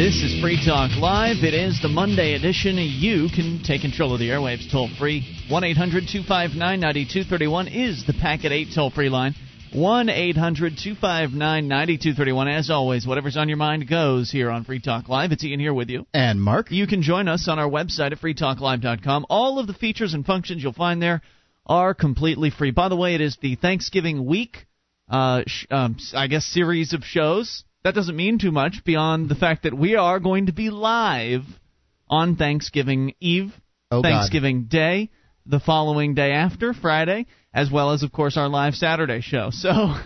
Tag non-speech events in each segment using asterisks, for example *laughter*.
This is Free Talk Live. It is the Monday edition. You can take control of the airwaves toll free. 1 800 259 9231 is the Packet 8 toll free line. 1 800 259 9231. As always, whatever's on your mind goes here on Free Talk Live. It's Ian here with you. And Mark. You can join us on our website at freetalklive.com. All of the features and functions you'll find there are completely free. By the way, it is the Thanksgiving week, uh, sh- um, I guess, series of shows. That doesn't mean too much beyond the fact that we are going to be live on Thanksgiving Eve, Oh, God. Thanksgiving Day, the following day after, Friday, as well as, of course, our live Saturday show. *laughs* So, *laughs*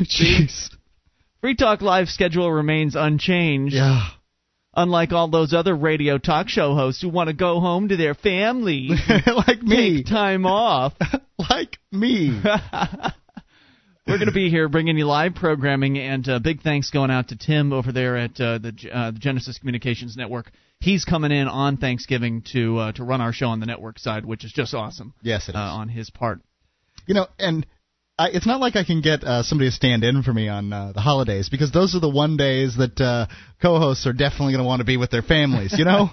Jeez. Free Talk Live schedule remains unchanged. Yeah. Unlike all those other radio talk show hosts who want to go home to their family, *laughs* like me. take time off. like me. We're going to be here bringing you live programming, and uh, big thanks going out to Tim over there at uh, the, uh, the Genesis Communications Network. He's coming in on Thanksgiving to uh, to run our show on the network side, which is just awesome Yes, it is. uh, on his part. you know, and I, it's not like I can get uh, somebody to stand in for me on uh, the holidays because those are the one days that uh, co-hosts are definitely going to want to be with their families. You know.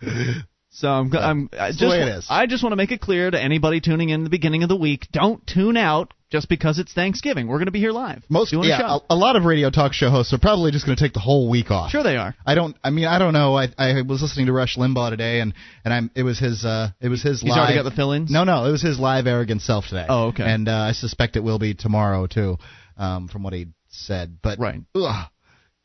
*laughs* So I'm, I'm I just the way it. I just want to make it clear to anybody tuning in the beginning of the week: don't tune out just because it's Thanksgiving. We're going to be here live, Most doing a yeah, show. a, a lot of radio talk show hosts are probably just going to take the whole week off. Sure, they are. I don't. I mean, I don't know. I I was listening to Rush Limbaugh today, and and I'm. It was his. Uh, it was his. He's live, already got the fill-ins? No, no, it was his live arrogant self today. Oh, okay. And uh, I suspect it will be tomorrow too, um, from what he said. But Right. Ugh,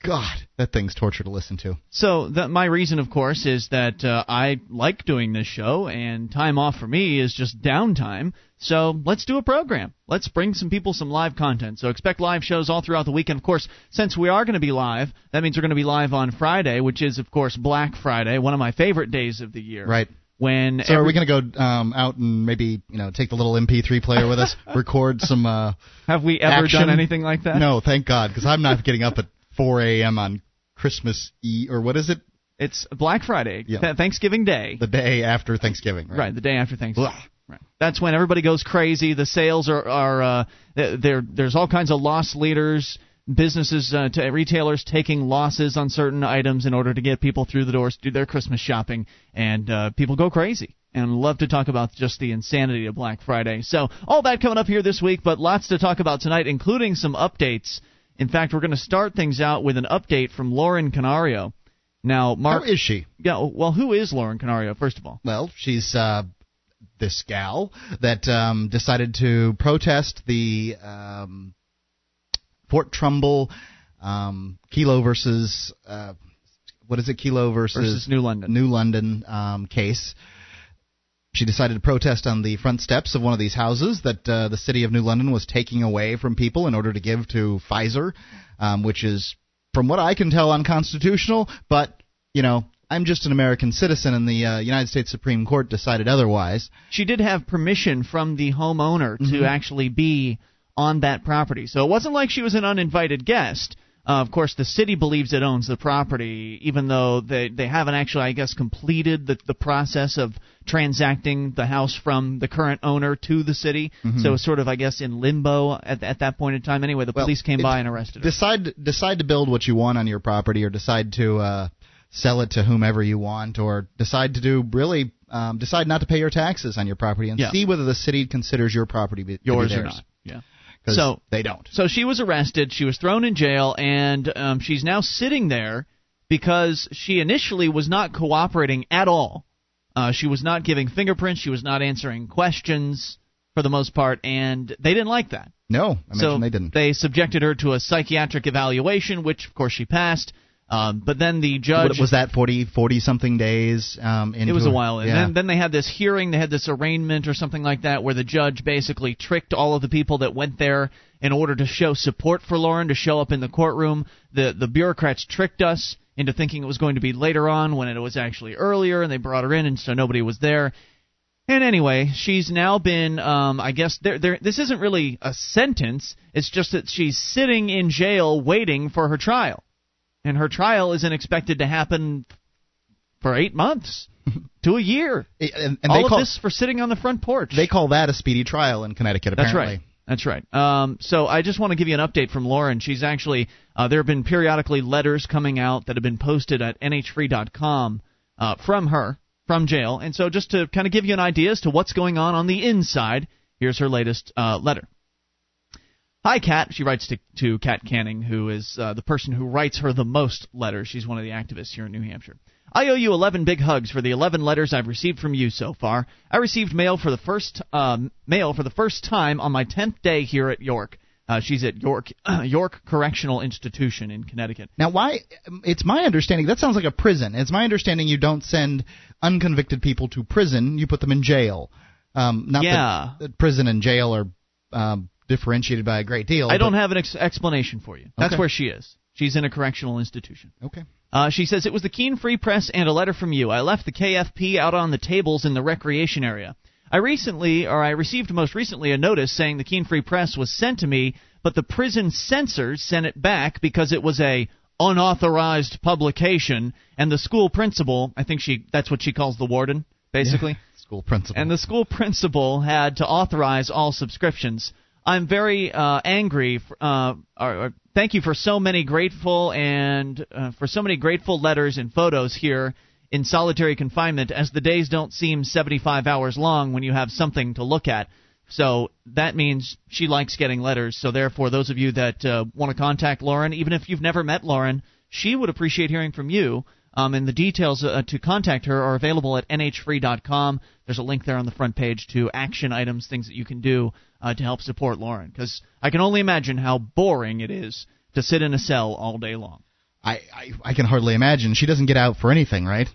God, that thing's torture to listen to. So that my reason, of course, is that uh, I like doing this show, and time off for me is just downtime. So let's do a program. Let's bring some people some live content. So expect live shows all throughout the weekend. Of course, since we are going to be live, that means we're going to be live on Friday, which is, of course, Black Friday, one of my favorite days of the year. Right. When So are we going to go um, out and maybe you know take the little MP3 player with us, *laughs* record some? Uh, have we ever action? done anything like that? No, thank God, because I'm not getting up at 4 a.m. on Christmas Eve or what is it? It's Black Friday, Yeah. Th- Thanksgiving Day. The day after Thanksgiving, right? Right, the day after Thanksgiving. Right. That's when everybody goes crazy. The sales are are uh, there. There's all kinds of loss leaders, businesses, uh, t- retailers taking losses on certain items in order to get people through the doors to do their Christmas shopping, and uh, people go crazy. And love to talk about just the insanity of Black Friday. So all that coming up here this week, but lots to talk about tonight, including some updates. In fact, we're going to start things out with an update from Lauren Canario. Now, Mark, How is she? yeah, well, who is Lauren Canario? First of all, Well, she's uh, this gal that um, decided to protest the um, Fort Trumbull um, Kelo versus uh, what is it? Kelo versus, versus New London. New London um, case. She decided to protest on the front steps of one of these houses that uh, the city of New London was taking away from people in order to give to Pfizer, um, which is, from what I can tell, unconstitutional. But you know, I'm just an American citizen, and the uh, United States Supreme Court decided otherwise. she did have permission from the homeowner Mm-hmm. to actually be on that property. So it wasn't like she was an uninvited guest. Uh, of course, the city believes it owns the property, even though they they haven't actually, I guess, completed the the process of transacting the house from the current owner to the city. So it's sort of, I guess, in limbo at at that point in time. Anyway, the Mm-hmm. Well, police came by and arrested her. Decide decide to build what you want on your property, or decide to uh, sell it to whomever you want, or decide to do really um, decide not to pay your taxes on your property, and Yeah. see whether the city considers your property be, to be Yours or not? Yeah. So- they don't. So she was arrested. She was thrown in jail, and um, she's now sitting there because she initially was not cooperating at all. Uh, she was not giving fingerprints. She was not answering questions for the most part, and they didn't like that. No, I so they didn't. They subjected her to a psychiatric evaluation, which of course she passed. Um, but then the judge What, was that 40, 40 something days? Um, into it was a while. And Yeah. then, then they had this hearing, they had this arraignment or something like that, where the judge basically tricked all of the people that went there in order to show support for Lauren to show up in the courtroom. The the bureaucrats tricked us into thinking it was going to be later on when it was actually earlier, and they brought her in, and so nobody was there. And anyway, she's now been, um, I guess, there, there. This isn't really a sentence. It's just that she's sitting in jail waiting for her trial, and her trial isn't expected to happen for eight months *laughs* to a year. and, and All of call this for sitting on the front porch. they call that a speedy trial in Connecticut. That's right. That's right. Um, so I just want to give you an update from Lauren. She's actually uh, there have been periodically letters coming out that have been posted at nhfree.com uh, from her from jail, and so just to kind of give you an idea as to what's going on on the inside, here's her latest uh, letter. Hi, Kat. She writes to, to Kat Canning, who is uh, the person who writes her the most letters. She's one of the activists here in New Hampshire. I owe you 11 big hugs for the 11 letters I've received from you so far. I received mail for the first um, mail for the first time on my 10th day here at York. Uh, she's at York *clears throat* York Correctional Institution in Connecticut. Now, why? It's my understanding that sounds like a prison. It's my understanding you don't send unconvicted people to prison; you put them in jail. Um, not yeah. that, that prison and jail are um, differentiated by a great deal. I don't have an ex- explanation for you. That's okay. where she is. She's in a correctional institution. Okay. Uh, she says it was the Keene Free Press and a letter from you. I left the KFP out on the tables in the recreation area. I recently, or I received most recently, a notice saying the Keene Free Press was sent to me, but the prison censors sent it back because it was a unauthorized publication, and the school principal, I think she, that's what she calls the warden, basically. Yeah, school principal. And the school principal had to authorize all subscriptions. I'm very uh, angry. Uh, or, or, thank you for so many grateful and uh, for so many grateful letters and photos here in solitary confinement, as the days don't seem 75 hours long when you have something to look at. So that means she likes getting letters. So therefore, those of you that uh, want to contact Lauren, even if you've never met Lauren, she would appreciate hearing from you. Um, and the details uh, to contact her are available at nhfree.com. There's a link there on the front page to action items, things that you can do uh, to help support Lauren. Because I can only imagine how boring it is to sit in a cell all day long. I, I, I can hardly imagine. She doesn't get out for anything, right?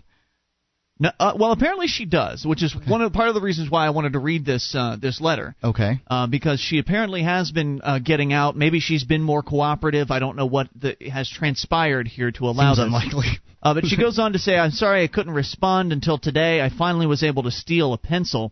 No, uh, well, apparently she does, which is okay. one of part of the reasons why I wanted to read this uh, this letter. Okay. Uh, because she apparently has been uh, getting out. Maybe she's been more cooperative. I don't know what the, has transpired here to allow Seems this. unlikely. *laughs* Uh, but she goes on to say, "I'm sorry I couldn't respond until today. I finally was able to steal a pencil."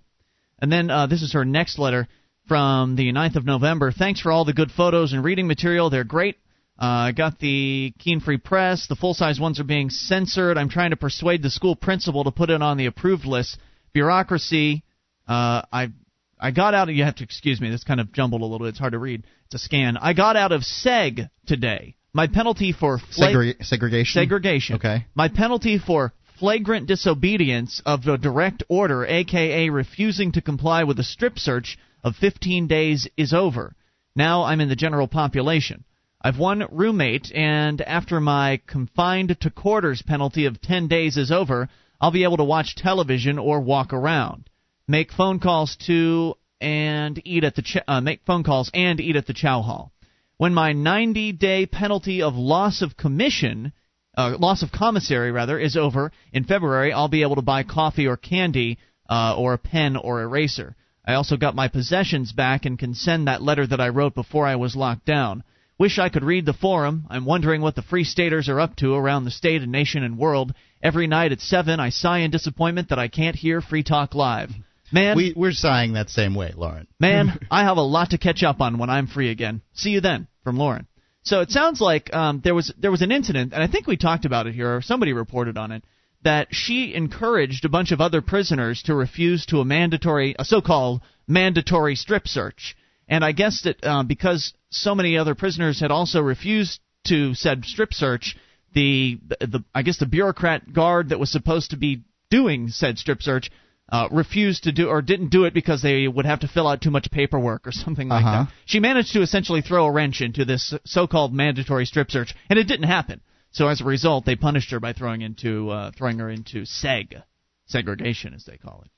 And then uh, this is her next letter from the 9th of November. Thanks for all the good photos and reading material. They're great. Uh, I got the Keene Free Press. The full size ones are being censored. I'm trying to persuade the school principal to put it on the approved list. Bureaucracy. Uh, I I got out. Of, you have to excuse me. This kind of jumbled a little bit. It's hard to read. It's a scan. I got out of seg today. My penalty for flag- Segre- segregation. Segregation. Okay. My penalty for flagrant disobedience of the direct order, aka refusing to comply with a strip search of 15 days, is over. Now I'm in the general population. I've one roommate, and after my confined to quarters penalty of 10 days is over, I'll be able to watch television or walk around, make phone calls to and eat at the ch- uh, make phone calls and eat at the chow hall. When my 90-day penalty of loss of commission, uh, loss of commissary rather, is over in February, I'll be able to buy coffee or candy uh, or a pen or eraser. I also got my possessions back and can send that letter that I wrote before I was locked down. Wish I could read the forum. I'm wondering what the Free Staters are up to around the state and nation and world. Every night at 7, I sigh in disappointment that I can't hear Free Talk Live. Man, we, we're sighing that same way, Lauren. *laughs* man, *laughs* I have a lot to catch up on when I'm free again. See you then, from Lauren. So it sounds like um, there was there was an incident, and I think we talked about it here, or somebody reported on it, that she encouraged a bunch of other prisoners to refuse to a mandatory, a so-called mandatory strip search. And I guess that uh, because so many other prisoners had also refused to said strip search, the, the I guess the bureaucrat guard that was supposed to be doing said strip search uh, refused to do or didn't do it because they would have to fill out too much paperwork or *laughs* something like uh-huh. that. She managed to essentially throw a wrench into this so-called mandatory strip search, and it didn't happen. So as a result, they punished her by throwing into uh, throwing her into seg, segregation as they call it.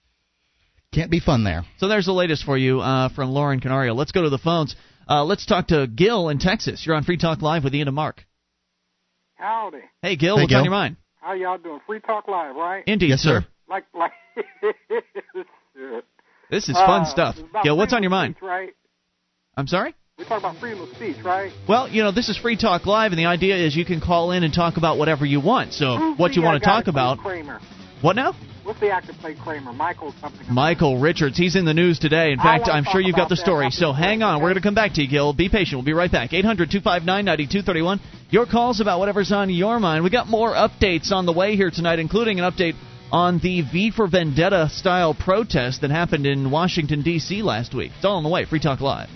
Can't be fun there. So there's the latest for you uh, from Lauren Canario. Let's go to the phones. Uh, let's talk to Gil in Texas. You're on Free Talk Live with Ian and Mark. Howdy. Hey, Gil. Hey, what's Gil. on your mind? How y'all doing? Free Talk Live, right? Indeed, Yes, sir. Like, like. *laughs* This is fun Uh, stuff. Gil, what's on your mind? Speech, right? I'm sorry? We talk about freedom of speech, right? Well, you know, this is Free Talk Live, and the idea is you can call in and talk about whatever you want. So, Who's what you want to talk about. Kramer. What now? What's the actor played Kramer? Michael something. Michael Richards. He's in the news today. In fact, I'm sure you've got the story. So hang on. We're going to come back to you, Gil. Be patient. We'll be right back. 800 259 9231. Your calls about whatever's on your mind. We got more updates on the way here tonight, including an update on the V for Vendetta style protest that happened in Washington, D.C. last week. It's all on the way. Free Talk Live.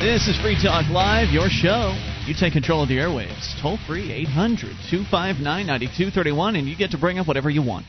This is Free Talk Live, your show. You take control of the airwaves. Toll free 800 259 9231, and you get to bring up whatever you want.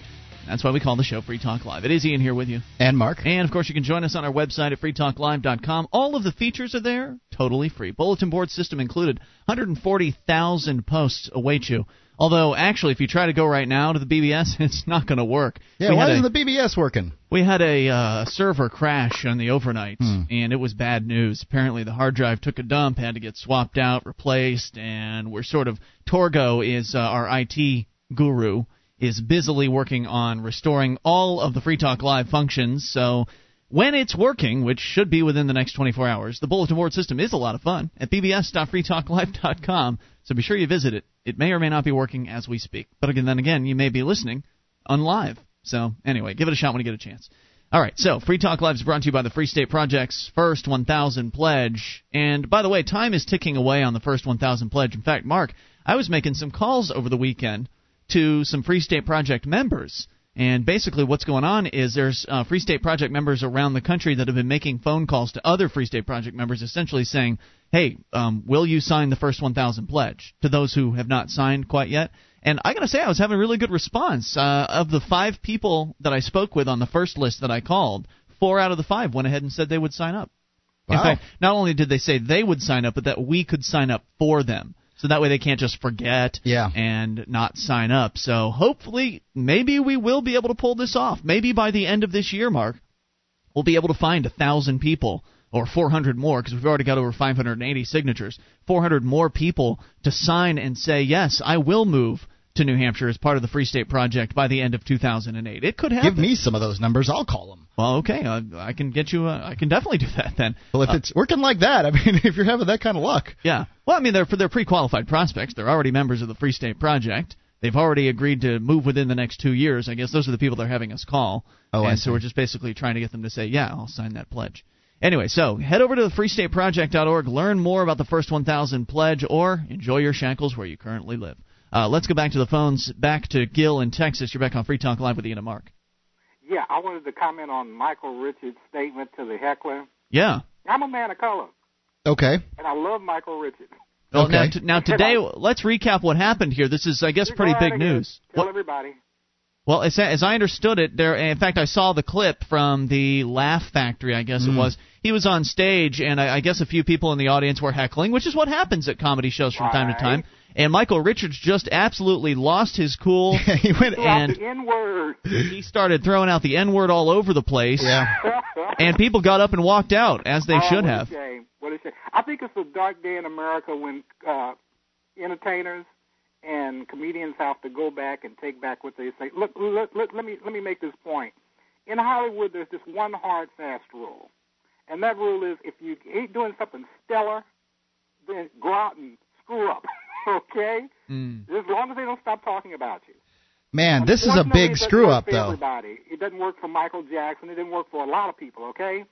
That's why we call the show Free Talk Live. It is Ian here with you. And Mark. And of course, you can join us on our website at freetalklive.com. All of the features are there, totally free. Bulletin board system included. 140,000 posts await you. Although, actually, if you try to go right now to the BBS, *laughs* it's not going to work. Yeah, We why isn't the BBS working? we had a uh, server crash on the overnight, Hmm. and it was bad news. Apparently, the hard drive took a dump, had to get swapped out, replaced, and we're sort of Torgo is uh, our IT guru is busily working on restoring all of the Free Talk Live functions. So when it's working, which should be within the next 24 hours, the bulletin board system is a lot of fun at bbs.freetalklive.com. So be sure you visit it. It may or may not be working as we speak, but again, then again, you may be listening on live. So anyway, give it a shot when you get a chance. All right, so Free Talk Live is brought to you by the Free State Project's first 1,000 pledge. And by the way, time is ticking away on the first 1,000 pledge. In fact, Mark, I was making some calls over the weekend to some Free State Project members. And basically, what's going on is there's uh, Free State Project members around the country that have been making phone calls to other Free State Project members, essentially saying, "Hey, um, will you sign the first 1,000 pledge?" To those who have not signed quite yet. And I got to say, I was having a really good response. Uh, of the five people that I spoke with on the first list that I called, four out of the five went ahead and said they would sign up. In fact, not only did they say they would sign up, but that we could sign up for them. So that way they can't just forget Yeah. and not sign up. So hopefully, maybe we will be able to pull this off. Maybe by the end of this year, Mark, we'll be able to find a thousand people or 400 more because we've already got over 580 signatures. 400 more people to sign and say yes, I will move to New Hampshire as part of the Free State Project by the end of 2008. It could happen. Give me some of those numbers. I'll call them. Well, okay, uh, I can get you. Uh, I can definitely do that then. Well, if Uh, it's working like that, I mean, *laughs* if you're having that kind of luck. yeah. Well, I mean, they're for their pre-qualified prospects. They're already members of the Free State Project. They've already agreed to move within the next two years. I guess those are the people they're having us call. Oh, and so we're just basically trying to get them to say, "Yeah, I'll sign that pledge." Anyway, so head over to the freestateproject.org, learn more about the first 1,000 pledge, or enjoy your shackles where you currently live. Uh, let's go back to the phones. Back to Gil in Texas. You're back on Free Talk Live with Ian and Mark. Yeah, I wanted to comment on Michael Richards' statement to the heckler. Yeah. I'm a man of color, Okay. and I love Michael Richards. Well, now, Okay. t- now today, let's recap what happened here. This is, I guess, pretty big news. Tell What, everybody. Well, as, as I understood it, there. In fact, I saw the clip from the Laugh Factory. I guess it was. He was on stage, and I, I guess a few people in the audience were heckling, which is what happens at comedy shows from time to time. And Michael Richards just absolutely lost his cool. *laughs* he went. And- the N word. he started throwing out the N word all over the place, Yeah. and people got up and walked out as they oh, should what have. A shame. What a shame. I think it's a dark day in America when uh, entertainers and comedians have to go back and take back what they say. Look, let, let, let me let me make this point. In Hollywood, there's this one hard, fast rule, and that rule is if you ain't doing something stellar, then go out and screw up. *laughs* *laughs* okay? Mm. As long as they don't stop talking about you. Man, this is a big screw up, though. Everybody. It doesn't work for Michael Jackson. It didn't work for a lot of people. Okay,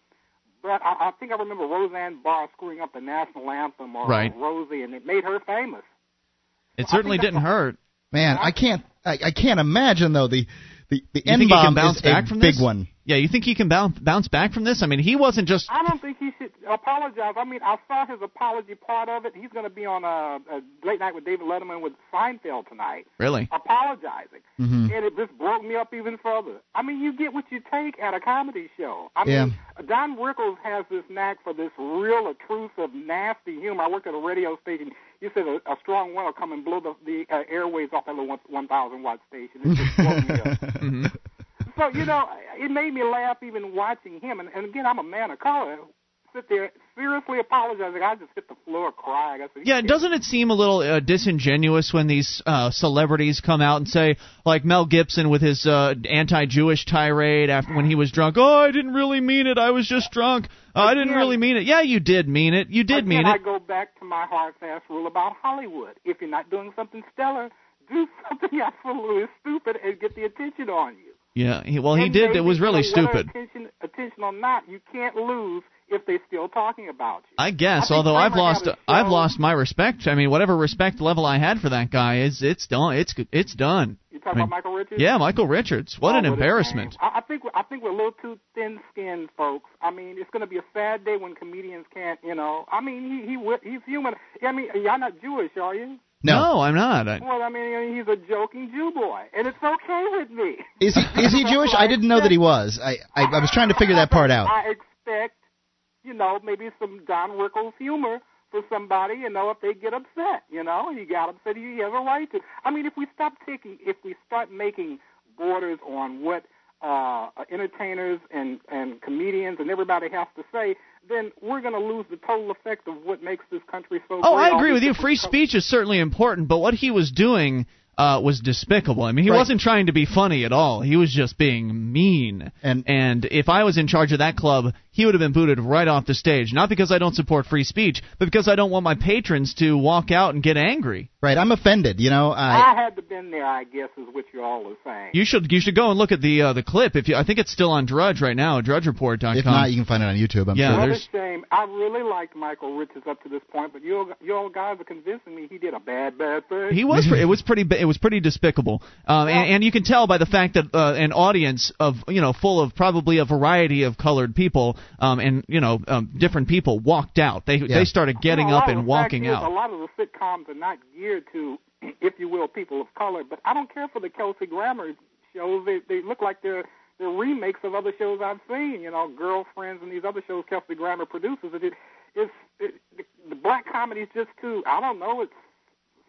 but I, I think I remember Roseanne Barr screwing up the national anthem or Right. Rosie, and it made her famous. It certainly didn't hurt. Man, I can't. I, I can't imagine though the the the N bomb bounce is back a from big this? one. Yeah, you think he can bounce bounce back from this? I mean, he wasn't just. I don't think he should apologize. I mean, I saw his apology part of it. He's going to be on a, a late night with David Letterman with Seinfeld tonight, Really? apologizing, Mhm. and it just broke me up even further. I mean, you get what you take at a comedy show. I Yeah. mean, Don Rickles has this knack for this real, obtrusive, nasty humor. I worked at a radio station. You said a, a strong wind will come and blow the, the uh, airwaves off that little one- 1,000 watt station. It just *laughs* broke me up. So you know, it made me laugh even watching him. And, and again, I'm a man of color. Sit there seriously apologizing. I just hit the floor crying. I said, Yeah, doesn't it seem a little uh, disingenuous when these uh, celebrities come out and say, like Mel Gibson with his uh, anti-Jewish tirade after when he was drunk? Oh, I didn't really mean it. I was just drunk. Uh, I didn't really mean it. Yeah, you did mean it. You did Again, mean it. I go back to my hard fast rule about Hollywood. If you're not doing something stellar, do *laughs* something absolutely stupid and get the attention on you. Yeah, he, well, he And did. It was really you stupid. Attention, attention or not, you can't lose if they're still talking about you. I guess. I although I've Kramer lost, I've lost my respect. I mean, whatever respect level I had for that guy is, it's done. It's it's done. You're talking I mean, about Michael Richards? Yeah, Michael Richards. What Oh, an embarrassment. I, I think I think we're a little too thin-skinned, folks. I mean, it's going to be a sad day when comedians can't, you know. I mean, he he he's human. I mean, y'all not Jewish, are you? No. I'm not. I, Well, I mean, he's a joking Jew boy, and it's okay with me. Is he is he *laughs* Jewish? I didn't know that he was. I I, I was trying to figure that part out. I expect, you know, maybe some Don Rickles humor for somebody, you know, if they get upset, you know, he got upset, he has a right to. I mean, if we stop taking, if we start making borders on what uh entertainers and and comedians and everybody has to say, then we're going to lose the total effect of what makes this country so Oh, great. I agree with you. Free co- speech is certainly important, but what he was doing uh, was despicable. I mean, he Right. wasn't trying to be funny at all. He was just being mean. And- and if I was in charge of that club, he would have been booted right off the stage. Not because I don't support free speech, but because I don't want my patrons to walk out and get angry. Right, I'm offended. You know, I I had to been there, I guess, is what you all are saying. You should you should go and look at the uh, the clip. If you, I think it's still on Drudge right now, DrudgeReport.com. if not, you can find it on YouTube. I'm Yeah, sure. What a there's- shame. I really liked Michael Richards up to this point, but you you all guys are convincing me he did a bad, bad thing. He was. *laughs* It was pretty. It was pretty despicable, um, and, and you can tell by the fact that uh, an audience of you know full of probably a variety of colored people, um, and you know um, different people walked out. They Yeah. they started getting Well, up and the fact walking is, out. A lot of the sitcoms are not geared to, *clears throat* if you will, people of color. But I don't care for the Kelsey Grammer shows. They they look like they're they're remakes of other shows I've seen. You know, Girlfriends and these other shows Kelsey Grammer produces. It, it's it, the, the black comedy is just too. I don't know. It's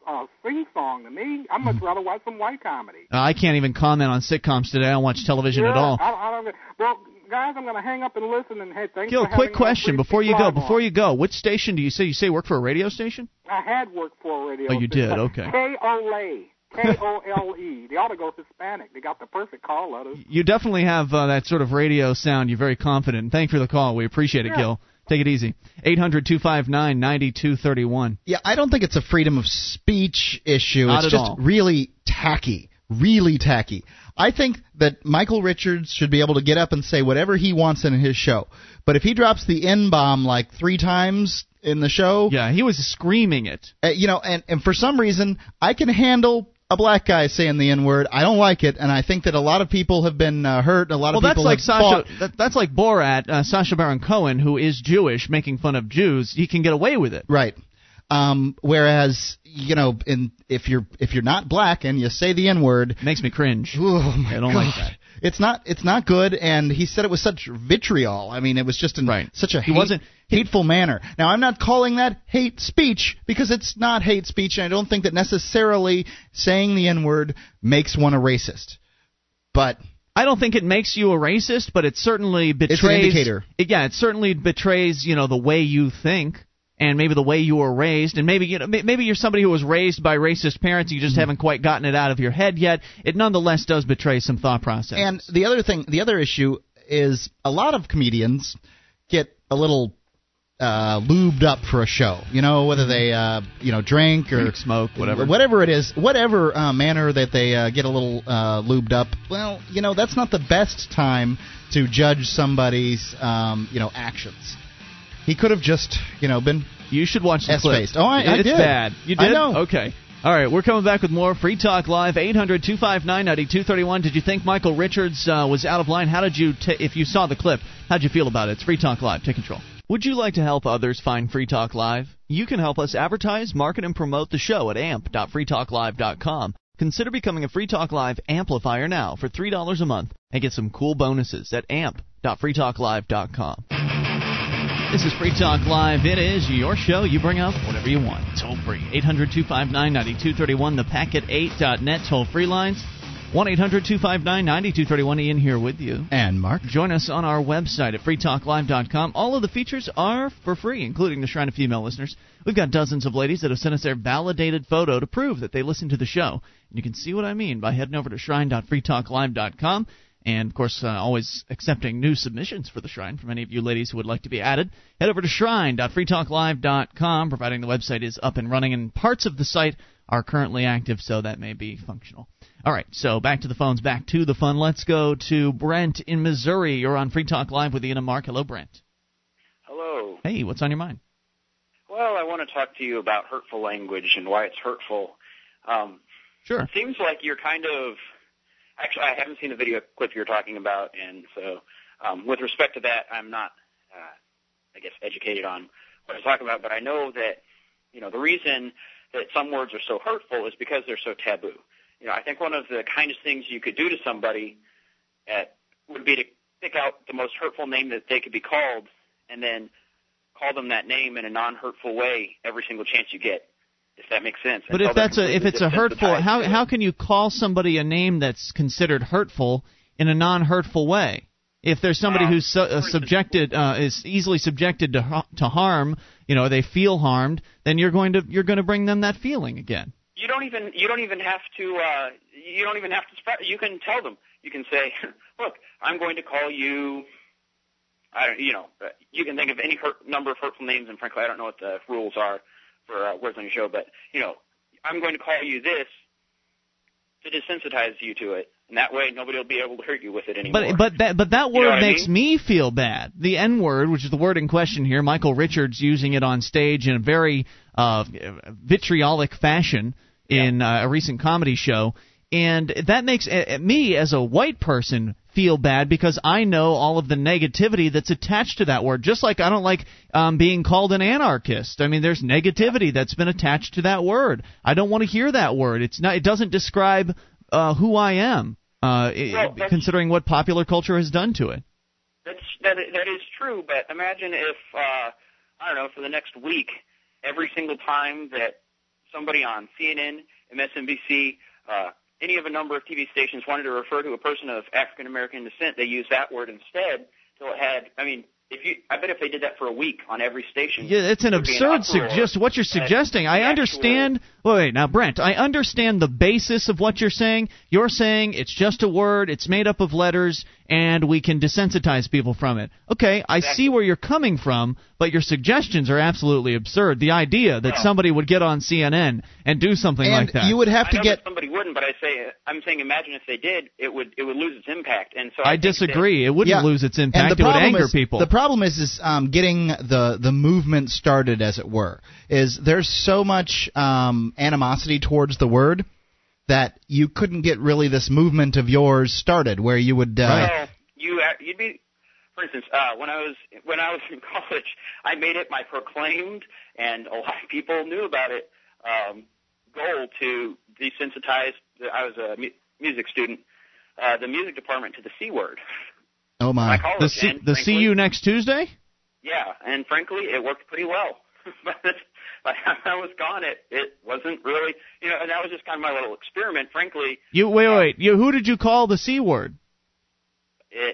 uh, sing song to me. I'd Mm-hmm. much rather watch some white comedy. Uh, I can't even comment on sitcoms today. I don't watch television yeah, at all. I, I don't. Well, guys, I'm going to hang up and listen. And hey, thanks Gil, for quick having me on question before you go. Live Before you go, which station do you say you say work for a radio station? I had worked for a radio. Oh, you station. did? Okay. K O L A. K O L E. They ought to go Hispanic. They got the perfect call letters. You definitely have uh, that sort of radio sound. You're very confident. And Thank you for the call. We appreciate it, Yeah. Gil. Take it easy. 800 259 9231. Yeah, I don't think it's a freedom of speech issue. Not it's at just all. really tacky. Really tacky. I think that Michael Richards should be able to get up and say whatever he wants in his show. But if he drops the N bomb like three times in the show, Yeah, he was screaming it. uh, you know, and, and for some reason, I can handle a black guy saying the N word. I don't like it, and I think that a lot of people have been uh, hurt. A lot Well, of that's people like Sacha. That, that's like Borat, uh, Sacha Baron Cohen, who is Jewish, making fun of Jews. He can get away with it. Right. Um, whereas you know, in if you're if you're not black and you say the N word, Makes me cringe. oh my I don't God. like that. It's not it's not good, and he said it with such vitriol. I mean, it was just in Right. such a He hate- wasn't- hateful manner. Now, I'm not calling that hate speech because it's not hate speech, and I don't think that necessarily saying the N word makes one a racist. But I don't think it makes you a racist, but it certainly betrays. It's an indicator. It- yeah, it certainly betrays you know the way you think. And maybe the way you were raised, and maybe you know maybe you're somebody who was raised by racist parents. You just Mm-hmm. haven't quite gotten it out of your head yet. It nonetheless does betray some thought process. And the other thing, the other issue is a lot of comedians get a little uh, lubed up for a show. You know, whether they uh, you know drink or Drink, smoke, whatever. whatever it is, whatever uh, manner that they uh, get a little uh, lubed up. Well, you know, that's not the best time to judge somebody's um, you know actions. He could have just you know been You should watch the clip. Oh, I- I it's did. bad. You I did? know. Okay. All right, we're coming back with more Free Talk Live, 800 259 9231. Did you think Michael Richards uh, was out of line? How did you, ta if you saw the clip, how'd you feel about it? It's Free Talk Live. Take control. Would you like to help others find Free Talk Live? You can help us advertise, market, and promote the show at amp.freetalklive.com. Consider becoming a Free Talk Live amplifier now for $3 a month and get some cool bonuses at amp.freetalklive.com. This is Free Talk Live. It is your show. You bring up whatever you want. Toll free. 800 259 9231. The packet8.net toll free lines. 1 800 259 9231. Ian here with you. and Mark. Join us on our website at freetalklive.com. All of the features are for free, including the Shrine of Female listeners. We've got dozens of ladies that have sent us their validated photo to prove that they listen to the show. And you can see what I mean by heading over to shrine.freetalklive.com. And of course, uh, always accepting new submissions for the Shrine from any of you ladies who would like to be added. Head over to shrine.freetalklive.com, providing the website is up and running, and parts of the site are currently active, so that may be functional. All right, so back to the phones, back to the fun. Let's go to Brent in Missouri. You're on Free Talk Live with Ian and Mark. Hello, Brent. Hello. Hey, what's on your mind? Well, I want to talk to you about hurtful language and why it's hurtful. Um, Sure. It seems like you're kind of actually I haven't seen the video clip you're talking about, and so um, with respect to that, I'm not, uh, I guess, educated on what I'm talking about. But I know that you know the reason that some words are so hurtful is because they're so taboo. You know, I think one of the kindest things you could do to somebody at, would be to pick out the most hurtful name that they could be called, and then call them that name in a non-hurtful way every single chance you get. If that makes sense. But if that's a if it's a hurtful, how how can you call somebody a name that's considered hurtful in a non-hurtful way? If there's somebody Uh, who's su- uh, subjected uh, is easily subjected to ha- to harm, you know, they feel harmed, then you're going to you're going to bring them that feeling again. you don't even you don't even have to uh, you don't even have to spread. You can tell them. You can say, *laughs* "Look, I'm going to call you." I don't, you know, uh, you can think of any hurt, number of hurtful names, and frankly, I don't know what the rules are for uh, words on your show, but you know, I'm going to call you this to desensitize you to it, and that way nobody will be able to hurt you with it anymore. But but that but that You know word I makes mean? me feel bad. The N word, which is the word in question here, Michael Richards using it on stage in a very uh, vitriolic fashion in uh, a recent comedy show, and that makes uh, me as a white person feel bad because I know all of the negativity that's attached to that word. Just like I don't like um, being called an anarchist. I mean, there's negativity that's been attached to that word. I don't want to hear that word. It's not. It doesn't describe uh, who I am. Uh, considering what popular culture has done to it. That's that that is true, but imagine if uh, I don't know for the next week, every single time that somebody on CNN, MSNBC, uh, any of a number of TV stations wanted to refer to a person of African American descent, they used that word instead. So it had, I mean, if you, I bet if they did that for a week on every station, Yeah, it's an it would be absurd suggestion. What you're suggesting, I understand. Wait, wait, now, Brent, I understand the basis of what you're saying. You're saying it's just a word, it's made up of letters, and we can desensitize people from it. Okay, I Exactly. see where you're coming from, but your suggestions are absolutely absurd. The idea that Well- somebody would get on CNN and do something and like that. you would have I to know get that somebody wouldn't, but I say I'm saying imagine if they did, it would it would lose its impact. And so I, I think that- disagree. It wouldn't Yeah. lose its and impact. the It would anger is, people. The problem is, is um, getting the the movement started, as it were. Is there's so much um, animosity towards the word that you couldn't get really this movement of yours started, where you would. Uh, Well, you uh, you'd be, for instance, uh, when I was when I was in *laughs* college, I made it my proclaimed, and a lot of people knew about it. Um, goal to desensitize. I was a mu- music student, uh, the music department to the c word. Oh My my! college, the see, and the frankly, see you next Tuesday. Yeah, and frankly, it worked pretty well. *laughs* but *laughs* I was gone, it it wasn't really, you know, and that was just kind of my little experiment. Frankly, You wait, wait. You who did you call the c word?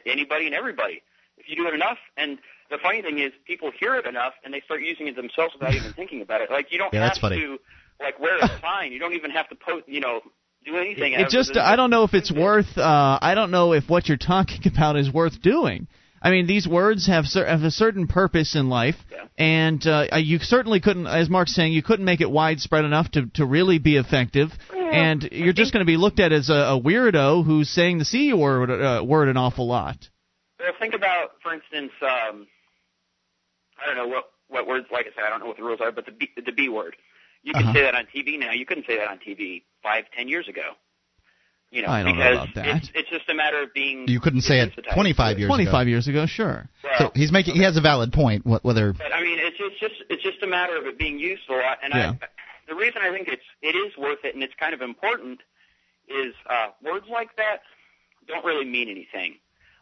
anybody and everybody. If you do it enough, and the funny thing is, people hear it enough, and they start using it themselves without even thinking about it. Like you don't Yeah, have that's funny. to like wear a sign. You don't even have to post. You know, do anything. It other just I don't know if it's worth uh I don't know if what you're talking *laughs* about is worth doing. I mean, these words have cer- have a certain purpose in life, Yeah. and uh, you certainly couldn't, as Mark's saying, you couldn't make it widespread enough to to really be effective. And you're just going to be looked at as a, a weirdo who's saying the c word uh, word an awful lot. Think about, for instance, um, I don't know what what words. Like I said, I don't know what the rules are, but the B, the B word. You can Uh-huh. say that on TV now. You couldn't say that on TV five, ten years ago. You know, I don't know about that. It's, it's just a matter of being. You couldn't say it 25 years Twenty ago. years ago, sure. Well, So he's making. He has a valid point. Whether But I mean, it's it's just it's just a matter of it being used a lot. And Yeah. I, the reason I think it's it is worth it and it's kind of important is uh, words like that don't really mean anything.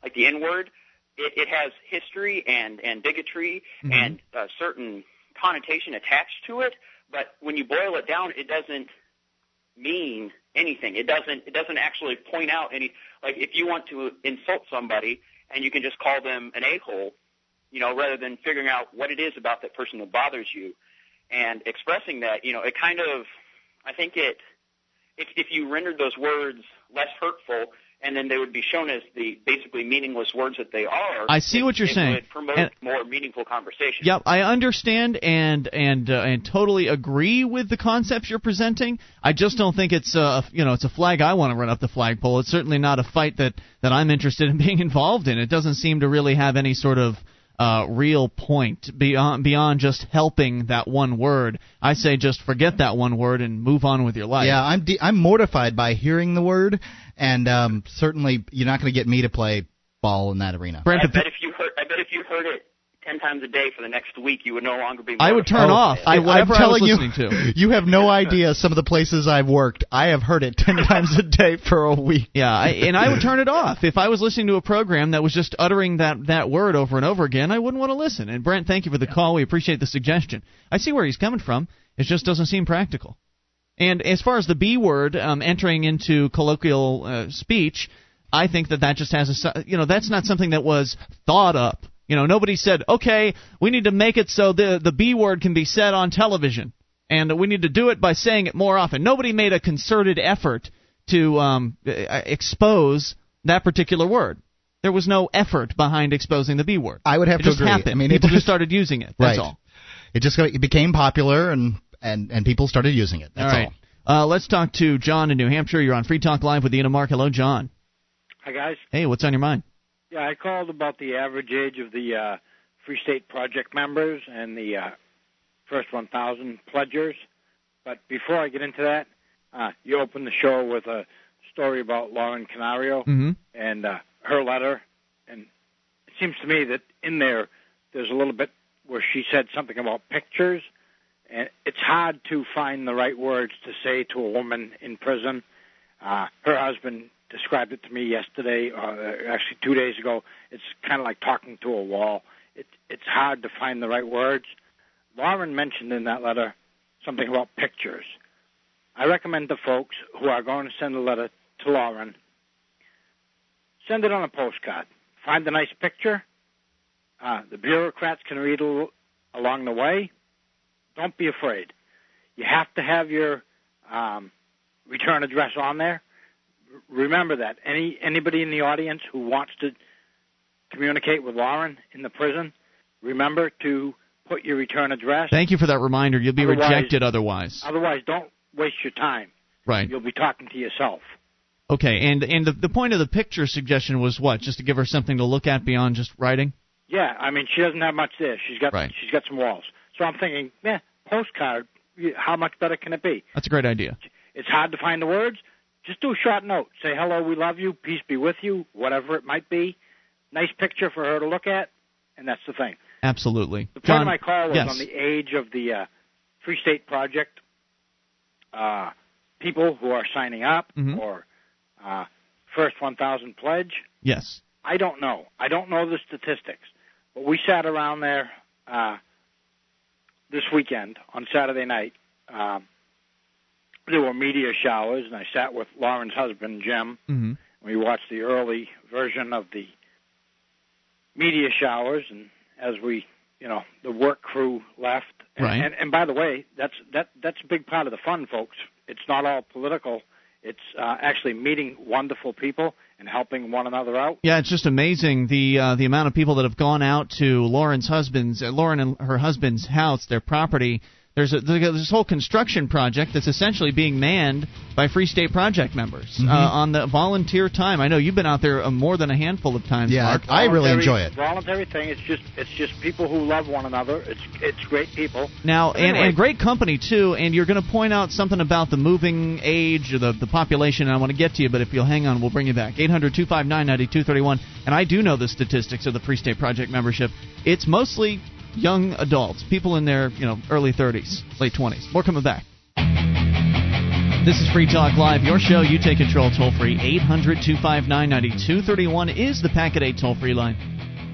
Like the N word, it, it has history and and bigotry Mhm. and a certain connotation attached to it. But when you boil it down, it doesn't mean anything. It doesn't it doesn't actually point out any like if you want to insult somebody and you can just call them an a hole, you know, rather than figuring out what it is about that person that bothers you and expressing that, you know, it kind of I think it if if you rendered those words less hurtful and then they would be shown as the basically meaningless words that they are. I see it- what you're saying. Would promote And- more meaningful conversation. Yep, I understand and and uh, and totally agree with the concepts you're presenting. I just don't think it's a you know it's a flag I want to run up the flagpole. It's certainly not a fight that that I'm interested in *laughs* being involved in. It doesn't seem to really have any sort of uh, real point beyond beyond just helping that one word. I say just forget that one word and move on with your life. Yeah, I'm de- I'm mortified by hearing the word, and um, certainly you're not going to get me to play ball in that arena. Brent, I bet if you heard, I bet if you heard it ten times a day for the next week, you would no longer be. I would turn Oh, off I, whatever I'm I was telling you, to. *laughs* you have no idea some of the places I've worked. I have heard it ten *laughs* times a day for a week. Yeah, I, and I would turn it off if I was listening to a program that was just uttering that that word over and over again. I wouldn't want to listen. And Brent, thank you for the call. We appreciate the suggestion. I see where he's coming from. It just doesn't seem practical. And as far as the B word um, entering into colloquial uh, speech, I think that that just has a you know that's not something that was thought up. You know, nobody said, okay, we need to make it so the the B word can be said on television, and we need to do it by saying it more often. Nobody made a concerted effort to um, uh, expose that particular word. There was no effort behind exposing the B word. I would have it to just agree. happened. I mean, it people just- just started using it. That's Right. all. It just it became popular, and and and people started using it. That's all right. Uh, let's talk to John in New Hampshire. You're on Free Talk Live with Ian and Mark. Hello, John. Hi guys. Hey, what's on your mind? Yeah, I called about the average age of the uh, Free State Project members and the uh, first 1,000 pledgers. But before I get into that, uh, you opened the show with a story about Lauren Canario Mm-hmm. and uh, her letter, and it seems to me that in there there's a little bit where she said something about pictures, and it's hard to find the right words to say to a woman in prison. Uh, her husband described it to me yesterday, uh, actually two days ago. It's kind of like talking to a wall. It, it's hard to find the right words. Lauren mentioned in that letter something about pictures. I recommend the folks who are going to send a letter to Lauren, send it on a postcard. Find a nice picture. Uh, the bureaucrats can read al- along the way. Don't be afraid. You have to have your um, return address on there. Remember that. Any anybody in the audience who wants to communicate with Lauren in the prison, remember to put your return address. Thank you for that reminder. You'll be Otherwise- rejected otherwise. Otherwise, don't waste your time. Right. You'll be talking to yourself. Okay. And and the the point of the picture suggestion was what? Just to give her something to look at beyond just writing. Yeah, I mean, she doesn't have much there. She's got Right. she's got some walls. So I'm thinking, yeah, postcard. How much better can it be? That's a great idea. It's hard to find the words. Just do a short note. Say hello, we love you, peace be with you, whatever it might be. Nice picture for her to look at, and that's the thing. Absolutely. The point John, of my call was yes. on the age of the uh, Free State Project uh, people who are signing up Mhm. or uh, First 1,000 Pledge. Yes. I don't know. I don't know the statistics, but we sat around there uh, this weekend on Saturday night. Um, there were media showers, and I sat with Lauren's husband Jim. hmm We watched the early version of the media showers, and as we, you know, the work crew left. And, Right. and, and by the way, that's that that's a big part of the fun, folks. It's not all political. It's uh, actually meeting wonderful people and helping one another out. Yeah, it's just amazing the uh, the amount of people that have gone out to Lauren's husband's, uh, Lauren and her husband's house, their property. There's a there's this whole construction project that's essentially being manned by Free State Project members Mm-hmm. uh, on the volunteer time. I know you've been out there uh, more than a handful of times, Yeah, Mark. I really enjoy it. Voluntary thing. It's just it's just people who love one another. It's it's great people. Now, and, and great company too. And you're going to point out something about the moving age or the the population. And I want to get to you, but if you'll hang on, we'll bring you back. 800-259-9231. And I do know the statistics of the Free State Project membership. It's mostly young adults, people in their you know early 30s, late 20s. More coming back. This is Free Talk Live, your show. You take control toll free. 800 259 9231 is the Packet 8 toll free line.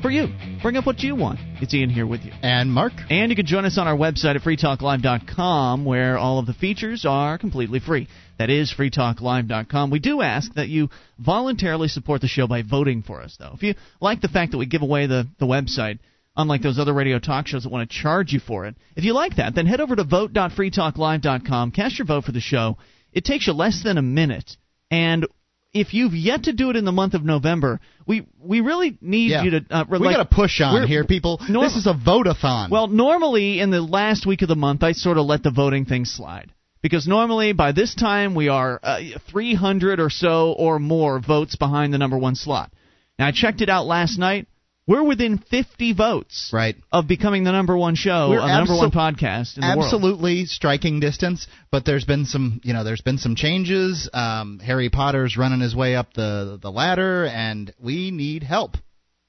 For you. Bring up what you want. It's Ian here with you. And Mark, And you can join us on our website at freetalklive.com, where all of the features are completely free. That is freetalklive.com. We do ask that you voluntarily support the show by voting for us, though. If you like the fact that we give away the, the website, unlike those other radio talk shows that want to charge you for it, if you like that, then head over to vote.freetalklive.com, cast your vote for the show. It takes you less than a minute, and if you've yet to do it in the month of November, we we really need yeah, you to uh, we like, got to push on here, people. Norm- this is a vote-a-thon. well, normally in the last week of the month, I sort of let the voting thing slide. Because normally by this time we are uh, 300 or so or more votes behind the number one slot. Now I checked it out last night. We're within 50 votes right. of becoming the number one show, We're uh, the number one podcast in the world. absolutely striking distance but there's been some you know there's been some changes um, harry potter's running his way up the the ladder and we need help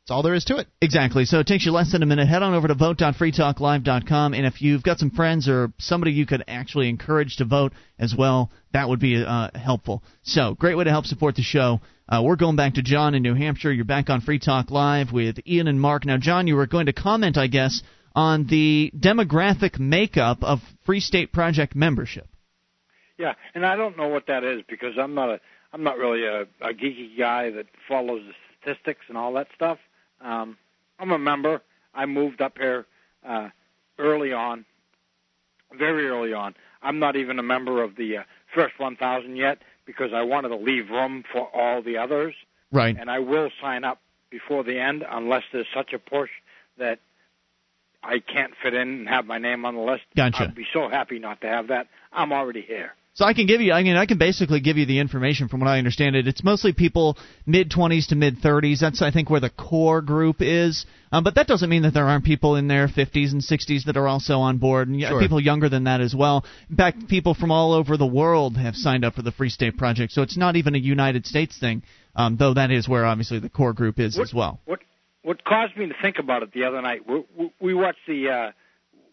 that's all there is to it Exactly. So it takes you less than a minute. Head on over to vote.freetalklive.com, and if you've got some friends or somebody you could actually encourage to vote as well, that would be uh, helpful. So great way to help support the show. Uh, we're going back to John in New Hampshire. You're back on Free Talk Live with Ian and Mark. Now, John, you were going to comment, I guess, on the demographic makeup of Free State Project membership. Yeah, and I don't know what that is because I'm not a I'm not really a, a geeky guy that follows the statistics and all that stuff. Um, I'm a member. I moved up here uh, early on, very early on. I'm not even a member of the uh, first 1,000 yet because I wanted to leave room for all the others, Right. and I will sign up before the end unless there's such a push that I can't fit in and have my name on the list. Gotcha. I'd be so happy not to have that. I'm already here. So I can give you, I mean, I can basically give you the information from what I understand it. It's mostly people mid 20s to mid 30s. That's I think where the core group is. Um, but that doesn't mean that there aren't people in their 50s and 60s that are also on board, and Sure. people younger than that as well. In fact, people from all over the world have signed up for the Free State Project. So it's not even a United States thing, um, though that is where obviously the core group is What- as well. What what caused me to think about it the other night? We, we, watched the uh,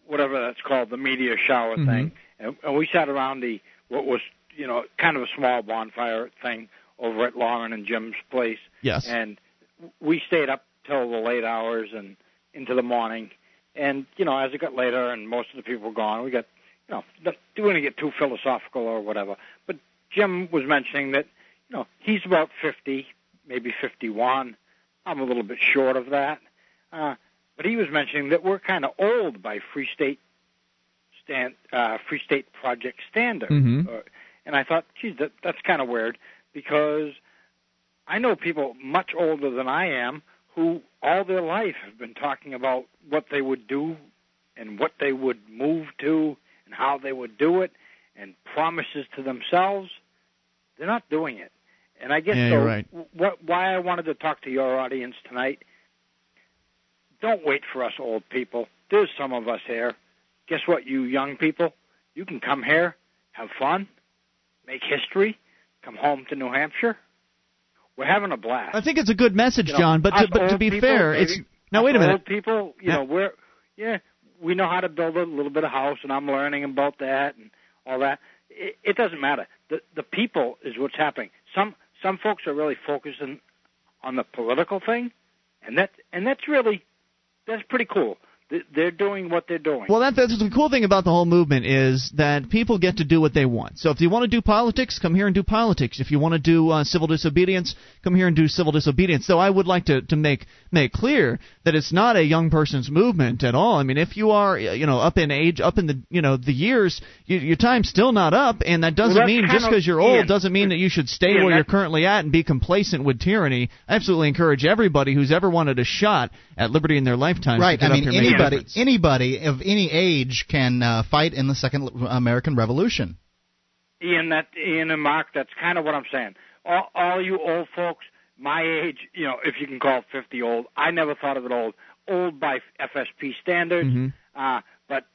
whatever that's called, the meteor shower Mhm. thing, and, and we sat around the what was you know kind of a small bonfire thing over at Lauren and Jim's place, Yes. and we stayed up till the late hours and into the morning. And you know, as it got later and most of the people were gone, we got you know not doing to get too philosophical or whatever. But Jim was mentioning that you know he's about fifty, maybe fifty-one. I'm a little bit short of that. Uh, but he was mentioning that we're kind of old by Free State stand, uh, Free State Project standard. Mhm. Uh, and I thought, geez, that, that's kind of weird because I know people much older than I am who all their life have been talking about what they would do and what they would move to and how they would do it and promises to themselves. They're not doing it. And I guess Yeah, so, right. what, why I wanted to talk to your audience tonight, don't wait for us old people. There's some of us here. Guess what, you young people? You can come here, have fun, make history, come home to New Hampshire. We're having a blast. I think it's a good message, You know, John. But to, but to be people, fair, maybe, it's now wait a minute. Old people, you Yeah. know, we're yeah, we know how to build a little bit of house, and I'm learning about that and all that. It, it doesn't matter. The the people is what's happening. Some some folks are really focusing on the political thing, and that and that's really that's pretty cool. They- They're doing what they're doing. Well, that, that's the cool thing about the whole movement is that people get to do what they want. So if you want to do politics, come here and do politics. If you want to do uh, civil disobedience, come here and do civil disobedience. Though I would like to, to make make clear that it's not a young person's movement at all. I mean, if you are you know up in age, up in the you know the years, you, your time's still not up, and that doesn't that's mean just because you're old Ian, doesn't mean that you should stay Ian, where you're currently at and be complacent with tyranny. I absolutely encourage everybody who's ever wanted a shot at liberty in their lifetime right to get i mean up here and make a anybody difference. anybody of any age can uh, fight in the second american revolution Ian, that Ian and Mark, that's kind of what I'm saying. All, all you old folks, my age, you know, if you can call 50 old, I never thought of it old. Old by FSP standards, Mhm. uh, but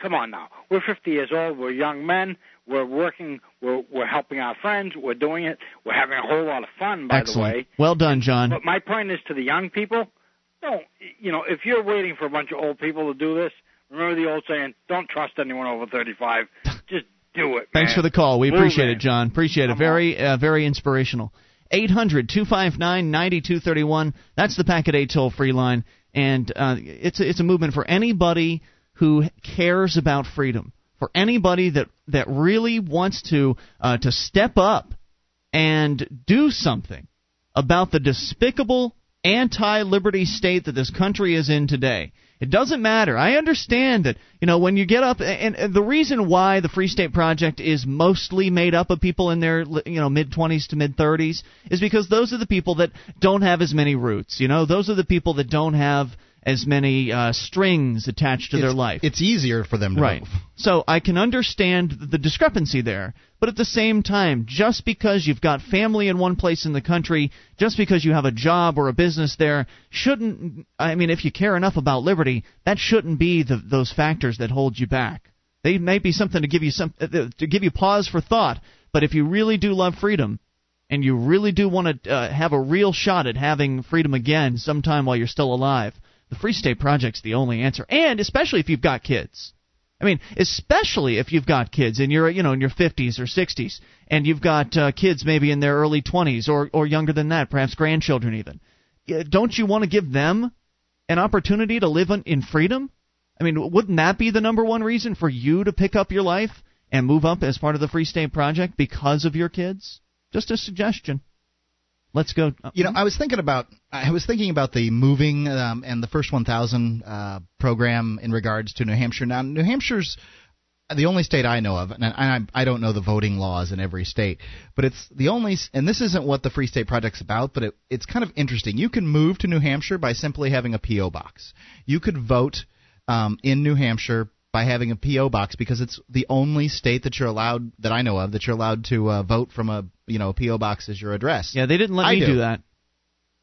come on now, we're 50 years old. We're young men. We're working. We're we're helping our friends. We're doing it. We're having a whole lot of fun, by Excellent. the way. Well done, John. But my point is to the young people, don't you know, if you're waiting for a bunch of old people to do this, remember the old saying, don't trust anyone over 35. Just do it. Thanks man. for the call. We Move appreciate it, John. Appreciate it. Very, uh, very inspirational. 800 259 9231. That's the Packet 8 toll free line. And uh, it's, a, it's a movement for anybody who cares about freedom, for anybody that, that really wants to, uh, to step up and do something about the despicable anti liberty state that this country is in today. It doesn't matter. I understand that, you know, when you get up, and, and the reason why the Free State Project is mostly made up of people in their, you know, mid 20s to mid 30s is because those are the people that don't have as many roots. You know, those are the people that don't have as many uh, strings attached to it's, their life. It's easier for them to right. move. So I can understand the discrepancy there, but at the same time, just because you've got family in one place in the country, just because you have a job or a business there, shouldn't I mean if you care enough about liberty, that shouldn't be the, those factors that hold you back. They may be something to give you some uh, to give you pause for thought, but if you really do love freedom, and you really do want to uh, have a real shot at having freedom again sometime while you're still alive, the Free State Project's the only answer. And especially if you've got kids. I mean, especially if you've got kids and you're, you know, in your 50s or 60s, and you've got uh, kids maybe in their early 20s or or younger than that, perhaps grandchildren even. Don't you want to give them an opportunity to live in freedom? I mean, wouldn't that be the number one reason for you to pick up your life and move up as part of the Free State Project because of your kids? Just a suggestion. Let's go. You know, I was thinking about I was thinking about the moving um, and the first 1,000 uh, program in regards to New Hampshire. Now, New Hampshire's the only state I know of, and I, I don't know the voting laws in every state, but it's the only, and this isn't what the Free State Project's about, but it, it's kind of interesting. You can move to New Hampshire by simply having a PO box. You could vote um, in New Hampshire by having a PO box because it's the only state that you're allowed that I know of that you're allowed to uh, vote from a you know PO box as your address. Yeah, they didn't let I me do. do that.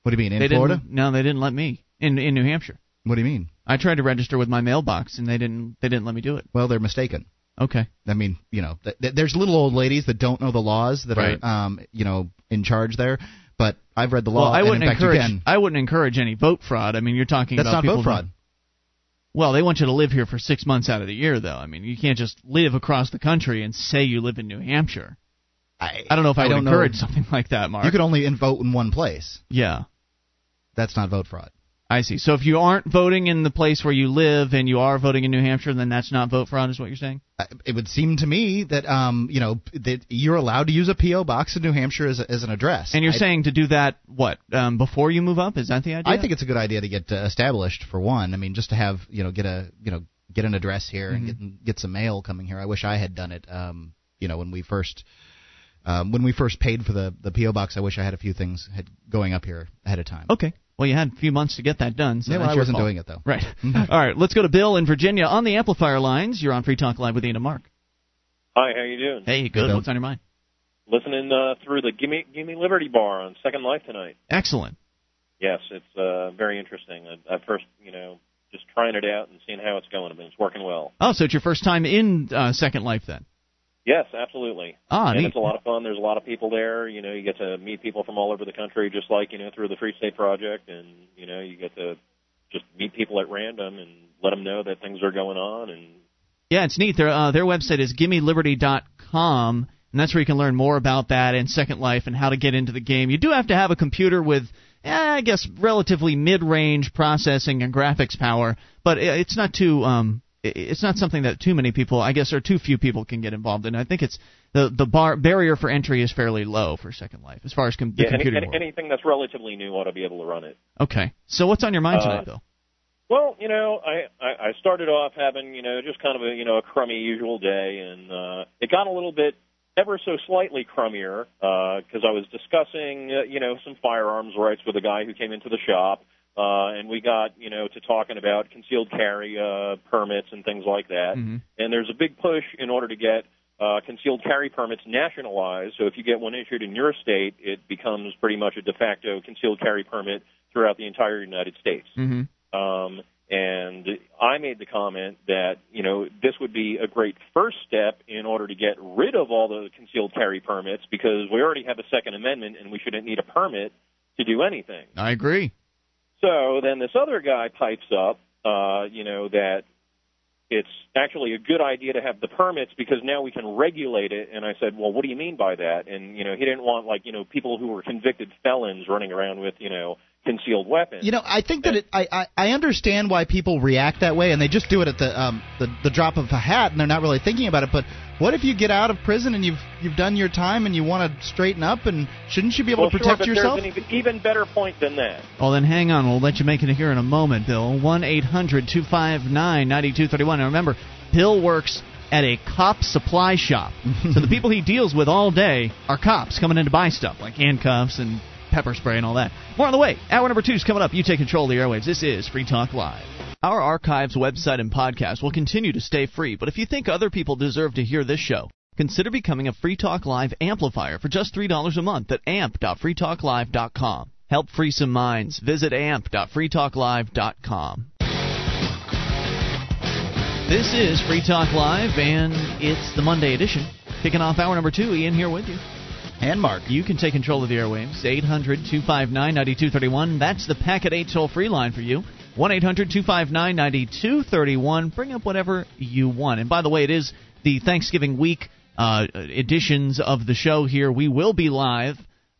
What do you mean in they Florida? No, they didn't let me in in New Hampshire. What do you mean? I tried to register with my mailbox and they didn't they didn't let me do it. Well, they're mistaken. Okay. I mean, you know, th- th- there's little old ladies that don't know the laws that Right. are, um, you know, in charge there. But I've read the law. Well, I wouldn't encourage. I wouldn't encourage any vote fraud. I mean, you're talking That's about not people vote who- fraud. Well, they want you to live here for six months out of the year, though. I mean, you can't just live across the country and say you live in New Hampshire. I, I don't know if I, would don't know. encourage something *laughs* like that, Mark. You could only in- vote in one place. yeah, That's not vote fraud. I see. So if you aren't voting in the place where you live and you are voting in New Hampshire, then that's not vote fraud, is what you're saying? It would seem to me that um, you know that you're allowed to use a PO box in New Hampshire as, a, as an address. And you're I, saying to do that what um, before you move up? Is that the idea? I think it's a good idea to get uh, established for one. I mean, just to have you know get a you know get an address here Mm-hmm. and get get some mail coming here. I wish I had done it. Um, you know when we first. Um, when we first paid for the, the PO box, I wish I had a few things had going up here ahead of time. okay. Well, you had a few months to get that done. So yeah, well, I wasn't fault. doing it though. Right. *laughs* All right. Let's go to Bill in Virginia on the amplifier lines. You're on Free Talk Live with Ian and Mark. Hi, how you doing? Hey, good. Bill. What's on your mind? Listening uh, through the Gimme Gimme Liberty Bar on Second Life tonight. Excellent. Yes, it's uh, very interesting. I, I first, you know, just trying it out and seeing how it's going. I mean, it's working well. Oh, so it's your first time in uh, Second Life then? Yes, absolutely. Ah, and neat. it's a lot of fun. There's a lot of people there. You know, you get to meet people from all over the country, just like you know through the Free State Project, and you know you get to just meet people at random and let them know that things are going on. And Yeah, it's neat. Their uh, their website is gimmeliberty.com, and that's where you can learn more about that and Second Life and how to get into the game. You do have to have a computer with, eh, I guess, relatively mid-range processing and graphics power, but i- it's not too. Um, it's not something that too many people, I guess, or too few people can get involved in. I think it's the the bar barrier for entry is fairly low for Second Life as far as com- the yeah, any, computer any, world. anything that's relatively new ought to be able to run it. Okay, so what's on your mind Uh, tonight, Bill? Well, you know, I, I I started off having you know just kind of a you know a crummy usual day, and uh, it got a little bit ever so slightly crummier because I was discussing uh, you know some firearms rights with a guy who came into the shop, uh, and we got you know to talking about concealed carry uh, permits and things like that. Mhm. And there's a big push in order to get uh, concealed carry permits nationalized. So if you get one issued in your state, it becomes pretty much a de facto concealed carry permit throughout the entire United States. Mm-hmm. Um, and I made the comment that you know this would be a great first step in order to get rid of all the concealed carry permits because we already have a Second Amendment and we shouldn't need a permit to do anything. I agree. So then this other guy pipes up, uh, you know, that it's actually a good idea to have the permits because now we can regulate it. And I said, well, what do you mean by that? And, you know, he didn't want, like, you know, people who were convicted felons running around with, you know, concealed weapons. You know, I think that it, I, I I understand why people react that way, and they just do it at the um the, the drop of a hat, and they're not really thinking about it. But what if you get out of prison and you've you've done your time and you want to straighten up, and shouldn't you be able well, to protect sure, but yourself? there's an even, even better point than that. Well, then hang on. We'll let you make it here in a moment, Bill. 1 800 259 9231. Now remember, Bill works at a cop supply shop. *laughs* so the people he deals with all day are cops coming in to buy stuff, like handcuffs and pepper spray and all that. More on the way. Hour number two is coming up. You take control of the airwaves. This is Free Talk Live. Our archives, website, and podcast will continue to stay free, but if you think other people deserve to hear this show, consider becoming a Free Talk Live amplifier for just $3 a month at amp.freetalklive.com. Help free some minds. Visit amp.freetalklive.com. This is Free Talk Live, and it's the Monday edition. Kicking off hour number two, Ian here with you. And Mark. You can take control of the airwaves. 800 259 9231. That's the Packet 8 toll free line for you. 1 800 259 9231. Bring up whatever you want. And by the way, it is the Thanksgiving week uh, editions of the show here. We will be live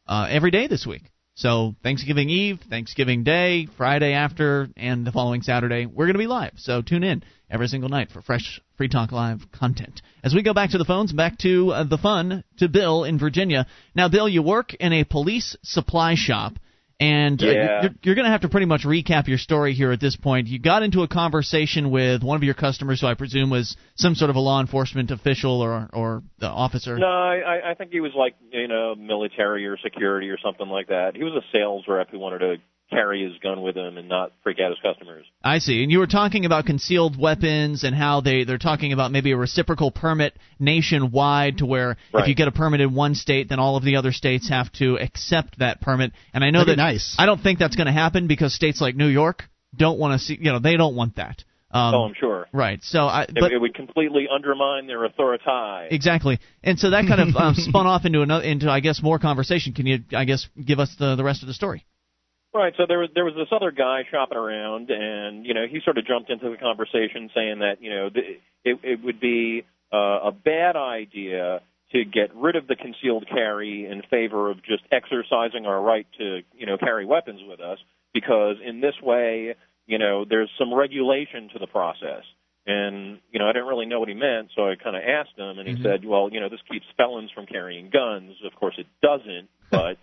uh, every day this week. So Thanksgiving Eve, Thanksgiving Day, Friday after, and the following Saturday, we're going to be live. So tune in every single night for fresh Free Talk Live content. As we go back to the phones, back to uh, the fun, to Bill in Virginia. Now, Bill, you work in a police supply shop. And uh, you're, you're going to have to pretty much recap your story here at this point. You got into a conversation with one of your customers, who I presume was some sort of a law enforcement official or or uh, officer. No, I, I think he was like you know military or security or something like that. He was a sales rep who wanted to carry his gun with him and not freak out his customers. I see. And you were talking about concealed weapons and how they they're talking about maybe a reciprocal permit nationwide to where if you get a permit in one state, then all of the other states have to accept that permit. And I know That'd that nice. I don't think that's going to happen because states like New York don't want to see. You know, they don't want that. Um, oh, I'm sure. Right. So I. It, But it would completely undermine their authority. Exactly, and so that kind of um, spun off into another, into I guess more conversation. Can you, I guess, give us the the rest of the story? Right. So there was there was this other guy shopping around, and you know he sort of jumped into the conversation, saying that you know th- it it would be uh, a bad idea to get rid of the concealed carry in favor of just exercising our right to you know carry weapons with us, because in this way, you know, there's some regulation to the process. And you know, I didn't really know what he meant, so I kind of asked him, and he Mm-hmm. said, "Well, you know, this keeps felons from carrying guns. Of course, it doesn't, but."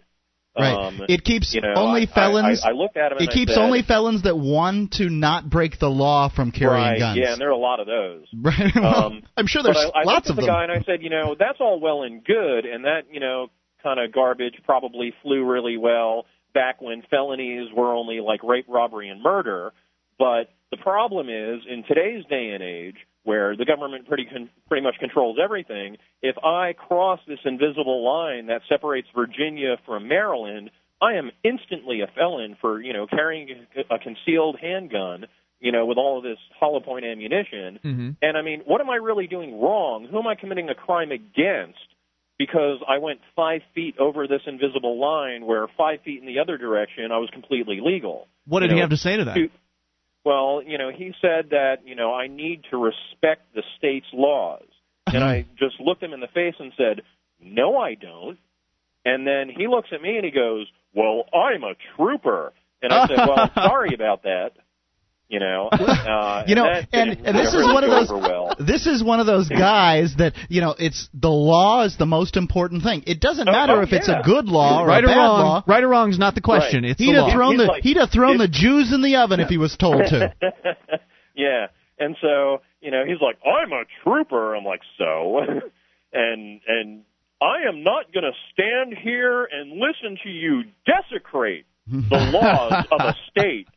Right. Um, it keeps you know, only I- felons. I, I, looked at him. it and I keeps said, only felons that want to not break the law from carrying right, guns. Yeah, and there are a lot of those. *laughs* Right. Well, Um, I'm sure there's but I, I lots looked of at the them. guy and I said, you know, that's all well and good, and that you know kind of garbage probably flew really well back when felonies were only like rape, robbery, and murder. But the problem is in today's day and age, where the government pretty con- pretty much controls everything, if I cross this invisible line that separates Virginia from Maryland, I am instantly a felon for you know carrying a, a concealed handgun. You know, with all of this hollow point ammunition, Mm-hmm. and I mean, what am I really doing wrong? Who am I committing a crime against? Because I went five feet over this invisible line, where five feet in the other direction I was completely legal. What did You he have to say to that? to- Well, you know, he said that you know I need to respect the state's laws, and I *laughs* just looked him in the face and said, "No, I don't." And then he looks at me and he goes, "Well, I'm a trooper," and I said, "Well, *laughs* sorry about that." You know, *laughs* uh, You know, that and, and this is one of those. well. This is one of those guys that you know. It's the law is the most important thing. It doesn't Oh, matter oh, if it's a good law or right a or bad wrong? law. Right or wrong is not the question. Right. It's He'd the have law. thrown He's the like- he'd have thrown the Jews in the oven if he was told to. *laughs* yeah. And so, you know, he's like, I'm a trooper. I'm like, so? *laughs* and, and I am not going to stand here and listen to you desecrate the laws of a state.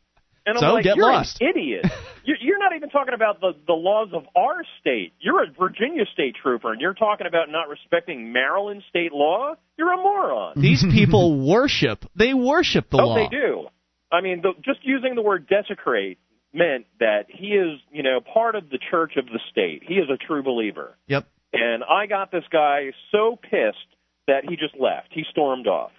And I'm So, like, get you're lost." an *laughs* idiot. You're, you're not even talking about the, the laws of our state. You're a Virginia state trooper, and you're talking about not respecting Maryland state law? You're a moron. These people worship. They worship the oh, law. they do. I mean, the, just using the word desecrate meant that he is, you know, part of the church of the state. He is a true believer. Yep. And I got this guy so pissed that he just left. He stormed off.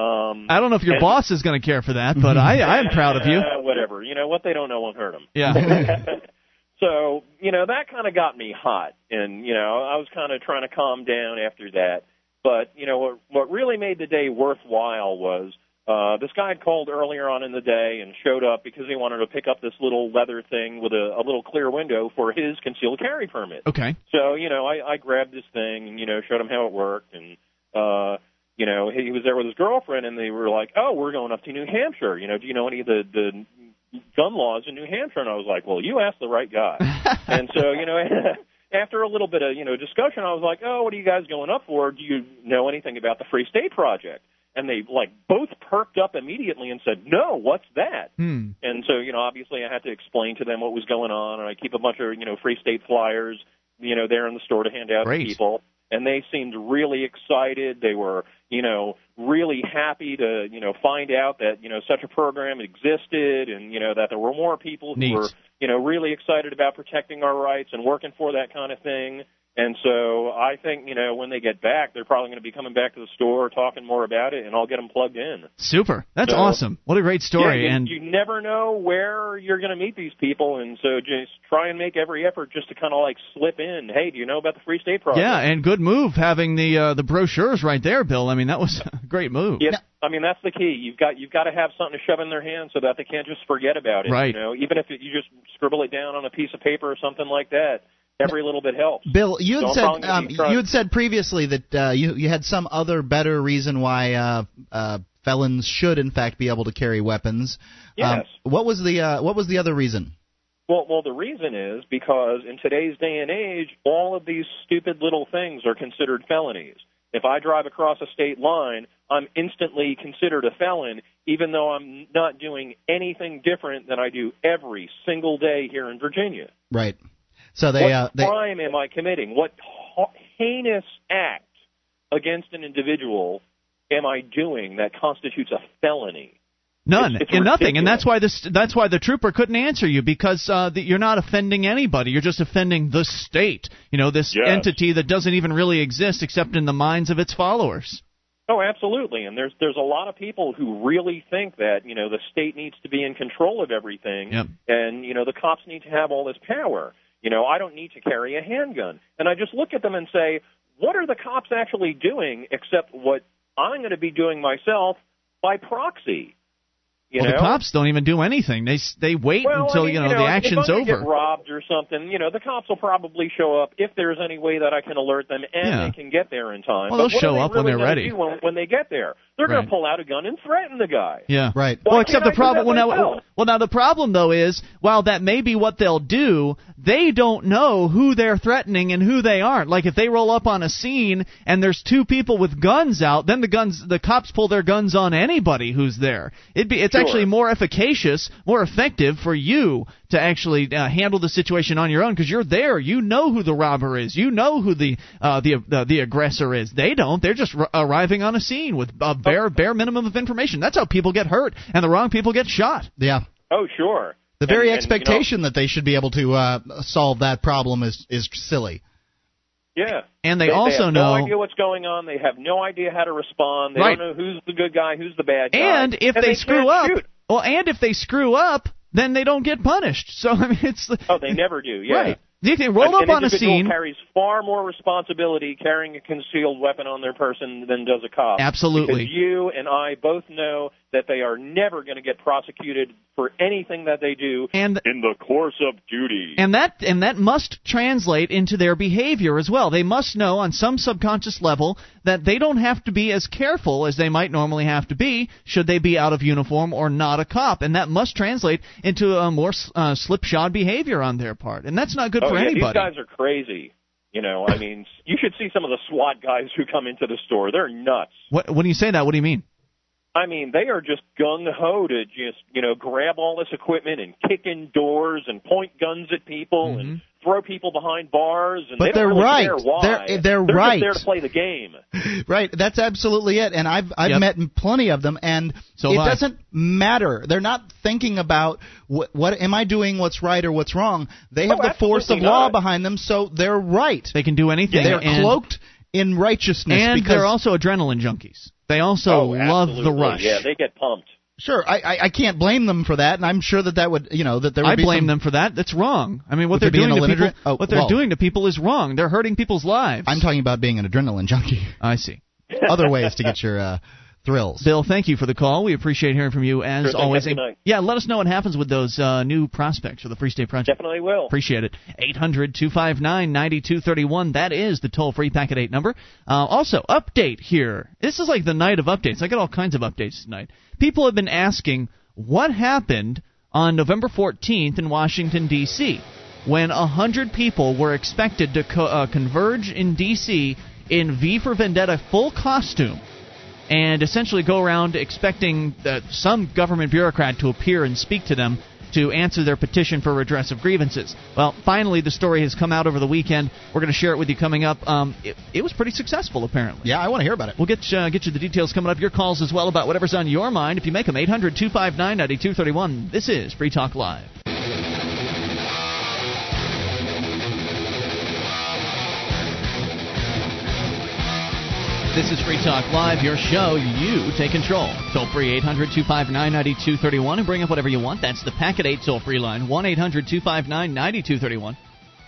Um, I don't know if your and- boss is going to care for that, but I I'm *laughs* proud of you. Uh, whatever. You know what they don't know won't hurt them. Yeah. *laughs* *laughs* so you know that kind of got me hot, and you know I was kind of trying to calm down after that. But you know what what really made the day worthwhile was uh, this guy had called earlier on in the day and showed up because he wanted to pick up this little leather thing with a, a little clear window for his concealed carry permit. Okay. So, you know, I, I grabbed this thing and, you know, showed him how it worked and uh you know, he was there with his girlfriend and they were like, Oh, we're going up to New Hampshire, you know, do you know any of the, the gun laws in New Hampshire? And I was like, Well, you asked the right guy. *laughs* and so, you know, *laughs* after a little bit of, you know, discussion I was like, Oh, what are you guys going up for? Do you know anything about the Free State Project? and they like both perked up immediately and said, "No, what's that?" Hmm. And so, you know, obviously I had to explain to them what was going on, and I keep a bunch of, you know, free state flyers, you know, there in the store to hand out Great. to people. And they seemed really excited. They were, you know, really happy to, you know, find out that, you know, such a program existed and, you know, that there were more people who Neat. were, you know, really excited about protecting our rights and working for that kind of thing. And so I think, you know, when they get back, they're probably going to be coming back to the store, talking more about it, and I'll get them plugged in. Super. That's So- awesome. What a great story. Yeah, you, and you never know where you're going to meet these people, and so just try and make every effort just to kind of like slip in. Hey, do you know about the Free State Project? yeah, and good move having the uh, the brochures right there, Bill. I mean, that was *laughs* a great move. Yeah, I mean that's the key. You've got you've got to have something to shove in their hand so that they can't just forget about it. Right. You know, even if you just scribble it down on a piece of paper or something like that, every little bit helps. Bill, you had said um, you had said previously that uh, you you had some other better reason why uh, uh, felons should in fact be able to carry weapons. Um, Yes. what was the uh, what was the other reason? Well, well, the reason is because in today's day and age, all of these stupid little things are considered felonies. If I drive across a state line, I'm instantly considered a felon, even though I'm not doing anything different than I do every single day here in Virginia. Right. So they what uh, they crime am I committing? What ha- heinous act against an individual am I doing that constitutes a felony? None, It's- it's and nothing, and that's why this. That's why the trooper couldn't answer you because uh, the, you're not offending anybody. You're just offending the state. You know, this Yes. entity that doesn't even really exist except in the minds of its followers. Oh, absolutely. And there's there's a lot of people who really think that you know the state needs to be in control of everything, Yep. and you know the cops need to have all this power. You know, I don't need to carry a handgun. And I just look at them and say, what are the cops actually doing except what I'm going to be doing myself by proxy? You well, know? the cops don't even do anything. They they wait well, until I mean, you know, you know the if action's I'm gonna over. Get robbed or something, you know, the cops will probably show up if there's any way that I can alert them and Yeah. they can get there in time. Well, they'll show they up when they're ready. When, when they get there, they're going to pull out a gun and threaten the guy. Yeah. right. Why well, except the problem. Well, now, well, now the problem though is, while that may be what they'll do, they don't know who they're threatening and who they aren't. Like if they roll up on a scene and there's two people with guns out, then the guns, the cops pull their guns on anybody who's there. It'd be, it's Sure. actually more efficacious, more effective for you to actually uh, handle the situation on your own because you're there. You know who the robber is. You know who the uh, the uh, the aggressor is. They don't. They're just r- arriving on a scene with a bare bare minimum of information. That's how people get hurt and the wrong people get shot. Yeah. Oh, sure. The very And- and, you know, expectation that they should be able to uh, solve that problem is is silly. Yeah. And they, They, also they have know. no idea what's going on. They have no idea how to respond. They Right. don't know who's the good guy, who's the bad guy. and if and they, they screw up, shoot. well, and if they screw up, then they don't get punished. So I mean, it's Oh, they never do. Yeah. right. You can roll An- up an on a scene. carries far more responsibility carrying a concealed weapon on their person than does a cop. Absolutely. Because you and I both know that they are never going to get prosecuted for anything that they do And in the course of duty. and that and that must translate into their behavior as well. They must know on some subconscious level that they don't have to be as careful as they might normally have to be should they be out of uniform or not a cop, and that must translate into a more uh, slipshod behavior on their part, and that's not good oh, for yeah, anybody. These guys are crazy. You know, I mean, you should see some of the SWAT guys who come into the store. They're nuts. What, when you say that, what do you mean? I mean, they are just gung ho to just, you know, grab all this equipment and kick in doors and point guns at people and mm-hmm. throw people behind bars. And But they don't they're really right. Care why. Eh, they're- they're just right. there to play the game. *laughs* Right, that's absolutely it. And I've I've Yep. met plenty of them, and So it I. doesn't matter. They're not thinking about what, what am I doing, what's right or what's wrong. They have Oh, the force of absolutely law behind them, so they're right. They can do anything. they're and, cloaked in righteousness and because they're also adrenaline junkies. They also oh, love the rush. Yeah, they get pumped. sure I, I I can't blame them for that, and I'm sure that that would you know that there would I be blame some, them for that. That's wrong. I mean, what Would they're doing to people, oh, what they're well. doing to people is wrong. They're hurting people's lives. I'm talking about being an adrenaline junkie. I see. *laughs* Other ways to get your uh, thrills. Bill, thank you for the call. We appreciate hearing from you as Sure thing. always. Have a night. Yeah, let us know what happens with those uh, new prospects for the Free State Project. Definitely will. Appreciate it. 800 259 9231. That is the toll free packet 8 number. Uh, also, update here. This is like the night of updates. I got all kinds of updates tonight. People have been asking what happened on November 14th in Washington, D.C., when 100 people were expected to co- uh, converge in D.C. in V for Vendetta full costume and essentially go around expecting that some government bureaucrat to appear and speak to them to answer their petition for redress of grievances. Well, finally, the story has come out over the weekend. We're going to share it with you coming up. Um, it, it, was pretty successful, apparently. Yeah, I want to hear about it. We'll get uh, get you the details coming up. Your calls as well about whatever's on your mind. If you make them, 800 259 9231. This is Free Talk Live. This is Free Talk Live, your show. You take control. Toll free 800 259 9231 and bring up whatever you want. That's the Packet 8 toll free line 1 800 259 9231.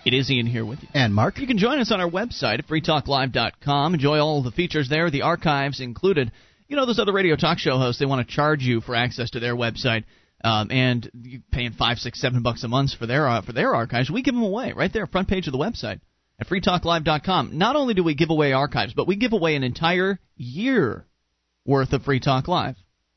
It is Ian here with you. And Mark. You can join us on our website at freetalklive.com. Enjoy all the features there, the archives included. You know, those other radio talk show hosts, they want to charge you for access to their website. Um, and you're paying five, six, seven bucks a month for their uh, for their archives. We give them away right there, front page of the website at freetalklive.com. Not only do we give away archives, but we give away an entire year worth of Free Talk Live.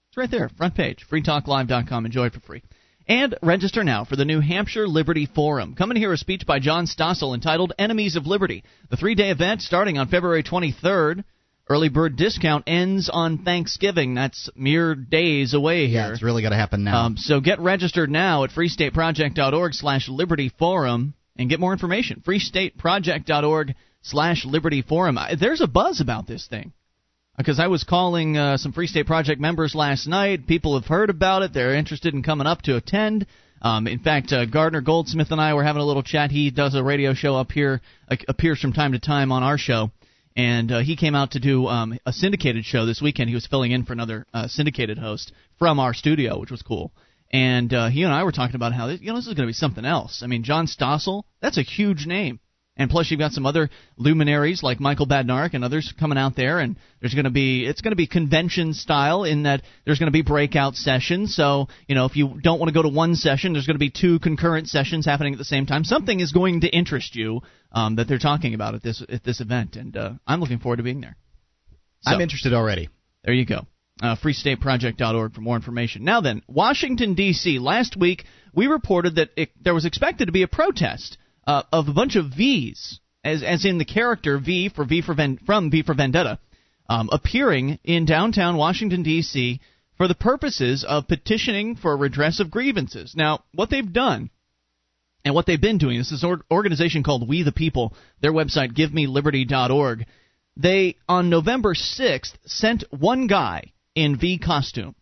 It's right there, front page, freetalklive.com. Enjoy it for free. And register now for the New Hampshire Liberty Forum. Come and hear a speech by John Stossel entitled Enemies of Liberty. The three day event starting on February 23rd. Early bird discount ends on Thanksgiving. That's mere days away here. Yeah, it's really got to happen now. Um, so get registered now at freestateproject.org slash liberty forum and get more information. freestateproject.org slash Liberty Forum. There's a buzz about this thing. Because I was calling uh, some Free State Project members last night. People have heard about it. They're interested in coming up to attend. Um, in fact, uh, Gardner Goldsmith and I were having a little chat. He does a radio show up here, uh, appears from time to time on our show. And uh, he came out to do um, a syndicated show this weekend. He was filling in for another uh, syndicated host from our studio, which was cool. And uh, he and I were talking about how you know this is going to be something else. I mean, John Stossel, that's a huge name. And plus, you've got some other luminaries like Michael Badnarik and others coming out there, and there's going to be it's going to be convention style in that there's going to be breakout sessions. So you know, if you don't want to go to one session, there's going to be two concurrent sessions happening at the same time. Something is going to interest you um, that they're talking about at this at this event, and uh, I'm looking forward to being there. So, I'm interested already. There you go uh, freestateproject.org for more information. Now then, Washington D.C. Last week we reported that it, there was expected to be a protest uh, of a bunch of V's, as as in the character V for V for Ven, from V for Vendetta, um, appearing in downtown Washington D.C. for the purposes of petitioning for redress of grievances. Now, what they've done. And what they've been doing, this is an organization called We the People. Their website, givemeliberty.org. They, on November 6th, sent one guy in V costume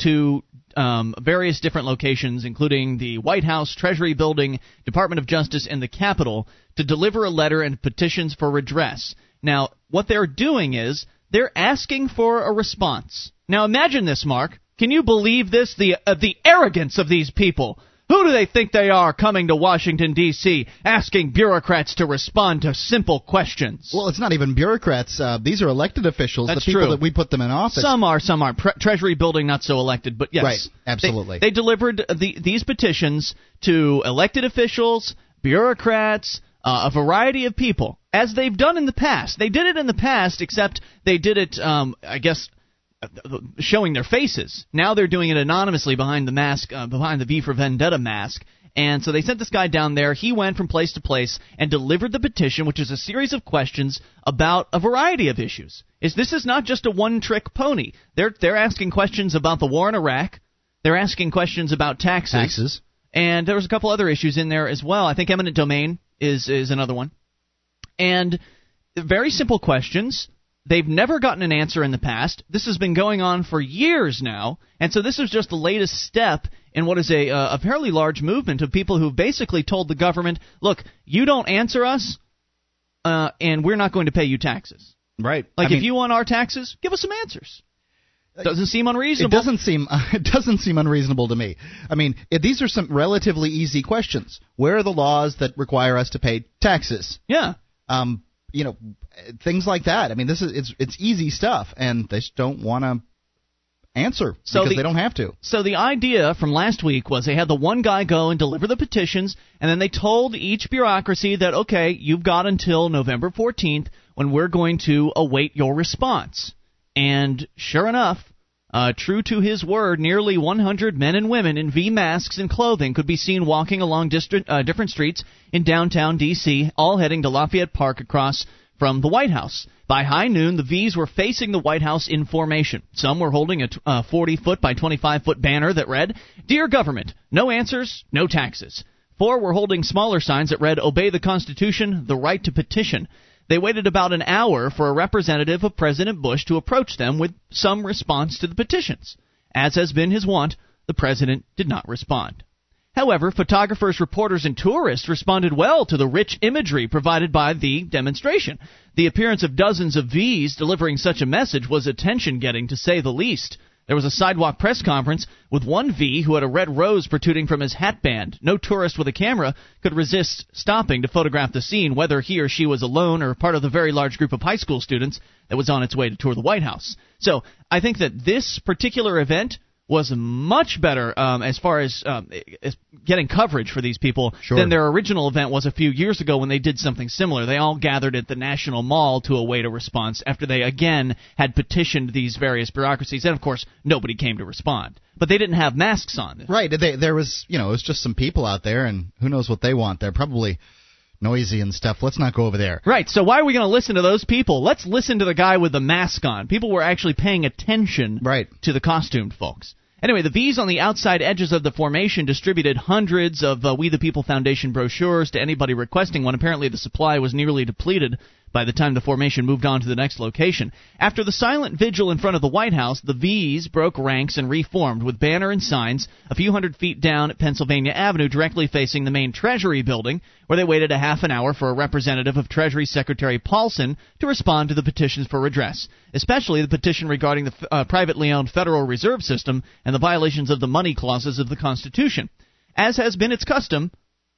to um, various different locations, including the White House, Treasury Building, Department of Justice, and the Capitol, to deliver a letter and petitions for redress. Now, what they're doing is they're asking for a response. Now, imagine this, Mark. Can you believe this? The uh, the arrogance of these people. Who do they think they are coming to Washington, D.C., asking bureaucrats to respond to simple questions? Well, it's not even bureaucrats. Uh, these are elected officials, That's the people true. that we put them in office. Some are, some aren't. Pre- Treasury building, not so elected, but yes. Right, absolutely. They, they delivered the, these petitions to elected officials, bureaucrats, uh, a variety of people, as they've done in the past. They did it in the past, except they did it, um, I guess, showing their faces. Now they're doing it anonymously behind the mask, uh, behind the V for Vendetta mask. And so they sent this guy down there. He went from place to place and delivered the petition, which is a series of questions about a variety of issues. Is this is not just a one-trick pony? They're they're asking questions about the war in Iraq. They're asking questions about taxes. Taxes. And there was a couple other issues in there as well. I think eminent domain is is another one. And very simple questions They've never gotten an answer in the past. This has been going on for years now, and so this is just the latest step in what is a, a fairly large movement of people who've basically told the government, "Look, you don't answer us, uh, and we're not going to pay you taxes." Right. Like I if mean, you want our taxes, give us some answers. Doesn't seem unreasonable. It doesn't seem *laughs* it doesn't seem unreasonable to me. I mean, it, these are some relatively easy questions. Where are the laws that require us to pay taxes? Yeah. Um, you know, things like that. I mean, this is it's it's easy stuff, and they just don't want to answer So because the- they don't have to. So the idea from last week was they had the one guy go and deliver the petitions, and then they told each bureaucracy that okay, you've got until November 14th when we're going to await your response. And sure enough, uh, true to his word, nearly 100 men and women in V masks and clothing could be seen walking along uh, different streets in downtown D.C., all heading to Lafayette Park across from the White House. By high noon, the V's were facing the White House in formation. Some were holding a uh, 40 foot by 25 foot banner that read, Dear Government, no answers, no taxes. Four were holding smaller signs that read, Obey the Constitution, the right to petition. They waited about an hour for a representative of President Bush to approach them with some response to the petitions. As has been his wont, the president did not respond. However, photographers, reporters, and tourists responded well to the rich imagery provided by the demonstration. The appearance of dozens of V's delivering such a message was attention getting, to say the least. There was a sidewalk press conference with one V who had a red rose protruding from his hatband. No tourist with a camera could resist stopping to photograph the scene, whether he or she was alone or part of the very large group of high school students that was on its way to tour the White House. So I think that this particular event was much better um, as far as, um, as getting coverage for these people Sure. than their original event was a few years ago when they did something similar. They all gathered at the National Mall to await a response after they again had petitioned these various bureaucracies, and of course nobody came to respond. But they didn't have masks on. Right. They, there was, you know, it was just some people out there, and who knows what they want. They're probably noisy and stuff. Let's not go over there. Right, so why are we going to listen to those people? Let's listen to the guy with the mask on. People were actually paying attention Right. to the costumed folks. Anyway, the V's on the outside edges of the formation distributed hundreds of uh, We the People Foundation brochures to anybody requesting one. Apparently, the supply was nearly depleted by the time the formation moved on to the next location. After the silent vigil in front of the White House, the V's broke ranks and reformed with banner and signs a few hundred feet down at Pennsylvania Avenue, directly facing the main Treasury building, where they waited a half an hour for a representative of Treasury Secretary Paulson to respond to the petitions for redress, especially the petition regarding the uh, privately owned Federal Reserve System and the violations of the money clauses of the Constitution. As has been its custom,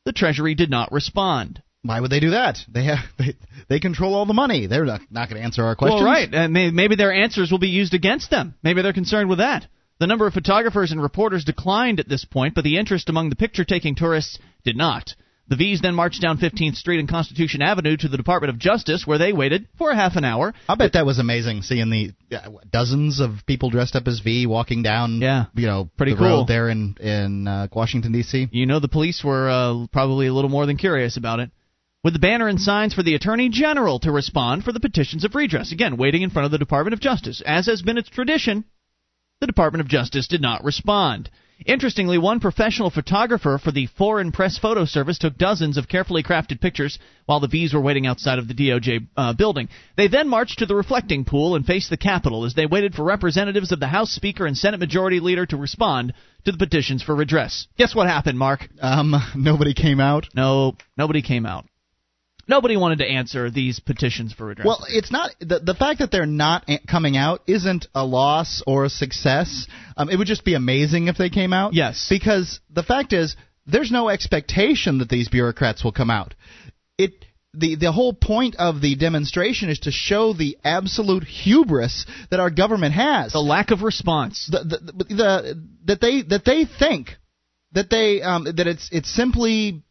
the Treasury did not respond. Why would they do that? They have *laughs* they, they control all the money. They're not, not going to answer our questions. Well, right. And may, maybe their answers will be used against them. Maybe they're concerned with that. The number of photographers and reporters declined at this point, but the interest among the picture taking tourists did not. The V's then marched down 15th Street and Constitution Avenue to the Department of Justice, where they waited for a half an hour. I bet that was amazing seeing the uh, dozens of people dressed up as V walking down. Yeah. you know, Pretty the cool. road there in in uh, Washington D.C. You know the police were uh, probably a little more than curious about it. With the banner and signs for the Attorney General to respond for the petitions of redress. Again, waiting in front of the Department of Justice. As has been its tradition, the Department of Justice did not respond. Interestingly, one professional photographer for the Foreign Press Photo Service took dozens of carefully crafted pictures while the V's were waiting outside of the DOJ uh, building. They then marched to the reflecting pool and faced the Capitol as they waited for representatives of the House Speaker and Senate Majority Leader to respond to the petitions for redress. Guess what happened, Mark? Um, nobody came out. No, nobody came out. Nobody wanted to answer these petitions for redress. Well, it's not the the fact that they're not coming out isn't a loss or a success. Um, it would just be amazing if they came out. Yes. because the fact is, there's no expectation that these bureaucrats will come out. It the the whole point of the demonstration is to show the absolute hubris that our government has. the lack of response. the, the, the, the that they that they think that they um, that it's it's simply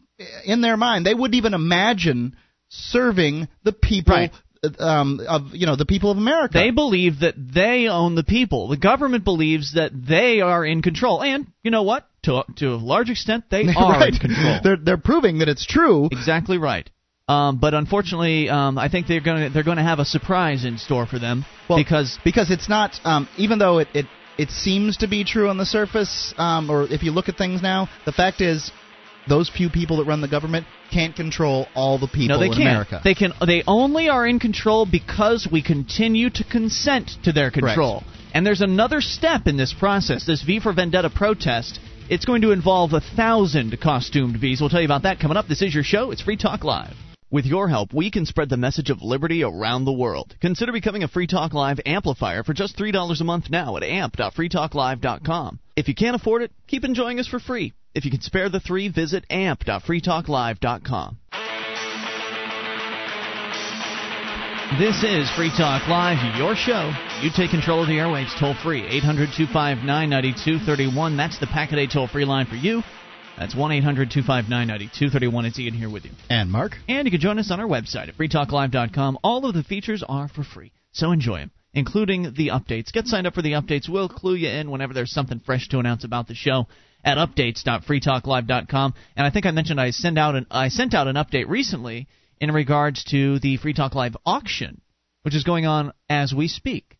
in their mind they wouldn't even imagine serving the people Right. um, of you know the people of America. They believe that they own the people. The government believes that they are in control. And you know what? To to a large extent, they *laughs* are right. in control. They're they're proving that it's true. exactly right. Um, but unfortunately, um, I think they're going to they're going to have a surprise in store for them Well, because because it's not um, even though it, it it seems to be true on the surface um, or if you look at things now the fact is those few people that run the government can't control all the people no, they in can't. America. They can. They only are in control because we continue to consent to their control. Correct. And there's another step in this process. This V for Vendetta protest. It's going to involve a thousand costumed Vs. We'll tell you about that coming up. This is your show. It's Free Talk Live. With your help, we can spread the message of liberty around the world. Consider becoming a Free Talk Live amplifier for just $3 a month now at amp.freetalklive.com. If you can't afford it, keep enjoying us for free. If you can spare the three, visit amp.freetalklive.com. This is Free Talk Live, your show. You take control of the airwaves toll free. 800 259 9231. That's the Packet 8 toll free line for you. That's 1 800 259 9231. It's Ian here with you. and Mark. And you can join us on our website at freetalklive.com. All of the features are for free, so enjoy them, including the updates. Get signed up for the updates. We'll clue you in whenever there's something fresh to announce about the show at updates.freetalklive.com. And I think I mentioned I send out an I sent out an update recently in regards to the Free Talk Live auction, which is going on as we speak.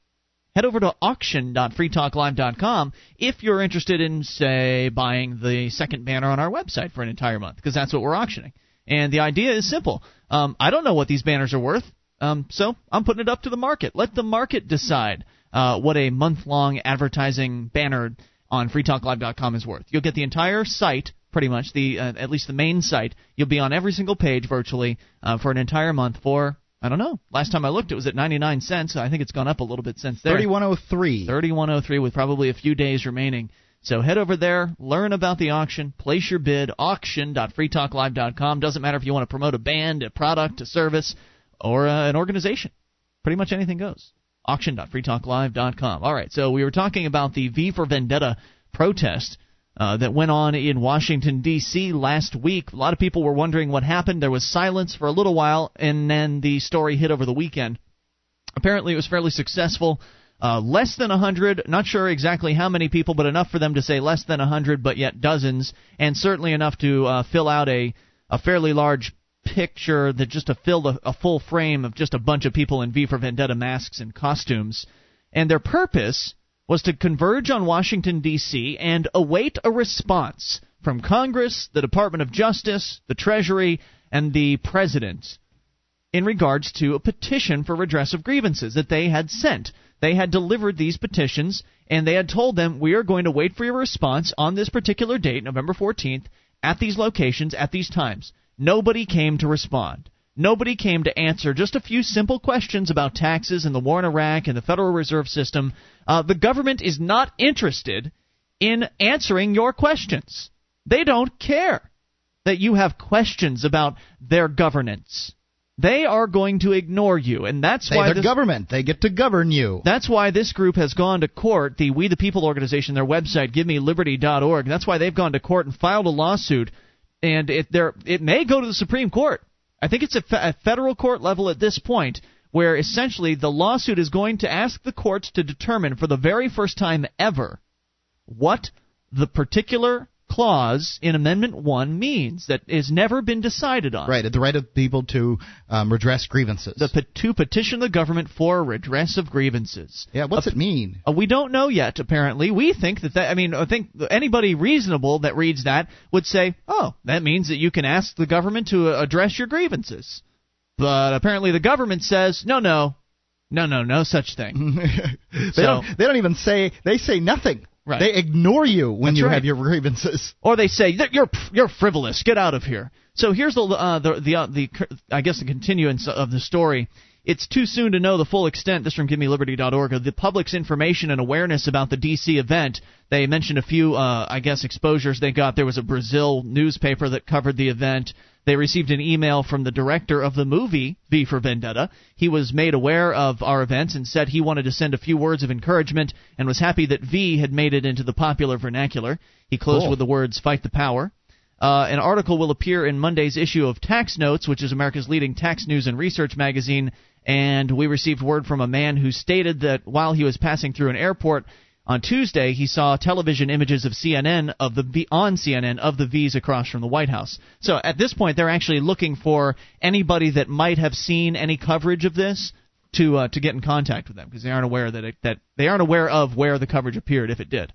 Head over to auction.freetalklive.com if you're interested in, say, buying the second banner on our website for an entire month, because that's what we're auctioning. And the idea is simple. Um, I don't know what these banners are worth, um, so I'm putting it up to the market. Let the market decide uh, what a month long advertising banner on freetalklive.com is worth. You'll get the entire site pretty much the uh, at least the main site you'll be on every single page virtually uh, for an entire month for I don't know. Last time I looked, it was at 99 cents. I think it's gone up a little bit since there. 3103. 3103 with probably a few days remaining. So head over there, learn about the auction, place your bid, auction.freetalklive.com. Doesn't matter if you want to promote a band, a product, a service, or uh, an organization. Pretty much anything goes. Auction.freetalklive.com. All right, so we were talking about the V for Vendetta protest uh, that went on in Washington, D.C. last week. A lot of people were wondering what happened. There was silence for a little while, and then the story hit over the weekend. Apparently, it was fairly successful. Uh, less than 100, not sure exactly how many people, but enough for them to say less than 100, but yet dozens, and certainly enough to uh, fill out a, a fairly large picture that just to fill a, a full frame of just a bunch of people in V for Vendetta masks and costumes. And their purpose was to converge on Washington, D.C., and await a response from Congress, the Department of Justice, the Treasury, and the President in regards to a petition for redress of grievances that they had sent. They had delivered these petitions, and they had told them, We are going to wait for your response on this particular date, November 14th, at these locations, at these times. Nobody came to respond. Nobody came to answer just a few simple questions about taxes and the war in Iraq and the Federal Reserve System. Uh, the government is not interested in answering your questions. They don't care that you have questions about their governance. They are going to ignore you, and that's they why the government they get to govern you. That's why this group has gone to court. The We the People organization, their website, GiveMeLiberty.org. That's why they've gone to court and filed a lawsuit, and it there it may go to the Supreme Court. I think it's a, fe- a federal court level at this point where essentially the lawsuit is going to ask the courts to determine for the very first time ever what the particular clause in Amendment 1 means that has never been decided on. Right, the right of people to um, redress grievances. The, to petition the government for redress of grievances. Yeah, what's uh, it mean? Uh, we don't know yet, apparently. We think that, that, I mean, I think anybody reasonable that reads that would say, oh, that means that you can ask the government to uh, address your grievances. But apparently the government says, no, no, no, no, no such thing. *laughs* they, so, don't, they don't even say, they say nothing. Right. They ignore you when That's you right. have your grievances, *laughs* or they say you're you're frivolous. Get out of here. So here's the uh, the the, uh, the I guess the continuance of the story. It's too soon to know the full extent. This from GiveMeLiberty.org of the public's information and awareness about the D.C. event. They mentioned a few, uh, I guess, exposures they got. There was a Brazil newspaper that covered the event. They received an email from the director of the movie V for Vendetta. He was made aware of our events and said he wanted to send a few words of encouragement and was happy that V had made it into the popular vernacular. He closed cool. with the words "Fight the power." Uh, an article will appear in Monday's issue of Tax Notes, which is America's leading tax news and research magazine. And we received word from a man who stated that while he was passing through an airport, on Tuesday, he saw television images of CNN of the on CNN of the V's across from the White House. So at this point, they're actually looking for anybody that might have seen any coverage of this to uh, to get in contact with them because they aren't aware that it, that they aren't aware of where the coverage appeared if it did.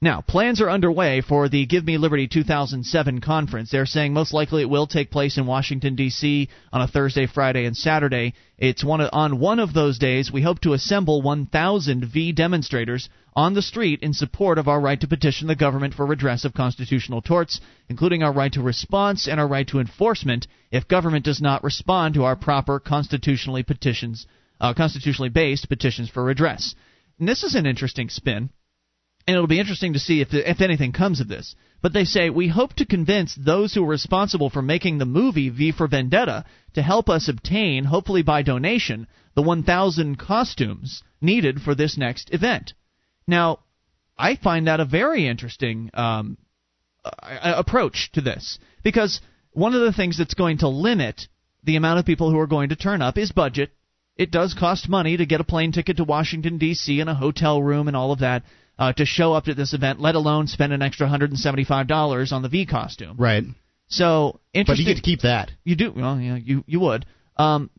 Now, plans are underway for the Give Me Liberty 2007 conference. They're saying most likely it will take place in Washington D.C. on a Thursday, Friday, and Saturday. It's one on one of those days. We hope to assemble 1,000 V demonstrators on the street in support of our right to petition the government for redress of constitutional torts, including our right to response and our right to enforcement if government does not respond to our proper constitutionally petitions, uh, constitutionally based petitions for redress. And this is an interesting spin and it'll be interesting to see if if anything comes of this. But they say we hope to convince those who are responsible for making the movie V for Vendetta to help us obtain, hopefully by donation, the 1,000 costumes needed for this next event. Now, I find that a very interesting um, approach to this because one of the things that's going to limit the amount of people who are going to turn up is budget. It does cost money to get a plane ticket to Washington D.C. and a hotel room and all of that uh, to show up to this event, let alone spend an extra $175 on the V costume. Right. So interesting. But you get to keep that. You do well, yeah, you you would. Um,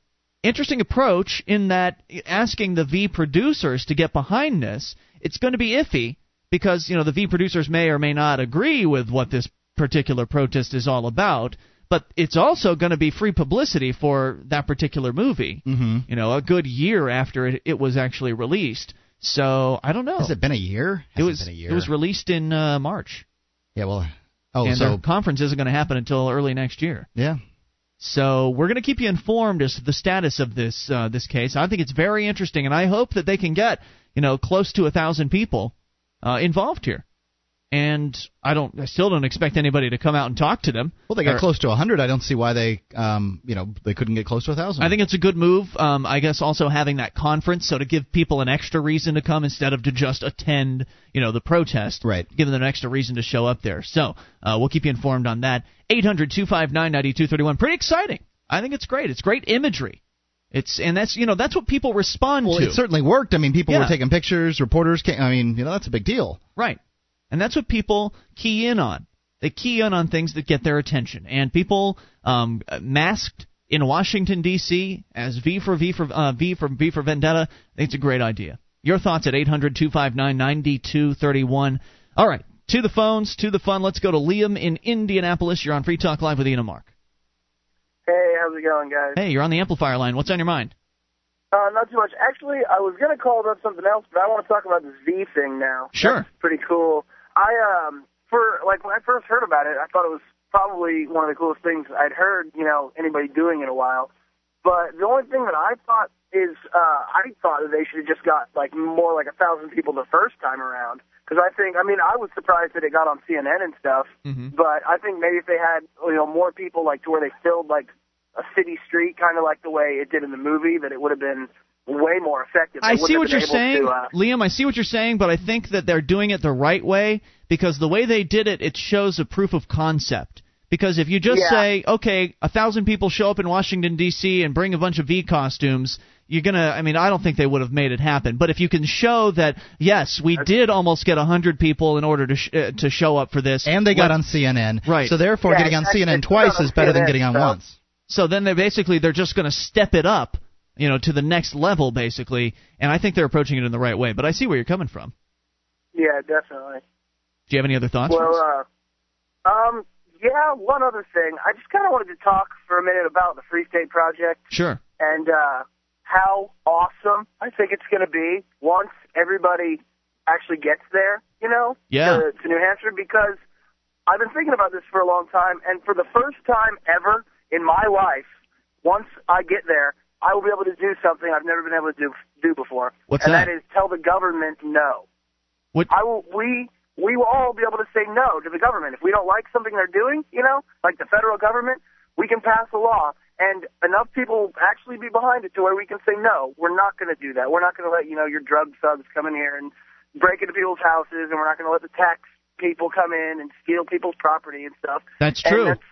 interesting approach in that asking the V producers to get behind this, it's going to be iffy because you know the V producers may or may not agree with what this particular protest is all about. But it's also going to be free publicity for that particular movie. Mm-hmm. You know, a good year after it, it was actually released. So I don't know. Has it been a year? it Hasn't was been a year. it was released in uh, March, yeah. Well. Oh, and so their conference isn't going to happen until early next year. yeah. So we're going to keep you informed as to the status of this uh, this case. I think it's very interesting, and I hope that they can get you know close to a thousand people uh, involved here. And I don't, I still don't expect anybody to come out and talk to them. Well, they got Or- close to 100. I don't see why they, um, you know, they couldn't get close to a thousand. I think it's a good move. Um, I guess also having that conference, so to give people an extra reason to come instead of to just attend, you know, the protest. Right. Give them an extra reason to show up there. So uh, we'll keep you informed on that. Eight hundred two five nine ninety two thirty one. Pretty exciting. I think it's great. It's great imagery. It's and that's you know that's what people respond Well, to. it certainly worked. I mean, people Yeah. were taking pictures. Reporters came. I mean, you know, that's a big deal. Right. And that's what people key in on. They key in on things that get their attention. And people um, masked in Washington D.C. as V for V for uh, V for V for Vendetta. I think it's a great idea. Your thoughts at 800-259-9231. All right, to the phones, to the fun. Let's go to Liam in Indianapolis. You're on Free Talk Live with Ian and Mark. Hey, how's it going, guys? Hey, you're on the amplifier line. What's on your mind? Uh, not too much. Actually, I was gonna call about something else, but I want to talk about this V thing now. Sure. That's pretty cool. I um, for like when I first heard about it, I thought it was probably one of the coolest things I'd heard. You know, anybody doing in a while. But the only thing that I thought is, uh, I thought that they should have just got like more like a thousand people the first time around. Because I think, I mean, I was surprised that it got on CNN and stuff. Mm-hmm. But I think maybe if they had, you know, more people like to where they filled like a city street, kind of like the way it did in the movie, that it would have been way more effective. They I see what you're saying, To, uh, Liam. I see what you're saying, but I think that they're doing it the right way because the way they did it, it shows a proof of concept. Because if you just Yeah. say, okay, a thousand people show up in Washington D.C. and bring a bunch of V costumes, you're gonna. I mean, I don't think they would have made it happen. But if you can show that, yes, we did almost get a hundred people in order to sh- uh, to show up for this, And they got on CNN. Right. So therefore, Yeah, getting on. CNN twice on is better than getting on so- once. So then they're basically they're just going to step it up, you know, to the next level basically. And I think they're approaching it in the right way. But I see where you're coming from. yeah, definitely. Do you have any other thoughts? Well, uh, um, yeah, one other thing. I just kind of wanted to talk for a minute about the Free State Project sure. and uh, how awesome I think it's going to be once everybody actually gets there, you know, Yeah. to, to New Hampshire, because I've been thinking about this for a long time, and for the first time ever in my life, once I get there, I will be able to do something I've never been able to do do before, What's and that? that is tell the government no. What? I will. We we will all be able to say no to the government if we don't like something they're doing. You know, like the federal government, we can pass a law, and enough people will actually be behind it to where we can say no. We're not going to do that. We're not going to let you know your drug thugs come in here and break into people's houses, and we're not going to let the tax people come in and steal people's property and stuff. That's true. that's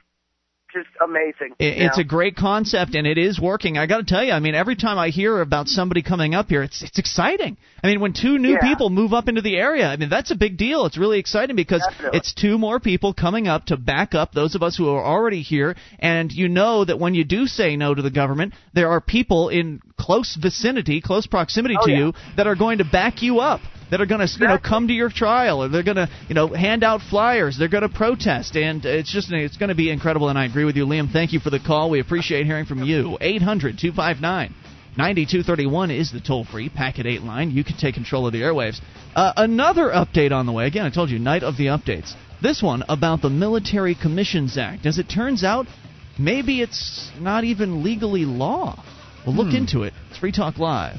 just amazing. It, it's a great concept and it is working. I got to tell you, I mean, every time I hear about somebody coming up here, it's it's exciting. I mean, when two new Yeah. people move up into the area, I mean, that's a big deal. It's really exciting because Definitely. it's two more people coming up to back up those of us who are already here. And you know that when you do say no to the government, there are people in close vicinity, close proximity Oh, to yeah. you that are going to back you up. That are going to, you know, come to your trial, or they're going to, you know, hand out flyers. They're going to protest, and it's just, it's going to be incredible. And I agree with you, Liam. Thank you for the call. We appreciate hearing from you. 800 259 9231 is the toll free Packet 8 line. You can take control of the airwaves. Uh, another update on the way. Again, I told you, night of the updates. This one about the Military Commissions Act. As it turns out, maybe it's not even legally law. We'll look into it. It's Free Talk Live.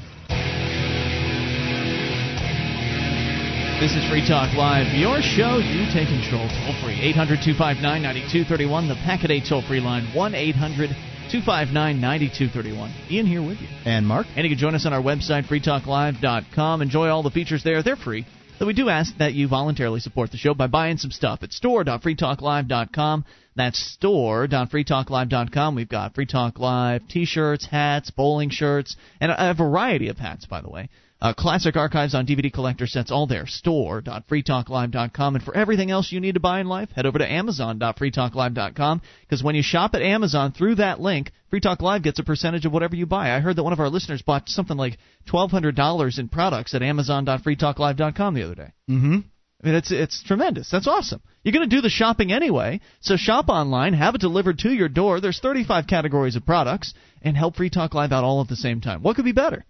This is Free Talk Live. Your show, you take control. Toll free. 800 259 9231. The Packet 8 toll free line. 1 800 259 9231. Ian here with you. And Mark? And you can join us on our website, freetalklive.com. Enjoy all the features there. They're free. Though we do ask that you voluntarily support the show by buying some stuff at store.freetalklive.com. That's store.freetalklive.com. We've got Free Talk Live t shirts, hats, bowling shirts, and a variety of hats, by the way. Uh, classic archives on DVD collector sets, all there. Store.freetalklive.com. And for everything else you need to buy in life, head over to Amazon.freetalklive.com. Because when you shop at Amazon through that link, Free Talk Live gets a percentage of whatever you buy. I heard that one of our listeners bought something like $1,200 in products at Amazon.freetalklive.com the other day. Mm-hmm. I mean, it's it's tremendous. That's awesome. You're going to do the shopping anyway, so shop online, have it delivered to your door. There's 35 categories of products, and help Free Talk Live out all at the same time. What could be better?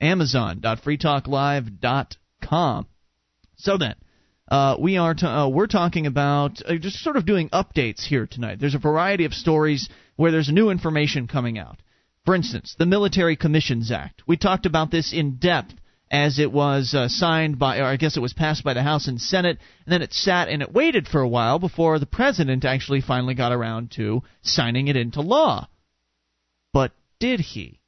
Amazon.freetalklive.com. So then, uh, we are t- uh, we're talking about uh, just sort of doing updates here tonight. There's a variety of stories where there's new information coming out. For instance, the Military Commissions Act. We talked about this in depth as it was uh, signed by, or I guess it was passed by the House and Senate, and then it sat and it waited for a while before the president actually finally got around to signing it into law. But did he?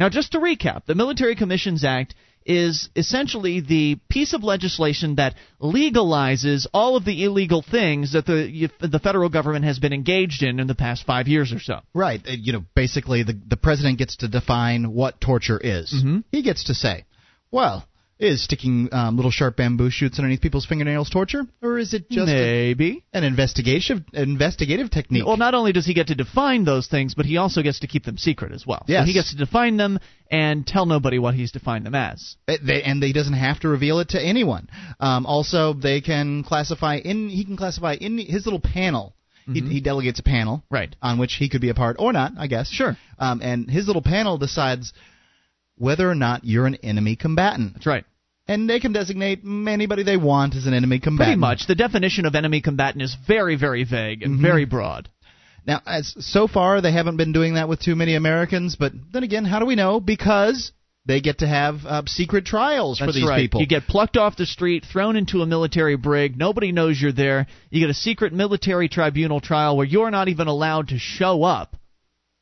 Now, just to recap, the Military Commissions Act is essentially the piece of legislation that legalizes all of the illegal things that the the federal government has been engaged in in the past five years or so. Right. Uh, You know, basically, the the president gets to define what torture is. Mhm. He gets to say, well, is sticking um, little sharp bamboo shoots underneath people's fingernails torture, or is it just a- Maybe. an investigation investigative technique? Well, not only does he get to define those things, but he also gets to keep them secret as well. Yes. So he gets to define them and tell nobody what he's defined them as. It- they, and he doesn't have to reveal it to anyone. Um, also, they can classify in he can classify in his little panel. He, he delegates a panel Mm-hmm. Right. on which he could be a part or not, I guess. Sure. Um, and his little panel decides whether or not you're an enemy combatant. That's right. And they can designate anybody they want as an enemy combatant. Pretty much. The definition of enemy combatant is very, very vague and Mhm. very broad. Now, as so far, they haven't been doing that with too many Americans. But then again, how do we know? Because they get to have uh, secret trials for That's these right. people. You get plucked off the street, thrown into a military brig. Nobody knows you're there. You get a secret military tribunal trial where you're not even allowed to show up.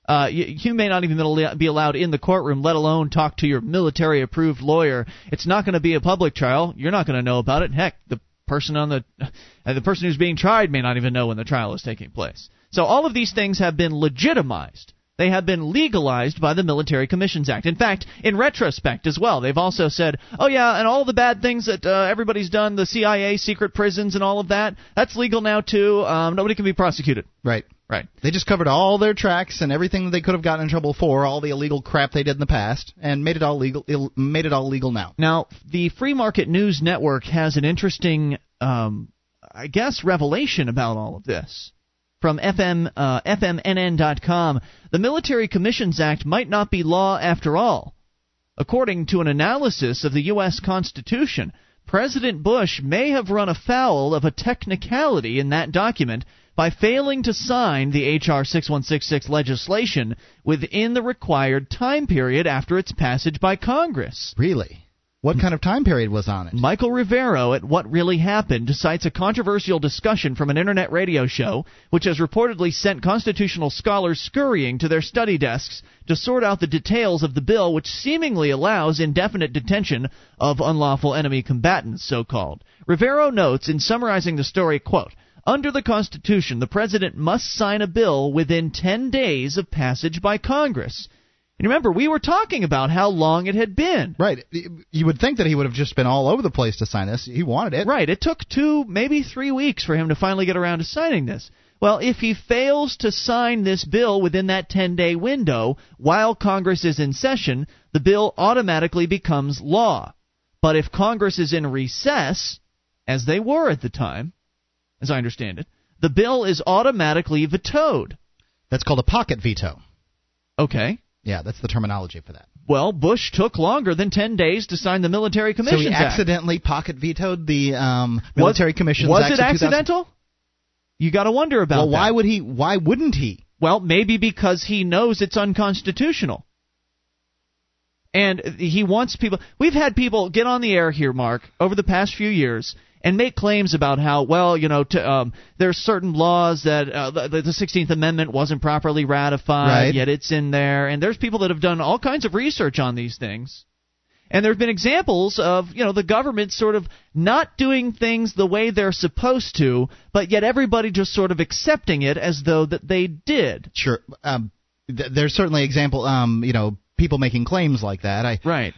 Uh, you, you may not even be allowed in the courtroom, let alone talk to your military-approved lawyer. It's not going to be a public trial. You're not going to know about it. Heck, the person on the uh, the person who's being tried may not even know when the trial is taking place. So all of these things have been legitimized. They have been legalized by the Military Commissions Act. In fact, in retrospect as well, they've also said, "Oh yeah, and all the bad things that uh, everybody's done, the CIA, secret prisons, and all of that, that's legal now too. Um, nobody can be prosecuted." right. Right. They just covered all their tracks and everything that they could have gotten in trouble for, all the illegal crap they did in the past, and made it all legal. Ill, made it all legal now. Now, the Free Market News Network has an interesting, um, I guess, revelation about all of this. From FM, uh, FMNN.com, the Military Commissions Act might not be law after all. According to an analysis of the U.S. Constitution, President Bush may have run afoul of a technicality in that document by failing to sign the H.R. 6166 legislation within the required time period after its passage by Congress. Really? What kind of time period was on it? Michael Rivero at What Really Happened cites a controversial discussion from an internet radio show, which has reportedly sent constitutional scholars scurrying to their study desks to sort out the details of the bill which seemingly allows indefinite detention of unlawful enemy combatants, so called. Rivero notes in summarizing the story, quote, under the Constitution, the President must sign a bill within 10 days of passage by Congress. And remember, we were talking about how long it had been. Right. You would think that he would have just been all over the place to sign this. He wanted it. Right. It took two, maybe three weeks for him to finally get around to signing this. Well, if he fails to sign this bill within that 10 day window while Congress is in session, the bill automatically becomes law. But if Congress is in recess, as they were at the time, as I understand it, the bill is automatically vetoed. That's called a pocket veto. Okay. Yeah, that's the terminology for that. Well, Bush took longer than 10 days to sign the Military commission. So Commissions he Act. accidentally pocket vetoed the um, military commissions. Was Act it of 2000 accidental? You got to wonder about Well, that. why would he? Why wouldn't he? Well, maybe because he knows it's unconstitutional. And he wants people. We've had people get on the air here, Mark, over the past few years and make claims about how, well, you know, to, um, there's certain laws that uh, the, the 16th Amendment wasn't properly ratified, Right. yet it's in there. And there's people that have done all kinds of research on these things. And there have been examples of, you know, the government sort of not doing things the way they're supposed to, but yet everybody just sort of accepting it as though that they did. Sure. Um, th- there's certainly example. Um, you know, people making claims like that. I Right.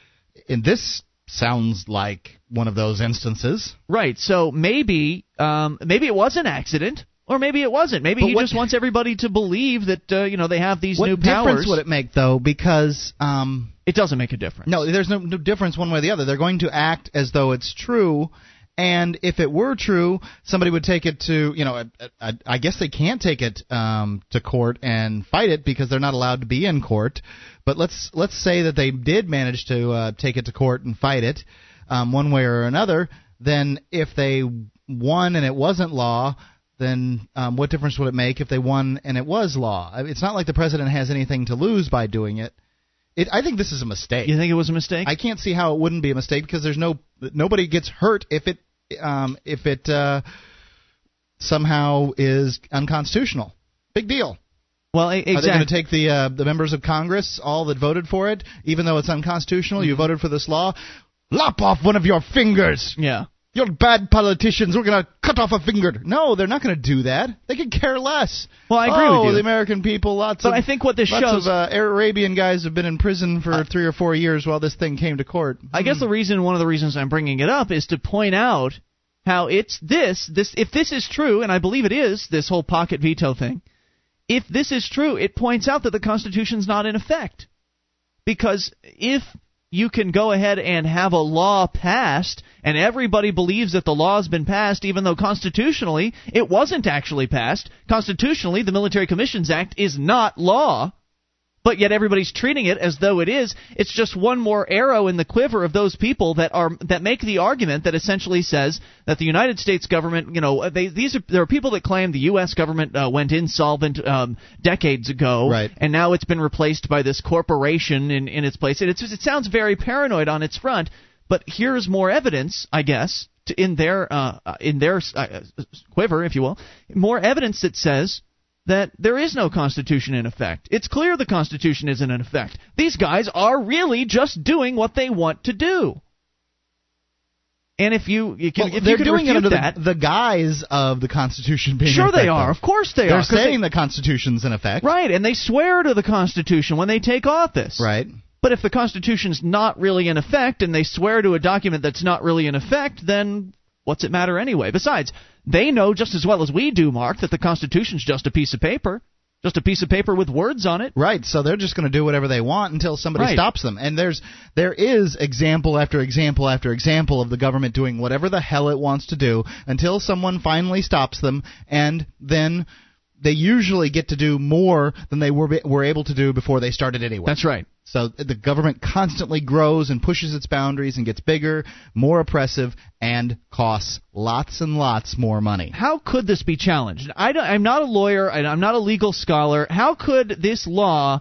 in this sounds like one of those instances. Right. So maybe um, maybe it was an accident. Or maybe it wasn't. Maybe But he what- just wants everybody to believe that uh, you know they have these new powers. What difference would it make though? Because um, it doesn't make a difference. no, there's no, no difference one way or the other. They're going to act as though it's true. And if it were true, somebody would take it to, you know, I, I, I guess they can't take it um, to court and fight it because they're not allowed to be in court. But let's let's say that they did manage to uh, take it to court and fight it, um, one way or another. Then if they won and it wasn't law, then um, what difference would it make if they won and it was law? It's not like the president has anything to lose by doing it. It, I think this is a mistake. You think it was a mistake? I can't see how it wouldn't be a mistake because there's no nobody gets hurt if it um, if it uh, somehow is unconstitutional. Big deal. Well, e- Are they going to take the uh, the members of Congress, all that voted for it, even though it's unconstitutional? Mm-hmm. You voted for this law. Lop off one of your fingers. yeah. You're bad politicians. We're going to cut off a finger. No, they're not going to do that. They could care less. Well, I agree oh, with you. the American people, lots But of I think what this lots shows- of uh, Arabian guys have been in prison for three or four years while this thing came to court. I guess the reason, one of the reasons I'm bringing it up is to point out how it's this, this, if this is true, and I believe it is, this whole pocket veto thing, if this is true, it points out that the Constitution's not in effect. Because if you can go ahead and have a law passed, and everybody believes that the law has been passed, even though constitutionally it wasn't actually passed. Constitutionally, the Military Commissions Act is not law but yet everybody's treating it as though it is. It's just one more arrow in the quiver of those people that are that make the argument that essentially says that the United States government, you know, they these are there are people that claim the U.S. government uh, went insolvent um, decades ago, Right. and now it's been replaced by this corporation in in its place. And it's it sounds very paranoid on its front, but here's more evidence, I guess. To, in their uh, uh, in their uh, quiver, if you will, more evidence that says that there is no constitution in effect. It's clear the constitution isn't in effect. These guys are really just doing what they want to do. And if you, you can, Well, if they're you doing it under that, the, the guise of the Constitution being sure they are. Of course they are. They're are. 'cause they- saying the Constitution's in effect. right, and they swear to the Constitution when they take office. Right. But if the Constitution's not really in effect and they swear to a document that's not really in effect, then what's it matter anyway? Besides, they know just as well as we do, Mark, that the Constitution's just a piece of paper. Just a piece of paper with words on it. Right, so they're just going to do whatever they want until somebody Right. stops them. And there's there is example after example after example of the government doing whatever the hell it wants to do until someone finally stops them and then they usually get to do more than they were were able to do before they started anyway. That's right. So the government constantly grows and pushes its boundaries and gets bigger, more oppressive, and costs lots and lots more money. How could this be challenged? I don't, I'm not a lawyer. and I'm not a legal scholar. How could this law?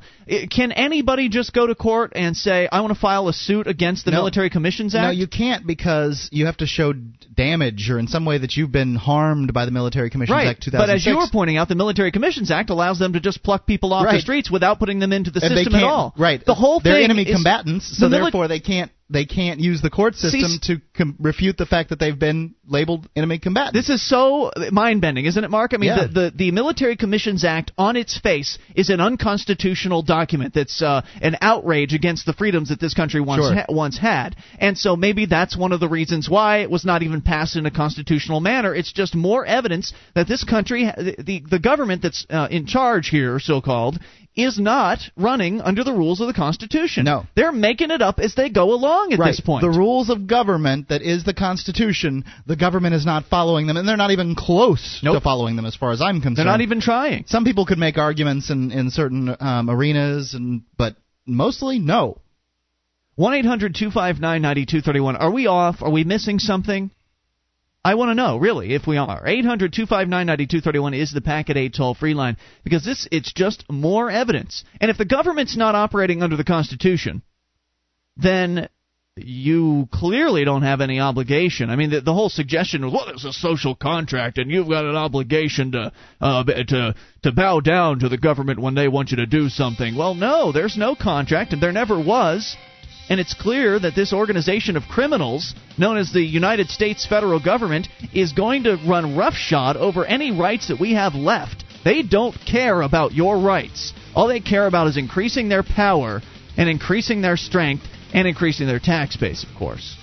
Can anybody just go to court and say, "I want to file a suit against the No. Military Commissions Act"? No, you can't because you have to show damage or in some way that you've been harmed by the Military Commissions Right, Act 2006. but as you were pointing out, the Military Commissions Act allows them to just pluck people off the streets without putting them into the And system at all. Right. The whole They're thing enemy is- combatants, so the mili- therefore they can't they can't use the court system s- to com- refute the fact that they've been labeled enemy combatants. This is so mind bending, isn't it, Mark? I mean, Yeah. the, the the Military Commissions Act, on its face, is an unconstitutional document that's uh, an outrage against the freedoms that this country once Sure. ha- once had, and so maybe that's one of the reasons why it was not even passed in a constitutional manner. It's just more evidence that this country, the the, the government that's uh, in charge here, so called, is not running under the rules of the Constitution. No. they're making it up as they go along at right. this point. The rules of government that is the Constitution, the government is not following them, and they're not even close to following them, as far as I'm concerned. They're not even trying. Some people could make arguments in in certain um, arenas, and but mostly no. 1 800 259 9231. Are we off? Are we missing something? I want to know, really, if we are. 800 259 9231 is the Packet 8 toll free line because this it's just more evidence. And if the government's not operating under the Constitution, then you clearly don't have any obligation. I mean, the, the whole suggestion was, well, there's a social contract, and you've got an obligation to uh, to to bow down to the government when they want you to do something. Well, no, there's no contract, and there never was. And it's clear that this organization of criminals, known as the United States federal government, is going to run roughshod over any rights that we have left. They don't care about your rights. All they care about is increasing their power and increasing their strength and increasing their tax base, of course.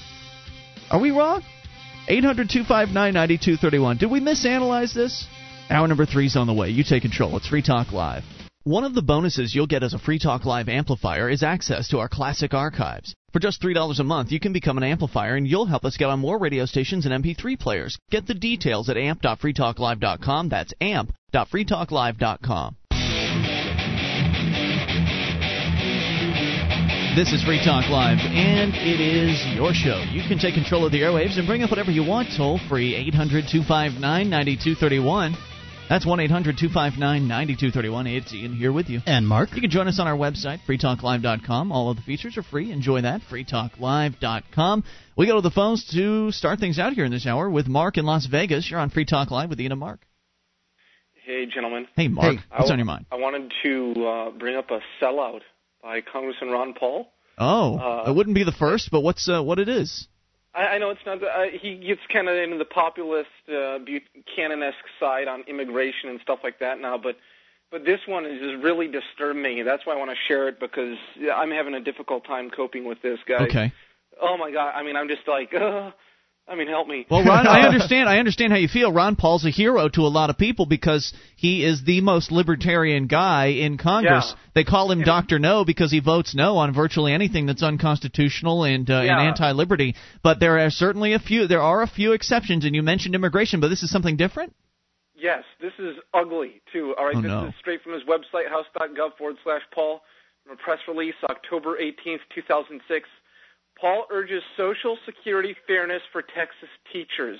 Are we wrong? 800 259 9231. Did we misanalyze this? Hour number three's on the way. You take control. It's Free Talk Live. One of the bonuses you'll get as a Free Talk Live amplifier is access to our classic archives. For just $3 a month, you can become an amplifier and you'll help us get on more radio stations and MP3 players. Get the details at amp.freetalklive.com. That's amp.freetalklive.com. This is Free Talk Live, and it is your show. You can take control of the airwaves and bring up whatever you want toll free 800 259 9231. That's 1 800 259 9231. It's Ian here with you. And Mark. You can join us on our website, freetalklive.com. All of the features are free. Enjoy that, freetalklive.com. We go to the phones to start things out here in this hour with Mark in Las Vegas. You're on Free Talk Live with Ian and Mark. Hey, gentlemen. Hey, Mark. Hey. What's I, on your mind? I wanted to uh, bring up a sellout by Congressman Ron Paul. Oh, Uh, it wouldn't be the first, but what's uh, what it is? I, I know it's not. Uh, he gets kind of into the populist uh, Buchanan-esque side on immigration and stuff like that now, but but this one is just really disturbed me. That's why I want to share it because I'm having a difficult time coping with this guy. Okay. Oh my God! I mean, I'm just like, *laughs* uh, I mean, help me. Well, Ron, I *laughs* understand. I understand how you feel. Ron Paul's a hero to a lot of people because he is the most libertarian guy in Congress. Yeah. They call him Doctor No because he votes no on virtually anything that's unconstitutional and uh, Yeah. and anti-liberty. But there are certainly a few. There are a few exceptions, and you mentioned immigration, but this is something different. Yes, this is ugly too. All right, Oh, this no. is straight from his website, house.gov forward slash Paul, from a press release, October 18th, 2006. Paul urges social security fairness for Texas teachers.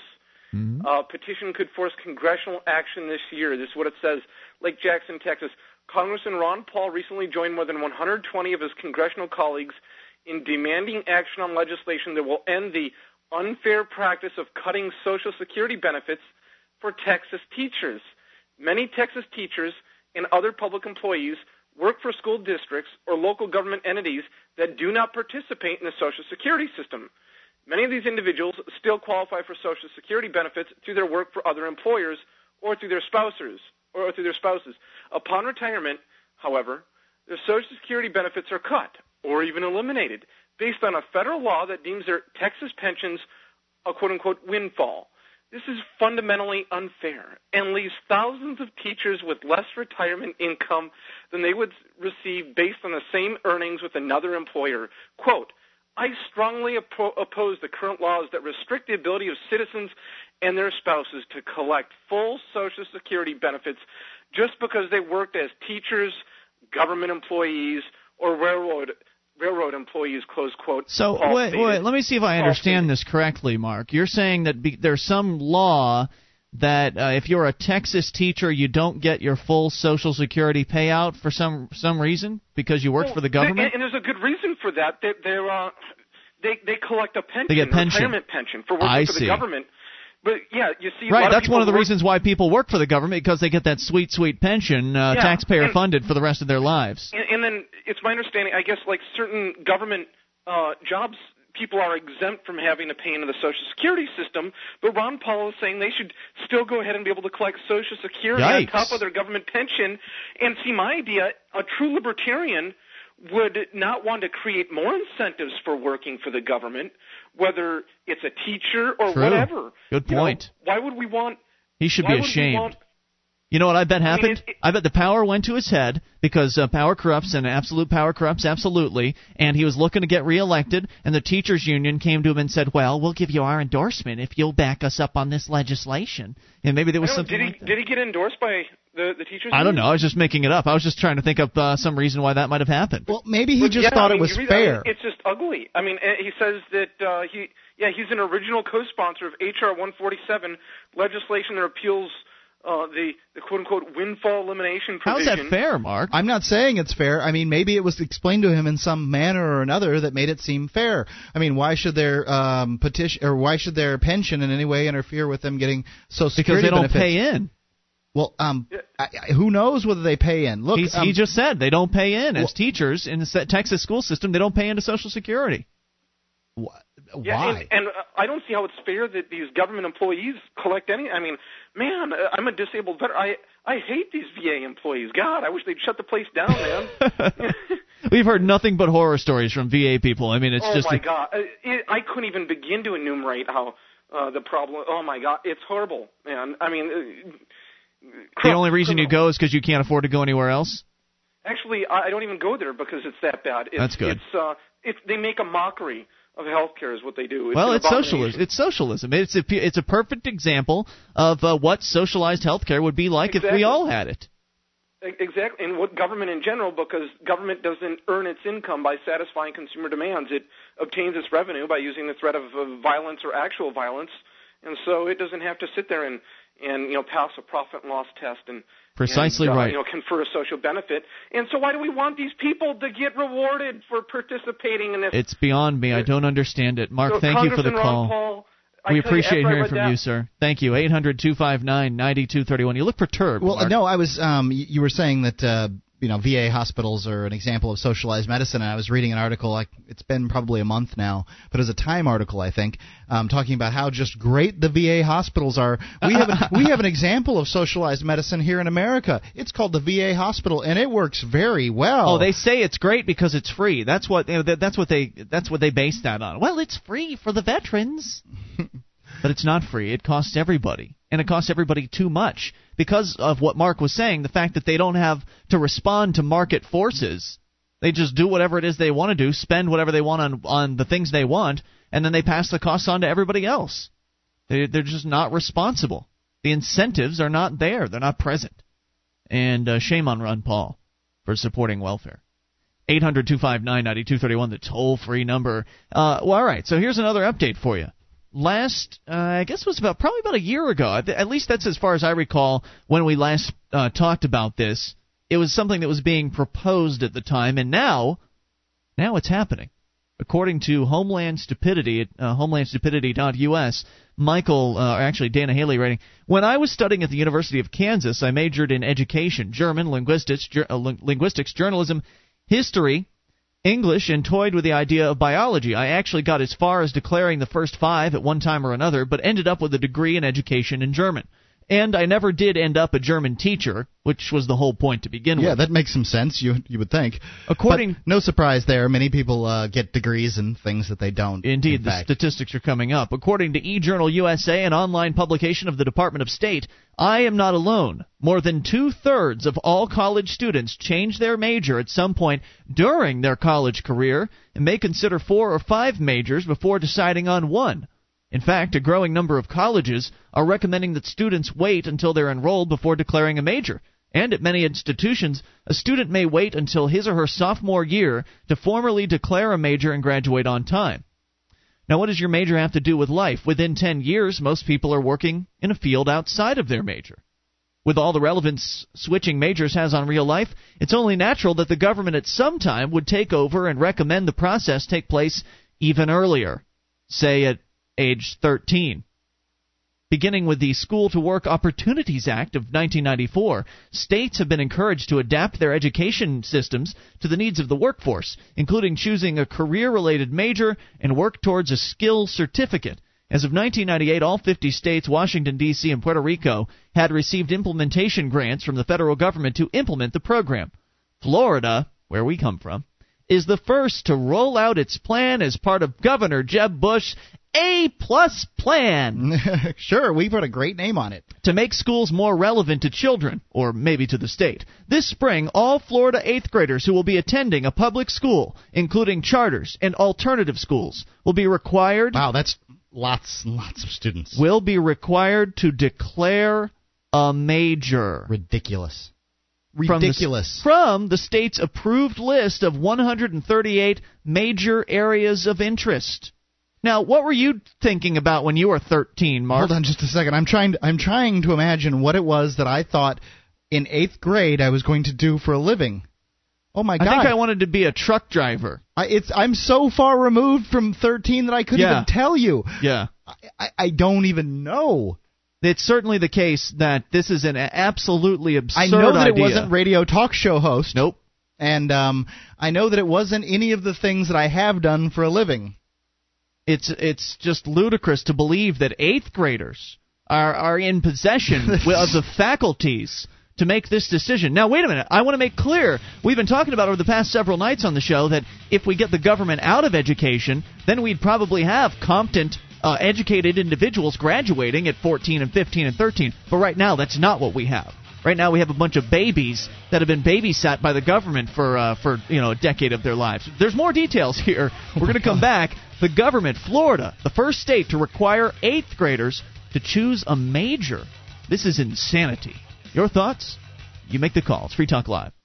Uh, petition could force congressional action this year. This is what it says. Lake Jackson, Texas. Congressman Ron Paul recently joined more than 120 of his congressional colleagues in demanding action on legislation that will end the unfair practice of cutting Social Security benefits for Texas teachers. Many Texas teachers and other public employees work for school districts or local government entities that do not participate in the Social Security system. Many of these individuals still qualify for Social Security benefits through their work for other employers or through their spouses or through their spouses. Upon retirement, however, their Social Security benefits are cut or even eliminated based on a federal law that deems their Texas pensions a quote unquote windfall. This is fundamentally unfair and leaves thousands of teachers with less retirement income than they would receive based on the same earnings with another employer. Quote, I strongly oppo- oppose the current laws that restrict the ability of citizens and their spouses to collect full Social Security benefits just because they worked as teachers, government employees, or railroad railroad employees. Close quote. So wait, stated. wait. Let me see if I understand this correctly, Mark. You're saying that be, there's some law that uh, if you're a Texas teacher, you don't get your full Social Security payout for some some reason because you worked Well, for the government. and, and there's a good reason for that. They, they're uh, they they collect a pension, They get pension. retirement pension for working I for see. the government. But yeah, you see, Right, that's one of the work- reasons why people work for the government because they get that sweet, sweet pension, uh, Yeah, taxpayer and- funded for the rest of their lives. And, and then it's my understanding, I guess, like certain government uh, jobs, people are exempt from having to pay into the Social Security system. But Ron Paul is saying they should still go ahead and be able to collect Social Security on top of their government pension. And see, my idea, a true libertarian would not want to create more incentives for working for the government, whether it's a teacher or True. whatever. Good You know, point. why would we want? He should be ashamed. Want- You know what I bet I mean, happened? it- it- I bet the power went to his head because uh, power corrupts and absolute power corrupts absolutely. And he was looking to get reelected, and the teachers union came to him and said, "Well, we'll give you our endorsement if you'll back us up on this legislation." And maybe there was something did he like that. did he get endorsed by the the teachers? I don't know. I was just making it up. I was just trying to think up uh, some reason why that might have happened. Well, maybe he But just yeah, thought I mean, it was you read- I mean, fair. it's just ugly. I mean, he says that uh, he, yeah, he's an original co-sponsor of HR 147, legislation that repeals uh, the the quote unquote windfall elimination provision. How's that fair, Mark? I'm not saying it's fair. I mean, maybe it was explained to him in some manner or another that made it seem fair. I mean, why should their um, petition or why should their pension in any way interfere with them getting Social Security because Security they don't benefits? pay in. Well, um, I, I, who knows whether they pay in? Look, um, he just said they don't pay in as Well- teachers in the Texas school system. They don't pay into Social Security. Wh- Yeah, and, and uh, I don't see how it's fair that these government employees collect any. I mean, man, uh, I'm a disabled veteran. I I hate these VA employees. God, I wish they'd shut the place down, man. *laughs* We've heard nothing but horror stories from VA people. I mean, it's oh just Oh my a- God, Uh, it, I couldn't even begin to enumerate how uh, the problem. Oh my God, it's horrible, man. I mean, uh, the only reason you go is because you can't afford to go anywhere else. Actually, I I don't even go there because it's that bad. It's, That's good. It's uh, it's they make a mockery of healthcare is what they do. It's well, it's socialism. It's socialism. It's a it's a perfect example of uh, what socialized healthcare would be like if we all had it. Exactly, and what government in general, because government doesn't earn its income by satisfying consumer demands. It obtains its revenue by using the threat of, of violence or actual violence, and so it doesn't have to sit there and and you know pass a profit and loss test and Precisely and, uh, right. You know, confer a social benefit. And so, why do we want these people to get rewarded for participating in this? It's beyond me. I don't understand it. Mark, So thank you for the Congressman Ron call. Paul, we tell you, appreciate hearing from that- you, sir. Thank you. Eight hundred two five nine ninety two thirty one. You look perturbed. Well, Mark. no, I was. Um, you were saying that uh, you know VA hospitals are an example of socialized medicine, and I was reading an article. Like it's been probably a month now, but it was a Time article, I think, um, talking about how just great the VA hospitals are. We have an, we have an example of socialized medicine here in America. It's called the VA hospital, and it works very well. Oh, they say it's great because it's free. That's what you know, that's what they that's what they base that on. Well, it's free for the veterans, *laughs* but it's not free. It costs everybody, and it costs everybody too much because of what Mark was saying. The fact that they don't have to respond to market forces. They just do whatever it is they want to do, spend whatever they want on on the things they want, and then they pass the costs on to everybody else. They they're just not responsible. The incentives are not there. They're not present. And uh, shame on Ron Paul for supporting welfare. 800 259 9231, the toll free number. Uh, well, all right, so here's another update for you. Last, uh, I guess it was about probably about a year ago. At least that's as far as I recall when we last uh, talked about this. It was something that was being proposed at the time, and now, now it's happening. According to Homeland Stupidity at uh, homelandstupidity.us, Michael, uh, actually Dana Haley writing, when I was studying at the University of Kansas, I majored in education, German, linguistics, ger- uh, linguistics, journalism, history, English, and toyed with the idea of biology. I actually got as far as declaring the first five at one time or another, but ended up with a degree in education in German. And I never did end up a German teacher, which was the whole point to begin Yeah, with. Yeah, that makes some sense. You you would think. According- But no surprise there. Many people uh, get degrees in things that they don't. Indeed, in the fact. statistics are coming up. According to eJournal USA, an online publication of the Department of State, I am not alone. More than two thirds of all college students change their major at some point during their college career and may consider four or five majors before deciding on one. In fact, a growing number of colleges are recommending that students wait until they're enrolled before declaring a major. And at many institutions, a student may wait until his or her sophomore year to formally declare a major and graduate on time. Now, what does your major have to do with life? Within 10 years, most people are working in a field outside of their major. With all the relevance switching majors has on real life, it's only natural that the government at some time would take over and recommend the process take place even earlier, say at age 13. Beginning with the School to Work Opportunities Act of 1994, states have been encouraged to adapt their education systems to the needs of the workforce, including choosing a career related major and work towards a skill certificate. As of 1998, all 50 states, Washington, D.C., and Puerto Rico had received implementation grants from the federal government to implement the program. Florida, where we come from, is the first to roll out its plan as part of Governor Jeb Bush's A plus plan *laughs* sure, we've got a great name on it. to make schools more relevant to children, or maybe to the state. This spring, all Florida eighth graders who will be attending a public school, including charters and alternative schools, will be required Wow, that's lots and lots of students. will be required to declare a major Ridiculous. From the- from the state's approved list of 138 major areas of interest. Now, what were you thinking about when you were 13, Mark? Hold on just a second. I'm trying. To, I'm trying to imagine what it was that I thought in eighth grade I was going to do for a living. Oh my god. I think I wanted to be a truck driver. I, it's. I'm so far removed from 13 that I couldn't Yeah. even tell you. Yeah. I, I, I don't even know. It's certainly the case that this is an absolutely absurd idea. I know that idea. it wasn't radio talk show host. Nope. And um, I know that it wasn't any of the things that I have done for a living. It's it's just ludicrous to believe that eighth graders are are in possession *laughs* of the faculties to make this decision. Now, wait a minute. I want to make clear we've been talking about over the past several nights on the show that if we get the government out of education, then we'd probably have competent, uh, educated individuals graduating at 14 and 15 and 13. But right now, that's not what we have. Right now, we have a bunch of babies that have been babysat by the government for uh, for you know a decade of their lives. There's more details *laughs* here. We're going to come back. The government, Florida, the first state to require eighth graders to choose a major. This is insanity. Your thoughts? You make the call. It's Free Talk Live.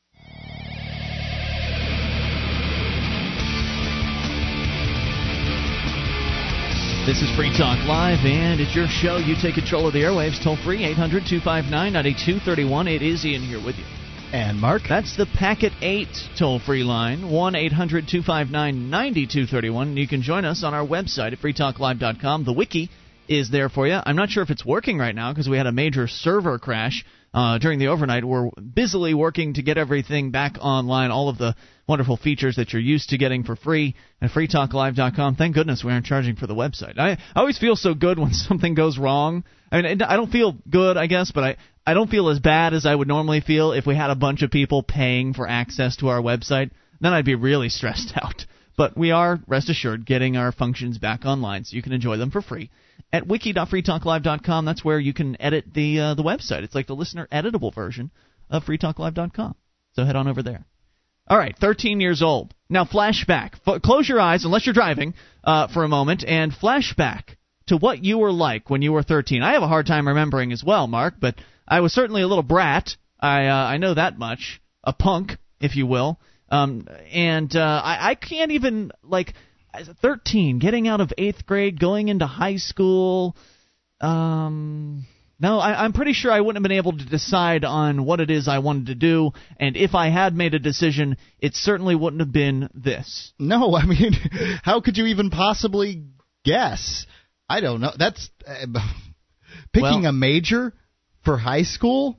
This is Free Talk Live, and it's your show. You take control of the airwaves. Toll free, 800 259 9231. It is Ian here with you. And Mark? That's the Packet 8 toll free line, 1 800 259 9231. You can join us on our website at freetalklive.com. The wiki is there for you. I'm not sure if it's working right now because we had a major server crash uh, during the overnight. We're busily working to get everything back online, all of the wonderful features that you're used to getting for free at freetalklive.com. Thank goodness we aren't charging for the website. I, I always feel so good when *laughs* something goes wrong. I mean, I don't feel good, I guess, but I, I don't feel as bad as I would normally feel if we had a bunch of people paying for access to our website. Then I'd be really stressed *laughs* out. But we are, rest assured, getting our functions back online so you can enjoy them for free at wiki.freetalklive.com. That's where you can edit the uh, the website. It's like the listener editable version of freetalklive.com. So head on over there. All right, 13 years old. Now flashback. F- close your eyes unless you're driving uh, for a moment and flashback to what you were like when you were 13. I have a hard time remembering as well, Mark, but I was certainly a little brat. I uh, I know that much. A punk, if you will. Um, and uh, I, I can't even like 13, getting out of eighth grade, going into high school. Um, no, I, I'm pretty sure I wouldn't have been able to decide on what it is I wanted to do, and if I had made a decision, it certainly wouldn't have been this. No, *laughs* I mean, how could you even possibly guess? I don't know. That's uh, *laughs* picking Well- a major for high school.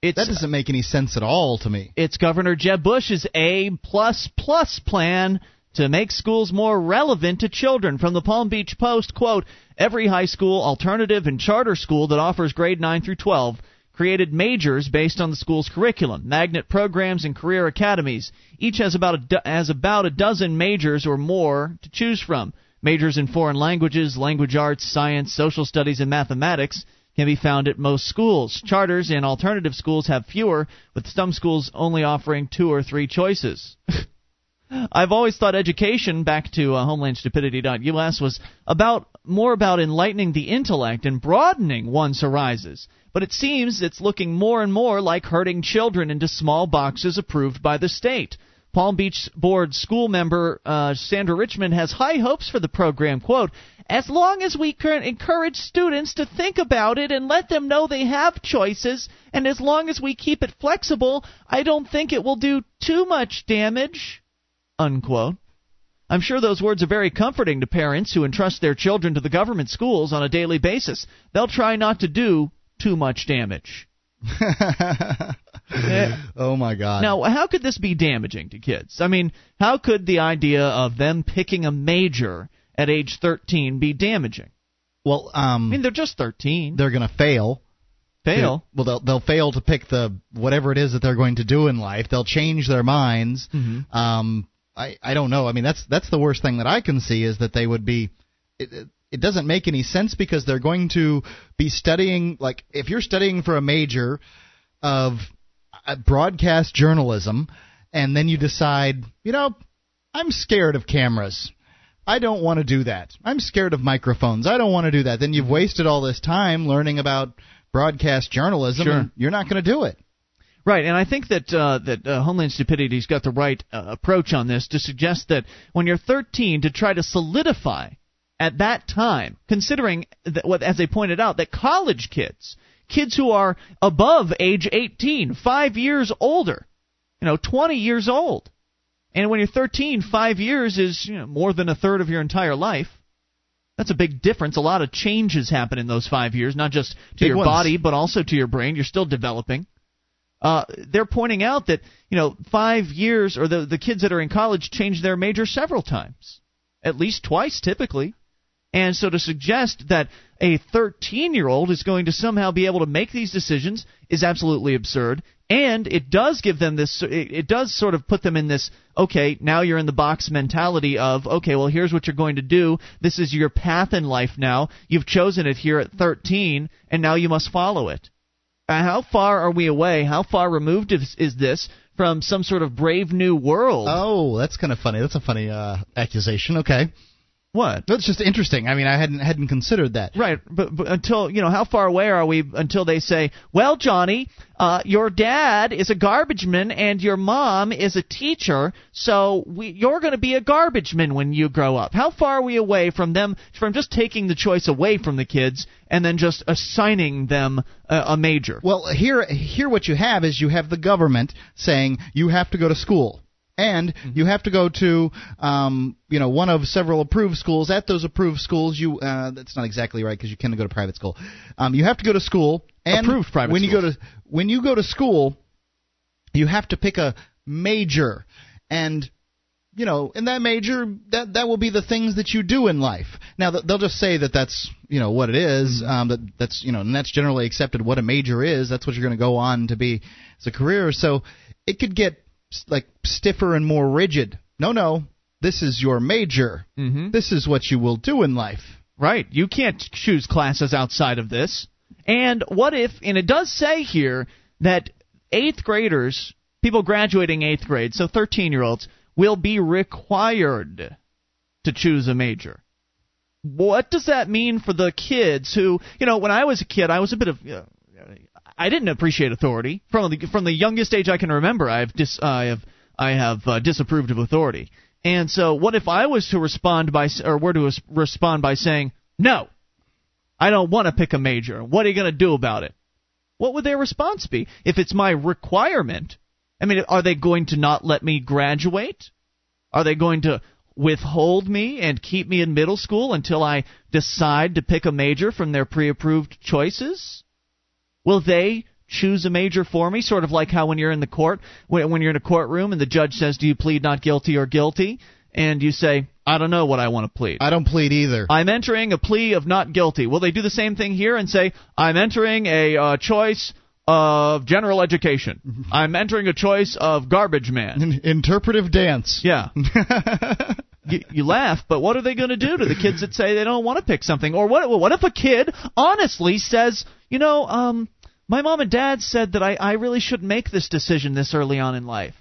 It's That doesn't make any sense at all to me. it's Governor Jeb Bush's A plus plus plan to make schools more relevant to children. From the Palm Beach Post, quote, every high school, alternative, and charter school that offers grade 9 through 12 created majors based on the school's curriculum, magnet programs, and career academies. Each has about a do- has about a dozen majors or more to choose from. Majors in foreign languages, language arts, science, social studies, and mathematics can be found at most schools. Charters and alternative schools have fewer, with some schools only offering two or three choices. *laughs* I've always thought education, back to uh, homelandstupidity.us, was about more about enlightening the intellect and broadening one's horizons. But it seems it's looking more and more like herding children into small boxes approved by the state. Palm Beach Board school member uh, Sandra Richmond has high hopes for the program. Quote, as long as we encourage students to think about it and let them know they have choices, and as long as we keep it flexible, I don't think it will do too much damage. Unquote. I'm sure those words are very comforting to parents who entrust their children to the government schools on a daily basis. They'll try not to do too much damage. *laughs* oh my God! Now, how could this be damaging to kids? I mean, how could the idea of them picking a major at age 13 be damaging? well, um, I mean, they're just 13. they're going to fail. Fail. Well, they'll they'll fail to pick the whatever it is that they're going to do in life. They'll change their minds. Mhm. Um, I I don't know. I mean, that's that's the worst thing that I can see is that they would be. It, it, doesn't make any sense because they're going to be studying like if you're studying for a major of uh, broadcast journalism and then you decide, you know, I'm scared of cameras. I don't want to do that. I'm scared of microphones. I don't want to do that. Then you've wasted all this time learning about broadcast journalism Sure. and you're not going to do it. Right, and I think that uh, that uh, Homeland Stupidity's got the right uh, approach on this to suggest that when you're 13, to try to solidify at that time, considering that what as they pointed out that college kids, kids who are above age 18, five years older, you know, 20 years old, and when you're 13, five years is you know, more than a third of your entire life. That's a big difference. A lot of changes happen in those five years, not just to Big your ones. body, but also to your brain. You're still developing uh, they're pointing out that you know five years or the the kids that are in college change their major several times, at least twice typically. And so to suggest that a 13 year old is going to somehow be able to make these decisions is absolutely absurd. And it does give them this, it does sort of put them in this, okay, now you're in the box mentality of, okay, well, here's what you're going to do. This is your path in life now. You've chosen it here at 13, and now you must follow it. Uh, how far are we away? How far removed is, is this from some sort of brave new world? Oh, that's kind of funny. That's a funny uh, accusation. Okay. What? That's just interesting. I mean, I hadn't hadn't considered that. Right, but, but until you know, how far away are we until they say, "Well, Johnny, uh, your dad is a garbage man and your mom is a teacher, so we, you're going to be a garbage man when you grow up." How far are we away from them from just taking the choice away from the kids and then just assigning them a, a major? Well, here here what you have is you have the government saying you have to go to school and mm-hmm. you have to go to um, you know one of several approved schools. At those approved schools, you uh, that's not exactly right because you can go to private school. Um, you have to go to school and approved private when schools. you go to when you go to school, you have to pick a major and you know, in that major, that that will be the things that you do in life. Now they'll just say that that's you know what it is, mm-hmm. um, that that's you know, and that's generally accepted. What a major is, that's what you're going to go on to be as a career. So it could get like stiffer and more rigid. No, no, this is your major. Mm-hmm. This is what you will do in life. Right. You can't choose classes outside of this. And what if, and it does say here that eighth graders, people graduating eighth grade, so 13 year olds, will be required to choose a major. What does that mean for the kids who, you know, when I was a kid, I was a bit of, uh, I didn't appreciate authority from the from the youngest age I can remember. I have dis, I have I have uh, disapproved of authority. And so, what if I was to respond by or were to respond by saying no? I don't want to pick a major. What are you going to do about it? What would their response be if it's my requirement? I mean, are they going to not let me graduate? Are they going to withhold me and keep me in middle school until I decide to pick a major from their pre-approved choices? Will they choose a major for me? Sort of like how when you're in the court, when you're in a courtroom and the judge says, "Do you plead not guilty or guilty?" and you say, "I don't know what I want to plead." I don't plead either. I'm entering a plea of not guilty. Will they do the same thing here and say, "I'm entering a uh, choice of general education. *laughs* I'm entering a choice of garbage man. Interpretive dance. Yeah. *laughs* *laughs* you, you, laugh, but what are they going to do to the kids that say they don't want to pick something? Or what? What if a kid honestly says, you know, um, my mom and dad said that I, I really shouldn't make this decision this early on in life.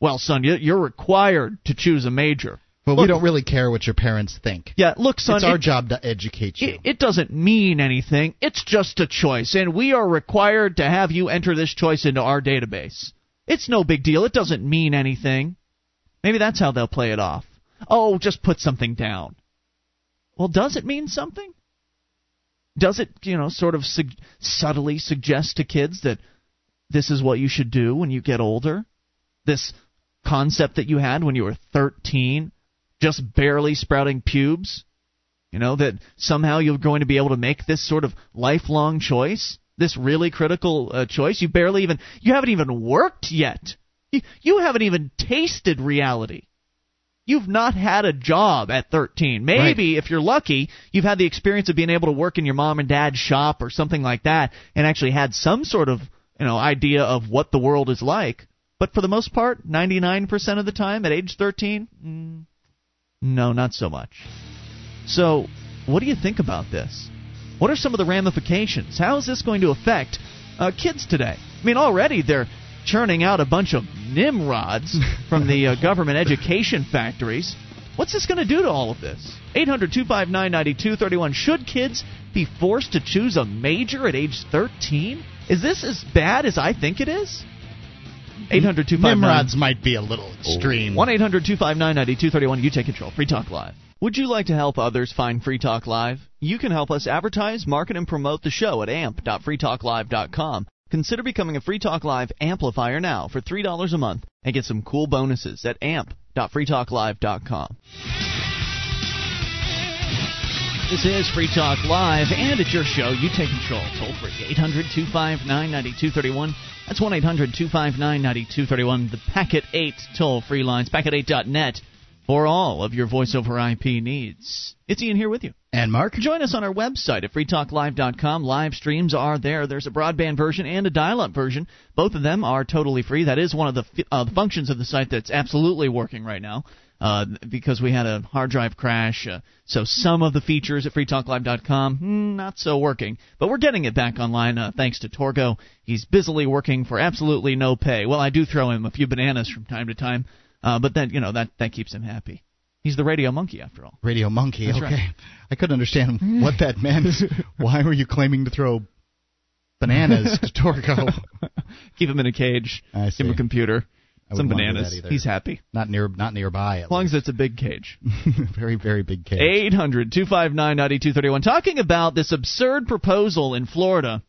Well, son, you, you're required to choose a major. But look, we don't really care what your parents think. Yeah, look, son. It's our it, job to educate you. It, it, doesn't mean anything. It's just a choice, and we are required to have you enter this choice into our database. It's no big deal. It doesn't mean anything. Maybe that's how they'll play it off. Oh, just put something down. Well, does it mean something? Does it, you know, sort of su- subtly suggest to kids that this is what you should do when you get older? This concept that you had when you were 13, just barely sprouting pubes? You know, that somehow you're going to be able to make this sort of lifelong choice? This really critical uh, choice? You barely even, you haven't even worked yet. You, you haven't even tasted reality. You've not had a job at 13. Maybe, right. if you're lucky, you've had the experience of being able to work in your mom and dad's shop or something like that and actually had some sort of, you know, idea of what the world is like. But for the most part, 99% of the time at age 13, mm, no, not so much. So, what do you think about this? What are some of the ramifications? How is this going to affect uh, kids today? I mean, already they're churning out a bunch of Nimrods from the uh, *laughs* government education factories. What's this going to do to all of this? 800 259 9231. Should kids be forced to choose a major at age 13? Is this as bad as I think it is? 800 Nimrods might be a little extreme. 1 800 259 9231. You take control. Free Talk Live. Would you like to help others find Free Talk Live? You can help us advertise, market, and promote the show at amp.freetalklive.com. Consider becoming a Free Talk Live amplifier now for $3 a month and get some cool bonuses at amp.freetalklive.com. This is Free Talk Live, and it's your show. You take control. Toll free 800 259 9231. That's 1 800 259 9231. The Packet 8 toll free lines. Packet8.net for all of your voice over IP needs. It's Ian here with you. And Mark? Join us on our website at freetalklive.com. Live streams are there. There's a broadband version and a dial up version. Both of them are totally free. That is one of the uh, functions of the site that's absolutely working right now. Uh, because we had a hard drive crash, uh, so some of the features at freetalklive.com hmm, not so working. But we're getting it back online uh, thanks to Torgo. He's busily working for absolutely no pay. Well, I do throw him a few bananas from time to time, uh, but then you know that that keeps him happy. He's the radio monkey after all. Radio monkey. That's okay. right. I couldn't understand *laughs* what that meant. Why were you claiming to throw bananas to Torgo? *laughs* Keep him in a cage. I Give him a computer. Some wouldn't wanna do bananas. He's happy. Not near, not nearby. At As long as it's a big cage. *laughs* very, very big cage. 800 259 9231. Talking about this absurd proposal in Florida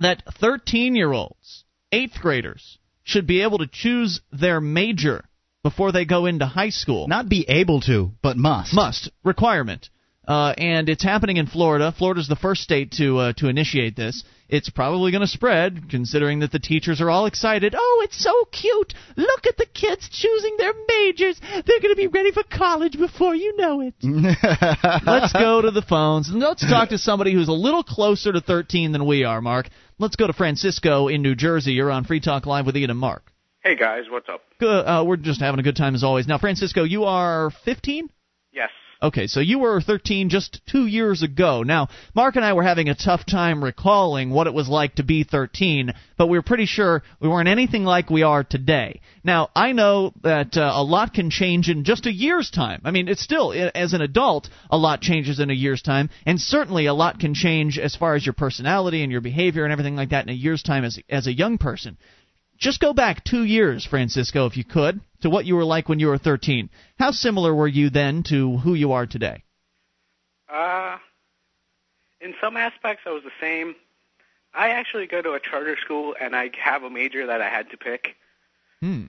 that 13 year olds, 8th graders, should be able to choose their major before they go into high school. Not be able to, but must. Must. Requirement. Uh, and it's happening in Florida. Florida's the first state to uh, to initiate this. It's probably going to spread, considering that the teachers are all excited. Oh, it's so cute! Look at the kids choosing their majors. They're going to be ready for college before you know it. *laughs* Let's go to the phones and let's talk to somebody who's a little closer to 13 than we are, Mark. Let's go to Francisco in New Jersey. You're on Free Talk Live with Ian and Mark. Hey guys, what's up? Good. Uh, we're just having a good time as always. Now, Francisco, you are 15. Yes. Okay, so you were 13 just two years ago. Now, Mark and I were having a tough time recalling what it was like to be 13, but we were pretty sure we weren't anything like we are today. Now, I know that uh, a lot can change in just a year's time. I mean, it's still, as an adult, a lot changes in a year's time, and certainly a lot can change as far as your personality and your behavior and everything like that in a year's time as, as a young person. Just go back two years, Francisco, if you could, to what you were like when you were 13. How similar were you then to who you are today? Uh, in some aspects, I was the same. I actually go to a charter school, and I have a major that I had to pick, Hmm.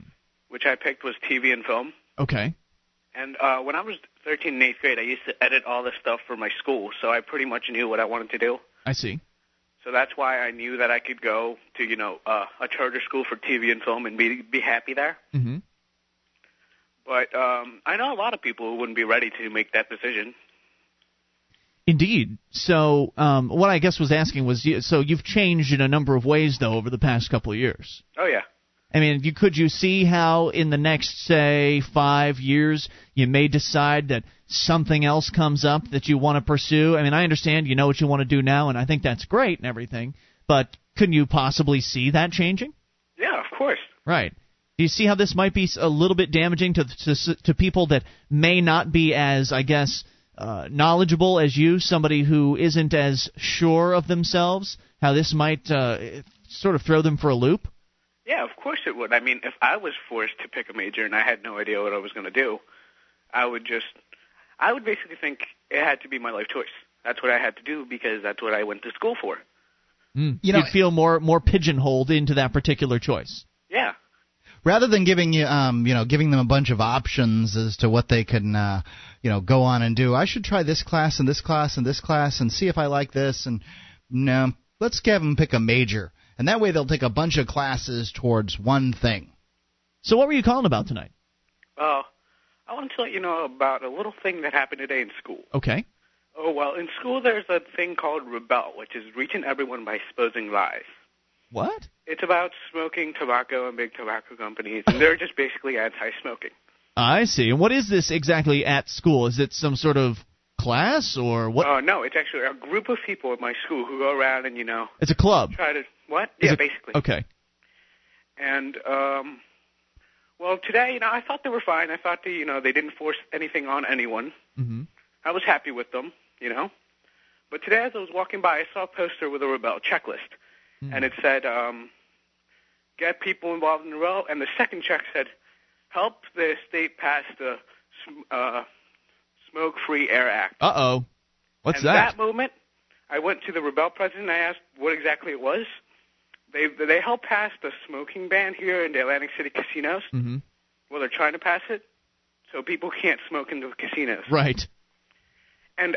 which I picked was TV and film. Okay. And uh, when I was 13 in eighth grade, I used to edit all this stuff for my school, so I pretty much knew what I wanted to do. I see. So that's why I knew that I could go to, you know, uh, a charter school for TV and film and be be happy there. hmm But um, I know a lot of people who wouldn't be ready to make that decision. Indeed. So, um, what I guess was asking was, you- so you've changed in a number of ways though over the past couple of years. Oh yeah. I mean, you could you see how in the next say five years you may decide that something else comes up that you want to pursue? I mean, I understand you know what you want to do now, and I think that's great and everything. But couldn't you possibly see that changing? Yeah, of course. Right. Do you see how this might be a little bit damaging to to, to people that may not be as, I guess, uh, knowledgeable as you, somebody who isn't as sure of themselves? How this might uh, sort of throw them for a loop? Yeah, of course it would. I mean, if I was forced to pick a major and I had no idea what I was going to do, I would just, I would basically think it had to be my life choice. That's what I had to do because that's what I went to school for. Mm. You know- You'd feel more more pigeonholed into that particular choice. Yeah. rather than giving you um you know giving them a bunch of options as to what they can uh you know go on and do i should try this class and this class and this class and see if i like this and no let's have them pick a major and that way they'll take a bunch of classes towards one thing So, what were you calling about tonight? Uh, I want to let you know about a little thing that happened today in school. Okay. Oh, well, in school there's a thing called Rebel, which is reaching everyone by exposing lies. What? It's about smoking tobacco and big tobacco companies, and they're just basically anti-smoking. I see. And what is this exactly at school? Is it some sort of class or what? Oh, no, it's actually a group of people at my school who go around and, you know, it's a club. try to, what? Is yeah, it- basically. Okay. And um well today, you know, I thought they were fine. I thought they, you know, they didn't force anything on anyone. Mm-hmm. I was happy with them, you know. But today as I was walking by, I saw a poster with a rebel checklist. And it said um get people involved in the rebel and the second check said help the state pass the uh smoke-free air act. Uh oh. What's and that? that moment, I went to the rebel president and I asked what exactly it was. They they helped pass the smoking ban here in the Atlantic City casinos. hmm Well, they're trying to pass it, so people can't smoke in the casinos. Right. And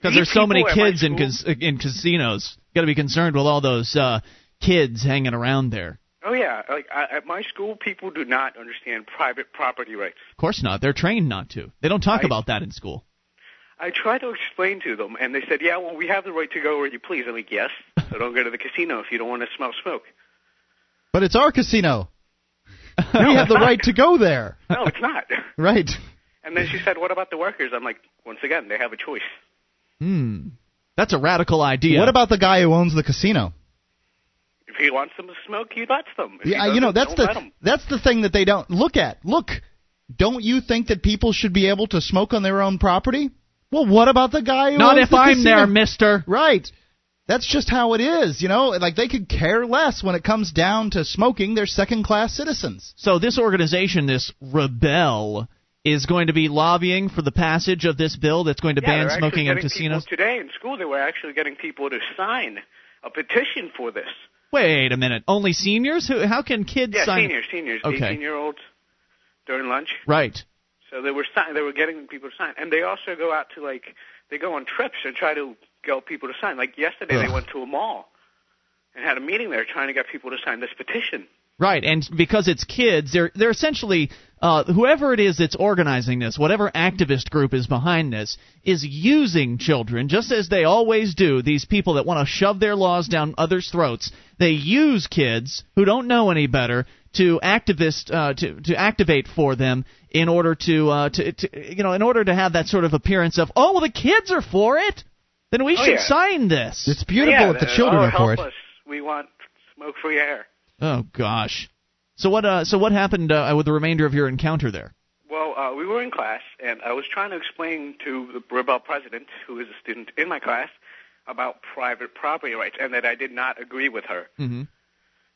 Because there's so many people at my kids in cas- in casinos. Got to be concerned with all those uh, kids hanging around there. Oh yeah, like I, at my school, people do not understand private property rights. Of course not. They're trained not to. They don't talk I- about that in school. I tried to explain to them, and they said, "Yeah, well, we have the right to go where you please." I'm like, "Yes, so don't go to the casino if you don't want to smell smoke." But it's our casino. we have the right to go there. No, it's not. Right. And then she said, "What about the workers?" I'm like, "Once again, they have a choice." Hmm. That's a radical idea. What about the guy who owns the casino? If he wants them to smoke, he lets them. If Yeah, you know that's don't let the 'em. that's the thing that they don't look at. Look, don't you think that people should be able to smoke on their own property? Well, what about the guy who Not owns if the I'm casino? there, mister. Right. That's just how it is, you know. Like they could care less when it comes down to smoking. They're second-class citizens. So this organization, this Rebel, is going to be lobbying for the passage of this bill that's going to yeah, ban smoking in casinos. Today in school, they were actually getting people to sign a petition for this. Wait a minute. Only seniors? Who? How can kids Yeah, sign? seniors, seniors, Okay. 18 year olds during lunch. Right. So they were sign- they were getting people to sign, and they also go out to like they go on trips and try to get people to sign. Like yesterday, they went to a mall and had a meeting there trying to get people to sign this petition. Right, and because it's kids, they're they're essentially uh, whoever it is that's organizing this, whatever activist group is behind this, is using children just as they always do. These people that want to shove their laws down others' throats, they use kids who don't know any better to activist uh, to to activate for them in order to, uh, to to you know in order to have that sort of appearance of oh well the kids are for it, then we Oh, should yeah. sign this. It's beautiful yeah, that the children oh, are for it. us. We want smoke-free air. Oh gosh. So what uh so what happened uh, with the remainder of your encounter there? Well, uh, we were in class, and I was trying to explain to the Rebel president, who is a student in my class, about private property rights, and that I did not agree with her. Mm-hmm.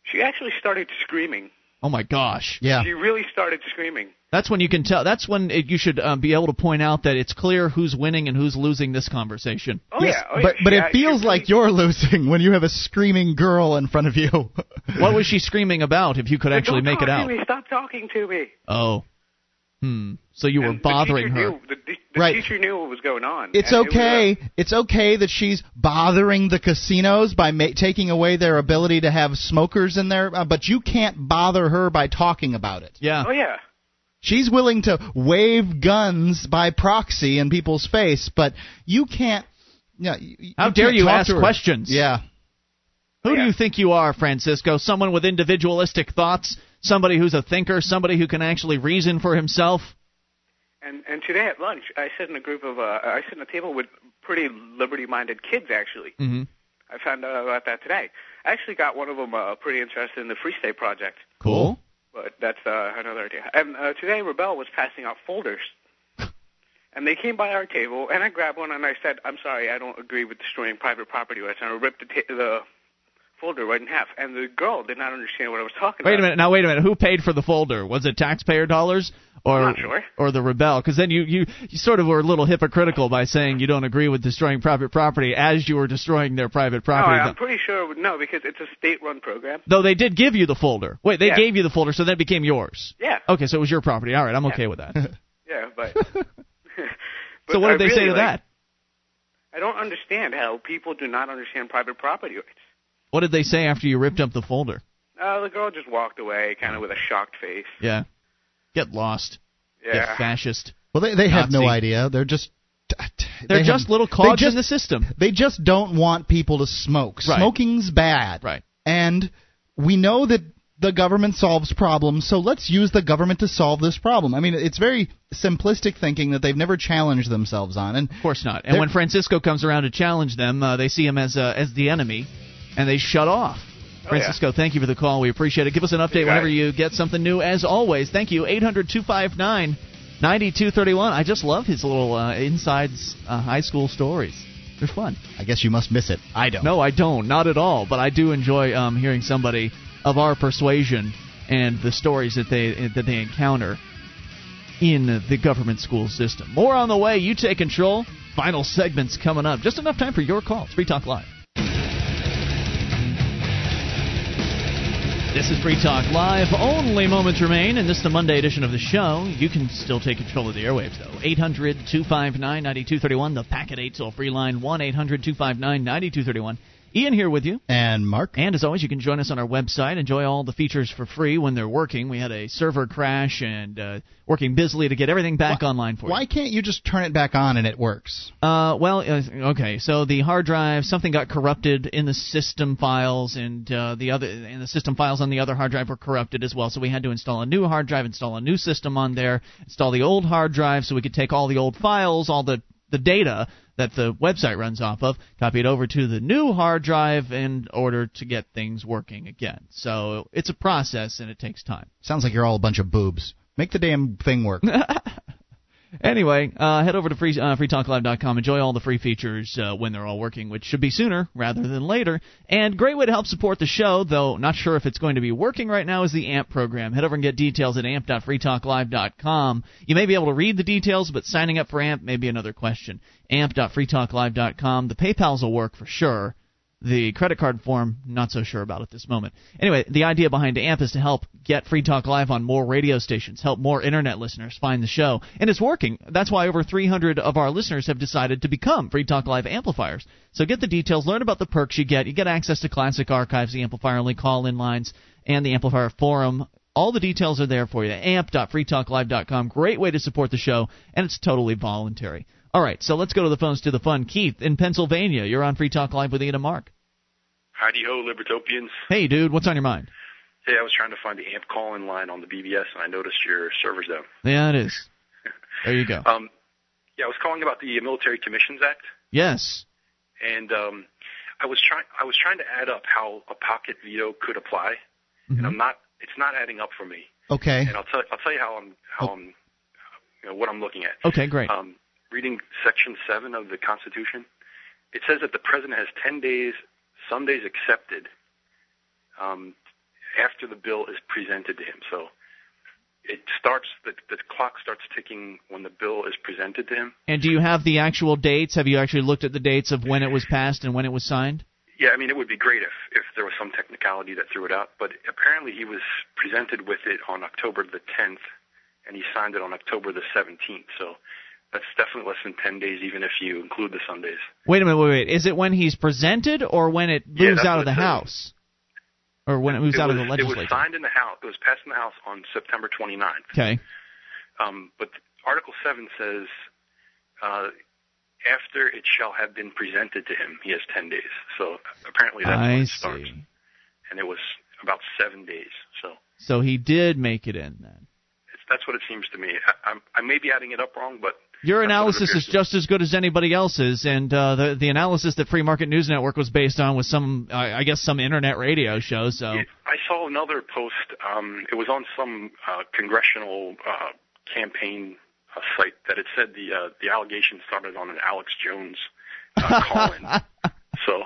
She actually started screaming. Oh my gosh. Yeah. She really started screaming. That's when you can tell. That's when it, you should um, be able to point out that it's clear who's winning and who's losing this conversation. Oh yes, yeah, oh, but yeah. but it I- she feels really- like you're losing when you have a screaming girl in front of you. What was she screaming about? If you could actually Don't make it talk out. To me. Stop talking to me. Oh. Hmm. So you were bothering the her. Knew, the the, the Right. teacher knew what was going on. It's and it okay. It's okay that she's bothering the casinos by ma- taking away their ability to have smokers in there, uh, but you can't bother her by talking about it. Yeah. oh yeah. She's willing to wave guns by proxy in people's face, but you can't. You know, you- How you dare can't you ask questions? Yeah. Who do you think you are, Francisco? Someone with individualistic thoughts? Somebody who's a thinker? Somebody who can actually reason for himself? And and today at lunch, I sit in a group of uh, I sit at a table with pretty liberty-minded kids. Actually, Mm-hmm. I found out about that today. I actually got one of them uh, pretty interested in the Free State Project, Cool. but that's uh, another idea. And uh, today, Rebel was passing out folders. *laughs* And they came by our table, and I grabbed one, and I said, "I'm sorry, I don't agree with destroying private property rights." And I ripped the, ta- the folder right in half. And the girl did not understand what I was talking about. Wait a minute. Now wait a minute. Who paid for the folder? Was it taxpayer dollars or not sure. or the rebel? Because then you, you you sort of were a little hypocritical by saying you don't agree with destroying private property as you were destroying their private property. I, I'm pretty sure no, because it's a state-run program. Though they did give you the folder. Wait, they Yeah. gave you the folder, so that became yours. Yeah, Okay, so it was your property. All right, I'm okay with that. *laughs* *laughs* yeah, but. *laughs* so what I did they say to like, that? I don't understand how people do not understand private property rights. What did they say after you ripped up the folder? Uh, the girl just walked away, kind of with a shocked face. Yeah. Get lost. Yeah. You fascist. Well, they they have no idea. They're just. They're they have- just little cogs just- in the system. They just don't want people to smoke. Right. Smoking's bad. Right. And we know that the government solves problems, so let's use the government to solve this problem. I mean, it's very simplistic thinking that they've never challenged themselves on. And Of course not. And when Francisco comes around to challenge them, uh, they see him as uh, as the enemy, and they shut off. Oh, Francisco, thank you for the call. We appreciate it. Give us an update You whenever you get something new. As always, thank you. 800 259 9231. I just love his little uh, insides uh, high school stories. They're fun. I guess you must miss it. I don't. No, I don't. Not at all. But I do enjoy um, hearing somebody of our persuasion and the stories that they that they encounter in the government school system. More on the way. You take control. Final segments coming up. Just enough time for your call. Free Talk Live. This is Free Talk Live. Only moments remain and this is the Monday edition of the show. You can still take control of the airwaves though. 800-259-9231, the Packet 8 toll free line 1-800-259-9231 Ian here with you. And Mark. And as always, you can join us on our website. Enjoy all the features for free when they're working. We had a server crash and uh, working busily to get everything back why, online for why you. Why can't you just turn it back on and it works? Uh, well, uh, okay. So the hard drive, something got corrupted in the system files, and uh, the other, and the system files on the other hard drive were corrupted as well. So we had to install a new hard drive, install a new system on there, install the old hard drive, so we could take all the old files, all the the data that the website runs off of, copy it over to the new hard drive in order to get things working again. So it's a process and it takes time. Sounds like you're all a bunch of boobs. Make the damn thing work. *laughs* Anyway, uh, head over to free, uh, freetalklive.com. Enjoy all the free features uh, when they're all working, which should be sooner rather than later. And great way to help support the show, though not sure if it's going to be working right now, is the AMP program. Head over and get details at amp.freetalklive.com. You may be able to read the details, but signing up for AMP may be another question. amp.freetalklive.com. The PayPal's will work for sure. The credit card form, not so sure about at this moment. Anyway, the idea behind AMP is to help get Free Talk Live on more radio stations, help more internet listeners find the show. And it's working. That's why over 300 of our listeners have decided to become Free Talk Live amplifiers. So get the details, learn about the perks you get. You get access to classic archives, the amplifier only call in lines, and the amplifier forum. All the details are there for you. amp.freetalklive.com. Great way to support the show, and it's totally voluntary. All right, so let's go to the phones to the fun. Keith in Pennsylvania, you're on Free Talk Live with Ian and Mark. Howdy ho, Libertopians. Hey, dude, what's on your mind? Hey, I was trying to find the AMP call in line on the BBS, and I noticed your server's down. Yeah, it is. *laughs* There you go. um, yeah, I was calling about the Military Commissions Act. Yes. And um, I was trying. I was trying to add up how a pocket veto could apply, mm-hmm. and I'm not. It's not adding up for me. Okay. And I'll tell. I'll tell you how I'm. How oh. I'm. You know what I'm looking at. Okay, great. Um, reading Section Seven of the Constitution, it says that the president has 10 days some days accepted um, after the bill is presented to him. So it starts the the clock starts ticking when the bill is presented to him. And do you have the actual dates? Have you actually looked at the dates of when it was passed and when it was signed? Yeah, I mean it would be great if if there was some technicality that threw it out, but apparently he was presented with it on October the 10th and he signed it on October the 17th. So that's definitely less than 10 days, even if you include the Sundays. Wait a minute, wait, wait. Is it when he's presented or when it moves yeah, out of the House? Or when it moves it out was, of the legislature? It was signed in the House. It was passed in the House on September 29th. Okay. Um, but Article 7 says uh, after it shall have been presented to him, he has 10 days. So apparently that's I when it see. starts. And it was about seven days. So. So he did make it in then. It's, that's what it seems to me. I, I'm, I may be adding it up wrong, but your analysis is just as good as anybody else's, and uh, the the analysis that Free Market News Network was based on was some, uh, I guess, some internet radio show. So I saw another post. Um, it was on some uh, congressional uh, campaign uh, site that it said the uh, the allegation started on an Alex Jones uh, call-in. *laughs* so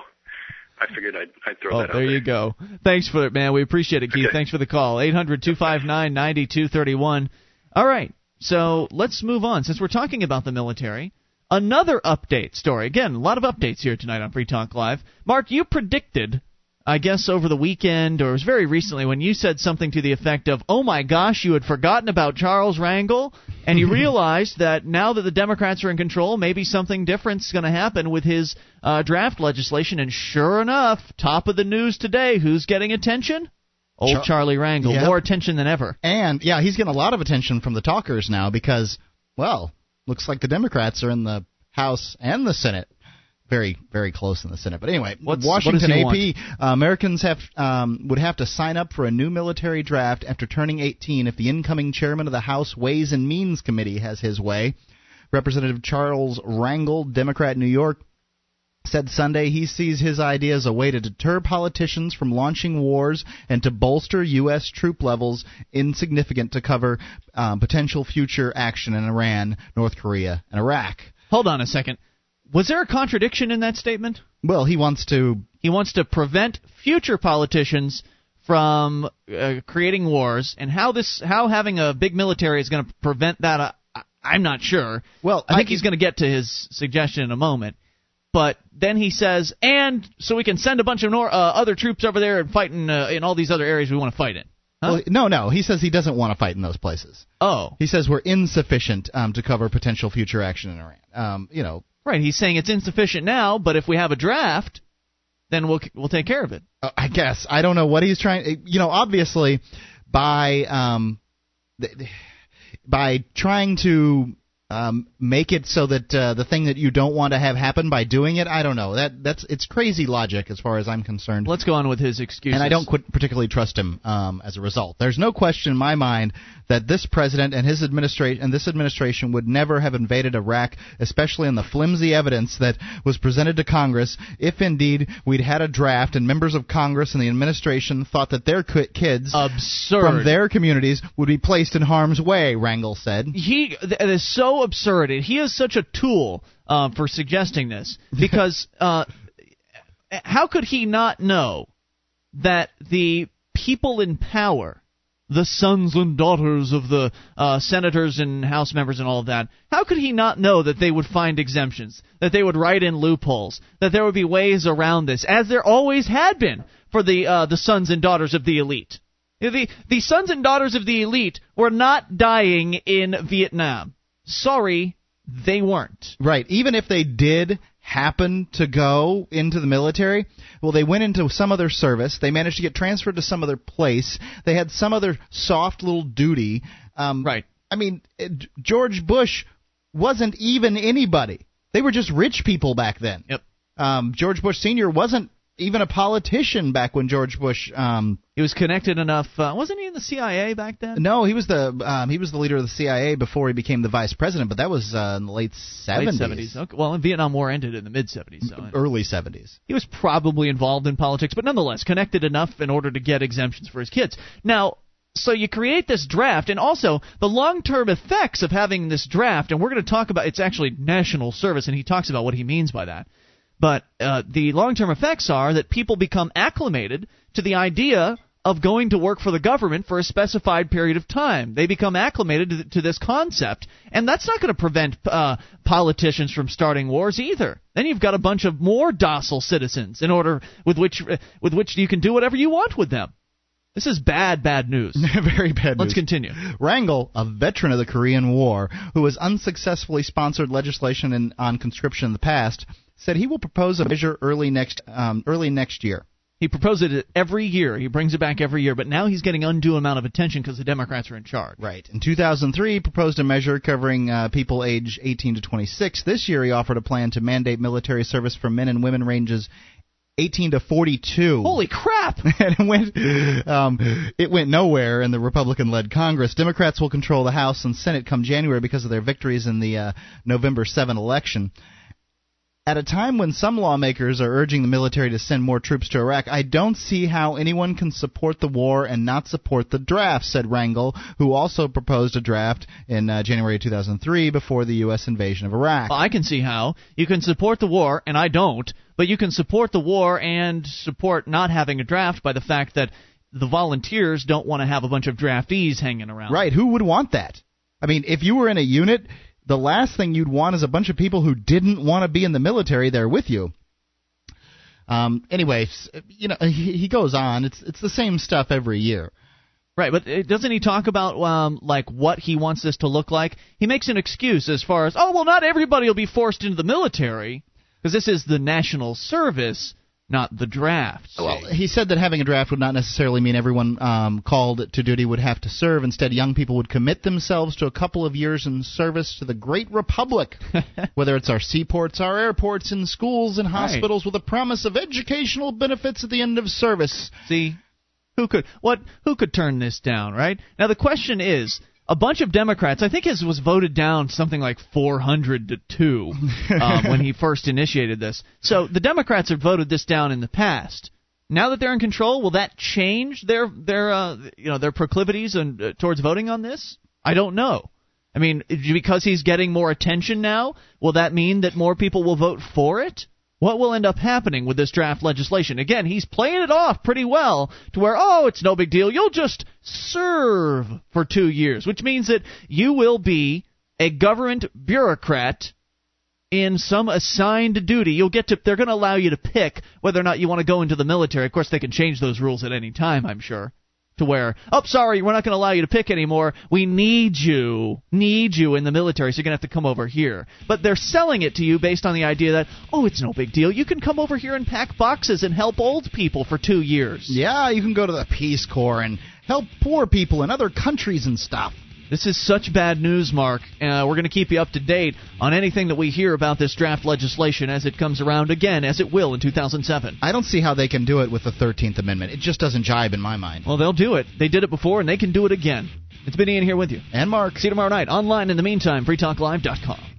I figured I'd, I'd throw oh, that out there. there. you go. Thanks for it, man. We appreciate it, Keith. Okay. Thanks for the call. Eight hundred two five nine ninety two thirty one. All right. So let's move on. Since we're talking about the military, another update story. Again, a lot of updates here tonight on Free Talk Live. Mark, you predicted, I guess over the weekend or it was very recently when you said something to the effect of, "Oh my gosh, you had forgotten about Charles Rangel," and you *laughs* realized that now that the Democrats are in control, maybe something different's going to happen with his uh, draft legislation. And sure enough, top of the news today, who's getting attention? Old Char- Charlie Rangel, Yep. more attention than ever. And yeah, he's getting a lot of attention from the talkers now because, well, looks like the Democrats are in the House and the Senate. Very, very close in the Senate. But anyway, What's- Washington what AP uh, Americans have um, would have to sign up for a new military draft after turning 18 if the incoming chairman of the House Ways and Means Committee has his way. Representative Charles Rangel, Democrat, New York, said Sunday he sees his idea as a way to deter politicians from launching wars and to bolster U.S. troop levels insignificant to cover um, potential future action in Iran, North Korea, and Iraq. Hold on a second. Was there a contradiction in that statement? Well, he wants to. He wants to prevent future politicians from uh, creating wars, and how this, how having a big military is going to prevent that. Uh, I'm not sure. Well, I think I- he's going to get to his suggestion in a moment. But then he says, and so we can send a bunch of nor- uh, other troops over there and fight in, uh, in all these other areas we want to fight in. Huh? Well, no, no. He says he doesn't want to fight in those places. Oh, He says we're insufficient um, to cover potential future action in Iran. Um, you know, right. He's saying it's insufficient now, but if we have a draft, then we'll we'll take care of it. Uh, I guess I don't know what he's trying. You know, obviously, by um, by trying to um, make it so that uh, the thing that you don't want to have happen by doing it. I don't know. That that's it's crazy logic as far as I'm concerned. Let's go on with his excuses. And I don't quit, particularly trust him um, as a result. There's no question in my mind that this president and his administration and this administration would never have invaded Iraq, especially on the flimsy evidence that was presented to Congress. If indeed we'd had a draft and members of Congress and the administration thought that their kids absurd from their communities would be placed in harm's way, Rangel said. He is so absurd. He is such a tool uh, for suggesting this *laughs* because uh, how could he not know that the people in power, the sons and daughters of the uh, senators and House members and all of that, how could he not know that they would find exemptions, that they would write in loopholes, that there would be ways around this, as there always had been for the uh, the sons and daughters of the elite. The, the sons and daughters of the elite were not dying in Vietnam. Sorry, they weren't. Right. Even if they did happen to go into the military, well, they went into some other service. They managed to get transferred to some other place. They had some other soft little duty. Um, right. I mean, George Bush wasn't even anybody. They were just rich people back then. Yep. Um, George Bush Sr. wasn't even a politician back when George Bush. Um, he was connected enough. Uh, wasn't he in the CIA back then? No, he was the um, he was the leader of the CIA before he became the vice president. But that was uh, in the late seventies. Late seventies. Okay. Well, the Vietnam War ended in the mid seventies. So early seventies. He was probably involved in politics, but nonetheless connected enough in order to get exemptions for his kids. Now, so you create this draft and also the long-term effects of having this draft and we're going to talk about it's actually national service and he talks about what he means by that but uh, the long term effects are that people become acclimated to the idea of going to work for the government for a specified period of time. They become acclimated to, to this concept, and that's not going to prevent uh, politicians from starting wars either. Then you've got a bunch of more docile citizens in order with which with which you can do whatever you want with them. This is bad, bad news. *laughs* Very bad Let's continue. Rangel, a veteran of the Korean War, who has unsuccessfully sponsored legislation in, on conscription in the past, said he will propose a measure early next um, early next year. He proposes it every year. He brings it back every year, but now he's getting undue amount of attention because the Democrats are in charge. Right. In 2003, he proposed a measure covering uh, people age 18 to 26. This year, he offered a plan to mandate military service for men and women ranges 18 to 42. Holy crap! *laughs* and it went, um, it went nowhere in the Republican-led Congress. Democrats will control the House and Senate come January because of their victories in the uh, November 7 election. At a time when some lawmakers are urging the military to send more troops to Iraq, I don't see how anyone can support the war and not support the draft, said Rangel, who also proposed a draft in uh, January 2003 before the U.S. invasion of Iraq. Well, I can see how. You can support the war, and I don't, but you can support the war and support not having a draft by the fact that the volunteers don't want to have a bunch of draftees hanging around. Right. Who would want that? I mean, if you were in a unit the last thing you'd want is a bunch of people who didn't want to be in the military there with you. Um, anyway, you know, he, he goes on. It's it's the same stuff every year. Right, but uh, doesn't he talk about um, like what he wants this to look like? He makes an excuse as far as, oh well, not everybody will be forced into the military because this is the national service not the draft. Well, he said that having a draft would not necessarily mean everyone um, called to duty would have to serve. Instead, young people would commit themselves to a couple of years in service to the great republic, *laughs* whether it's our seaports, our airports, and schools and hospitals, right. with a promise of educational benefits at the end of service. See, who could what? Who could turn this down? Right now, the question is a bunch of Democrats. I think his was voted down something like 400 to two um, *laughs* when he first initiated this. So the Democrats have voted this down in the past. Now that they're in control, will that change their their uh, you know their proclivities and uh, towards voting on this? I don't know. I mean, because he's getting more attention now, will that mean that more people will vote for it? What will end up happening with this draft legislation. Again, he's playing it off pretty well to where, oh, it's no big deal. You'll just serve for two years, which means that you will be a government bureaucrat in some assigned duty. You'll get to, they're going to allow you to pick whether or not you want to go into the military. Of course, they can change those rules at any time, I'm sure. To where, oh, sorry, we're not going to allow you to pick anymore. We need you, need you in the military, so you're going to have to come over here. But they're selling it to you based on the idea that, oh, it's no big deal. You can come over here and pack boxes and help old people for two years. Yeah, you can go to the Peace Corps and help poor people in other countries and stuff. This is such bad news, Mark. Uh, we're going to keep you up to date on anything that we hear about this draft legislation as it comes around again, as it will in 2007. I don't see how they can do it with the 13th Amendment. It just doesn't jibe in my mind. Well, they'll do it. They did it before, and they can do it again. It's been Ian here with you. And Mark. See you tomorrow night. Online in the meantime, freetalklive.com.